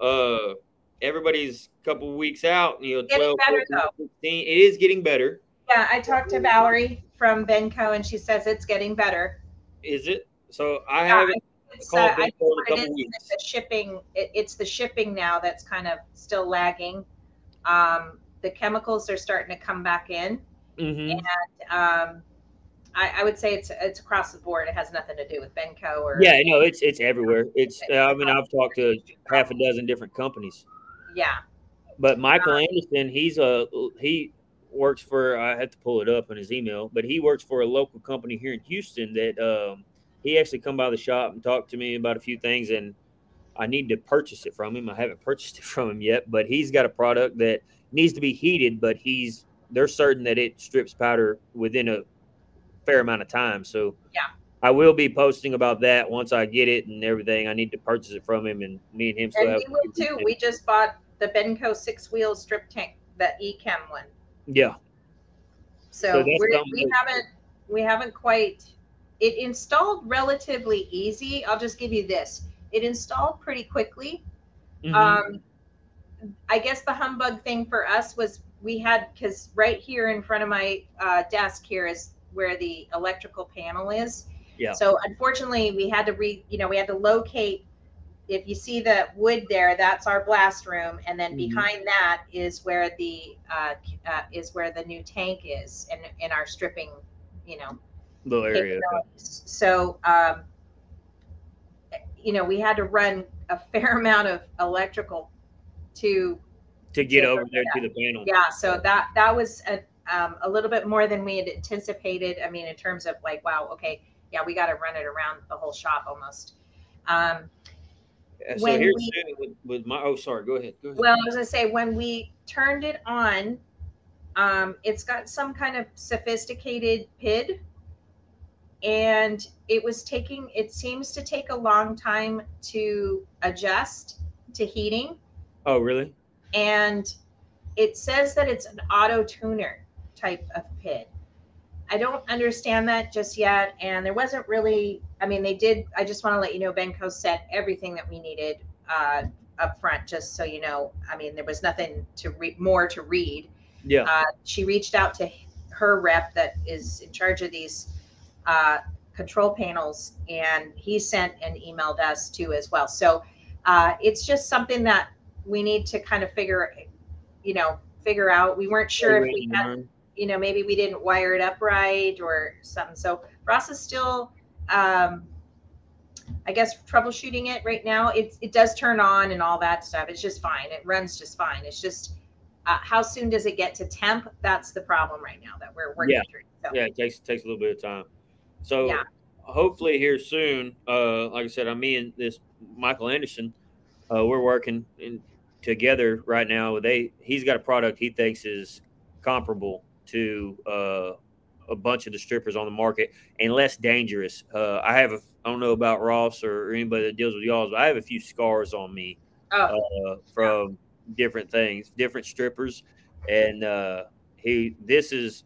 Uh, everybody's a couple weeks out. You know, 12, better, 14, 16. It is getting better. Yeah, I talked to Valerie from Benco, and she says it's getting better. Is it? So I yeah, haven't it's, uh, I it's the shipping. It, it's the shipping now that's kind of still lagging. Um, the chemicals are starting to come back in, mm-hmm. and um, I, I, would say it's it's across the board. It has nothing to do with Benco or yeah, no, it's it's everywhere. It's uh, I mean I've talked to half a dozen different companies. Yeah, but Michael um, Anderson, he's a he works for I had to pull it up in his email, but he works for a local company here in Houston that um, he actually come by the shop and talked to me about a few things and I need to purchase it from him. I haven't purchased it from him yet, but he's got a product that needs to be heated, but he's they're certain that it strips powder within a fair amount of time. So yeah. I will be posting about that once I get it and everything. I need to purchase it from him, and me and him still and have. We too. We just bought the Benco six wheel strip tank, the Echem one. Yeah. So, so we haven't we haven't quite. It installed relatively easy. I'll just give you this. It installed pretty quickly. Mm-hmm. Um, I guess the humbug thing for us was we had because right here in front of my uh, desk here is where the electrical panel is. Yeah. So unfortunately, we had to re you know we had to locate if you see the wood there, that's our blast room, and then mm-hmm. behind that is where the uh, uh, is where the new tank is, in in our stripping, you know, little area. So, um, you know, we had to run a fair amount of electrical to to get to over there that. to the panel. Yeah, so that that was a um, a little bit more than we had anticipated. I mean, in terms of like, wow, okay, yeah, we got to run it around the whole shop almost. Um, so when here's we, with, with, my oh sorry go ahead, go ahead well i was going to say when we turned it on um, it's got some kind of sophisticated pid and it was taking it seems to take a long time to adjust to heating oh really and it says that it's an auto tuner type of pid I don't understand that just yet. And there wasn't really, I mean, they did, I just want to let you know, Benco set everything that we needed uh, up front, just so you know. I mean, there was nothing to read, more to read. Yeah. Uh, she reached out to her rep that is in charge of these uh, control panels, and he sent and emailed us too as well. So uh, it's just something that we need to kind of figure, you know, figure out. We weren't sure if we had you know, maybe we didn't wire it up right or something. So Ross is still, um, I guess, troubleshooting it right now. It, it does turn on and all that stuff. It's just fine. It runs just fine. It's just uh, how soon does it get to temp? That's the problem right now that we're working yeah. through. So. Yeah, it takes takes a little bit of time. So yeah. hopefully here soon, uh, like I said, I'm me and this Michael Anderson, uh, we're working in, together right now. They he's got a product he thinks is comparable to uh, a bunch of the strippers on the market and less dangerous. Uh, I have, a, I don't know about Ross or anybody that deals with y'all, but I have a few scars on me oh. uh, from different things, different strippers, and uh, he. This is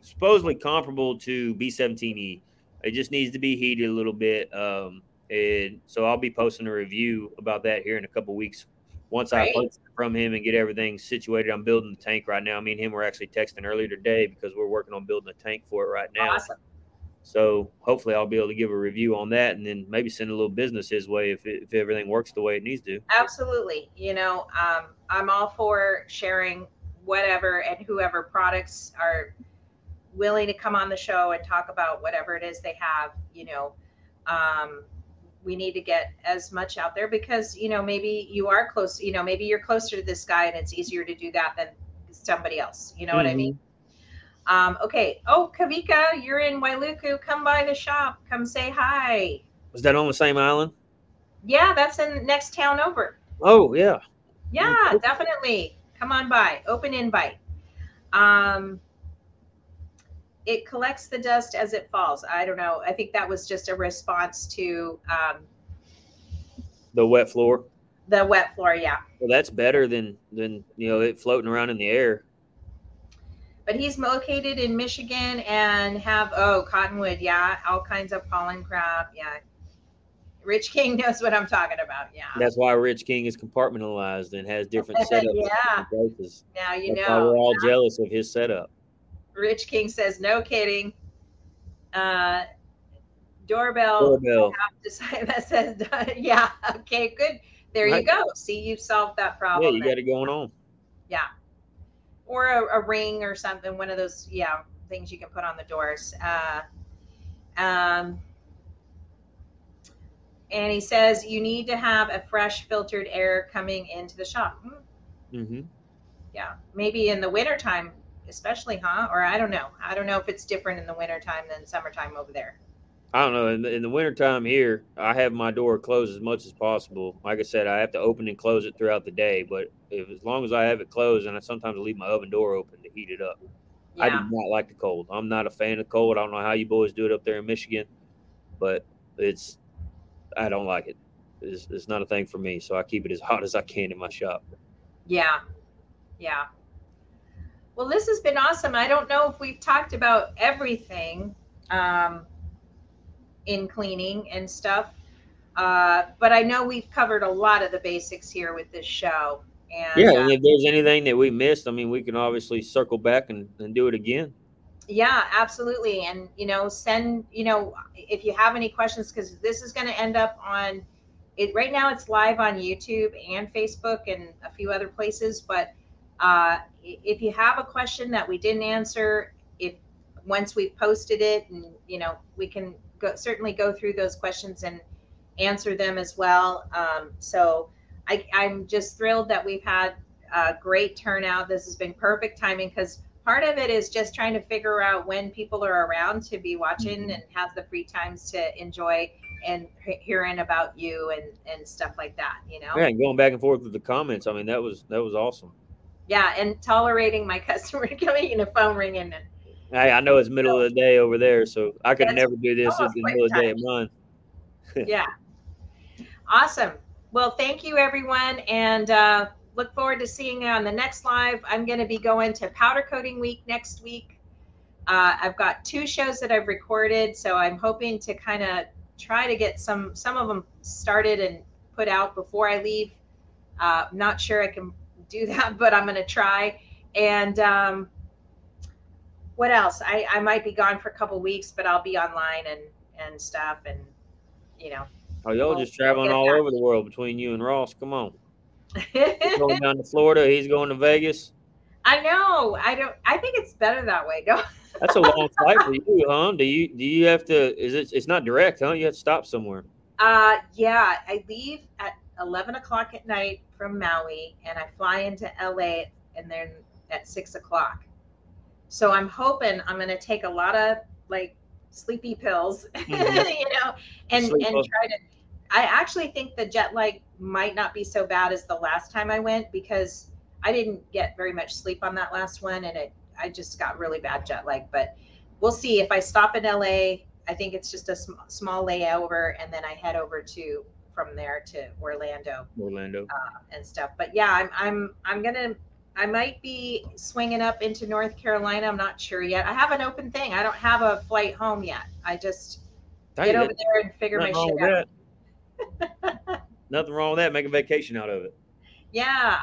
supposedly comparable to B17E. It just needs to be heated a little bit. Um, and so I'll be posting a review about that here in a couple weeks once. I post from him and get everything situated, I'm building the tank right now. Me and him were actually texting earlier today because we're working on building a tank for it right now. Awesome. So hopefully I'll be able to give a review on that and then maybe send a little business his way if, it, if everything works the way it needs to. Absolutely. You know, um, I'm all for sharing whatever and whoever products are willing to come on the show and talk about whatever it is they have, you know, um, we need to get as much out there because, you know, maybe you are close, you know, maybe you're closer to this guy and it's easier to do that than somebody else. You know mm-hmm. what I mean? Mm-hmm. Um, okay. Oh, Kavika, you're in Wailuku. Come by the shop. Come say hi. Was that on the same island? Yeah, that's in next town over. Oh, yeah. Yeah, definitely. Come on by. Open invite. Um, it collects the dust as it falls. I don't know. I think that was just a response to um, the wet floor. The wet floor, yeah. Well, that's better than than you know it floating around in the air. But he's located in Michigan and have oh cottonwood, yeah, all kinds of pollen crap, yeah. Rich King knows what I'm talking about. Yeah. That's why Rich King is compartmentalized and has different setups. yeah. Now you That's know. we're all yeah. jealous of his setup. Rich King says, no kidding. Uh, doorbell. Doorbell. That says, yeah. Okay, good. There right. you go. See, you solved that problem. Yeah, you got it going on. Yeah. Or a, a, ring or something. One of those, yeah, things you can put on the doors. Uh, um, and he says you need to have a fresh filtered air coming into the shop. Hmm. Mm-hmm. Yeah, maybe in the wintertime especially, huh? Or I don't know. I don't know if it's different in the wintertime than summertime over there. I don't know. In the, in the wintertime here, I have my door closed as much as possible. Like I said, I have to open and close it throughout the day. But if as long as I have it closed, and I sometimes leave my oven door open to heat it up. Yeah. I do not like the cold. I'm not a fan of cold. I don't know how you boys do it up there in Michigan, but it's I don't like it. It's, it's not a thing for me. So I keep it as hot as I can in my shop. Yeah, yeah. Well, this has been awesome. I don't know if we've talked about everything um, in cleaning and stuff, uh, but I know we've covered a lot of the basics here with this show. And, yeah, and uh, if there's anything that we missed, I mean, we can obviously circle back and, and do it again. Yeah, absolutely. And, you know, send, you know, if you have any questions, because this is going to end up on it right now, it's live on YouTube and Facebook and a few other places, but uh, if you have a question that we didn't answer, if once we've posted it, and you know, we can go, certainly go through those questions and answer them as well. Um, so I, I'm just thrilled that we've had a great turnout. This has been perfect timing because part of it is just trying to figure out when people are around to be watching mm-hmm. and have the free times to enjoy and hearing about you and and stuff like that you know yeah and going back and forth with the comments i mean that was that was awesome yeah, and tolerating my customer coming in a phone ringing. And, I, I know it's middle so, of the day over there, so I could never do this in the middle of the day of mine. yeah. Awesome. Well, thank you, everyone, and uh, look forward to seeing you on the next live. I'm going to be going to Powder Coating Week next week. Uh, I've got two shows that I've recorded, so I'm hoping to kind of try to get some some of them started and put out before I leave. Uh, not sure I can do that, but I'm going to try. And um, what else? I, I might be gone for a couple weeks, but I'll be online and, and stuff. And, you know. Oh, y'all just traveling all over the world between you and Ross. Come on. going down to Florida. He's going to Vegas. I know. I don't. I think it's better that way. Go. That's a long flight for you, huh? Do you do you have to? Is it? It's not direct, huh? You have to stop somewhere. Uh, yeah. I leave at 11 o'clock at night from Maui and I fly into LA and then at six o'clock. So I'm hoping I'm going to take a lot of like sleepy pills, mm-hmm. you know, and, Sleep and try to. I actually think the jet lag might not be so bad as the last time I went because I didn't get very much sleep on that last one and it I just got really bad jet lag. But we'll see if I stop in LA. I think it's just a sm- small layover and then I head over to from there to Orlando, Orlando, uh, and stuff. But yeah, I'm I'm I'm gonna I might be swinging up into North Carolina. I'm not sure yet. I have an open thing. I don't have a flight home yet. I just get over there and figure my shit out. nothing wrong with that. Make a vacation out of it. Yeah.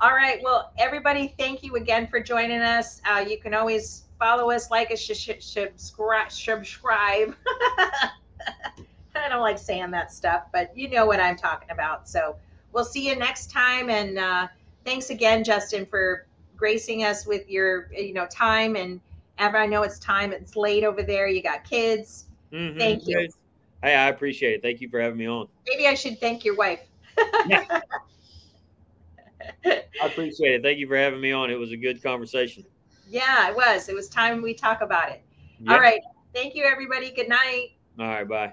All right. Well, everybody, thank you again for joining us. Uh, you can always follow us, like us, sh- sh- subscribe. subscribe. I don't like saying that stuff, but you know what I'm talking about. So we'll see you next time. And uh, thanks again, Justin, for gracing us with your you know time and ever. I know it's time. It's late over there. You got kids. Mm-hmm. Thank you. Hey, I appreciate it. Thank you for having me on. Maybe I should thank your wife. I appreciate it. Thank you for having me on. It was a good conversation. Yeah, it was. It was time we talk about it. Yep. All right. Thank you, everybody. Good night. All right. Bye.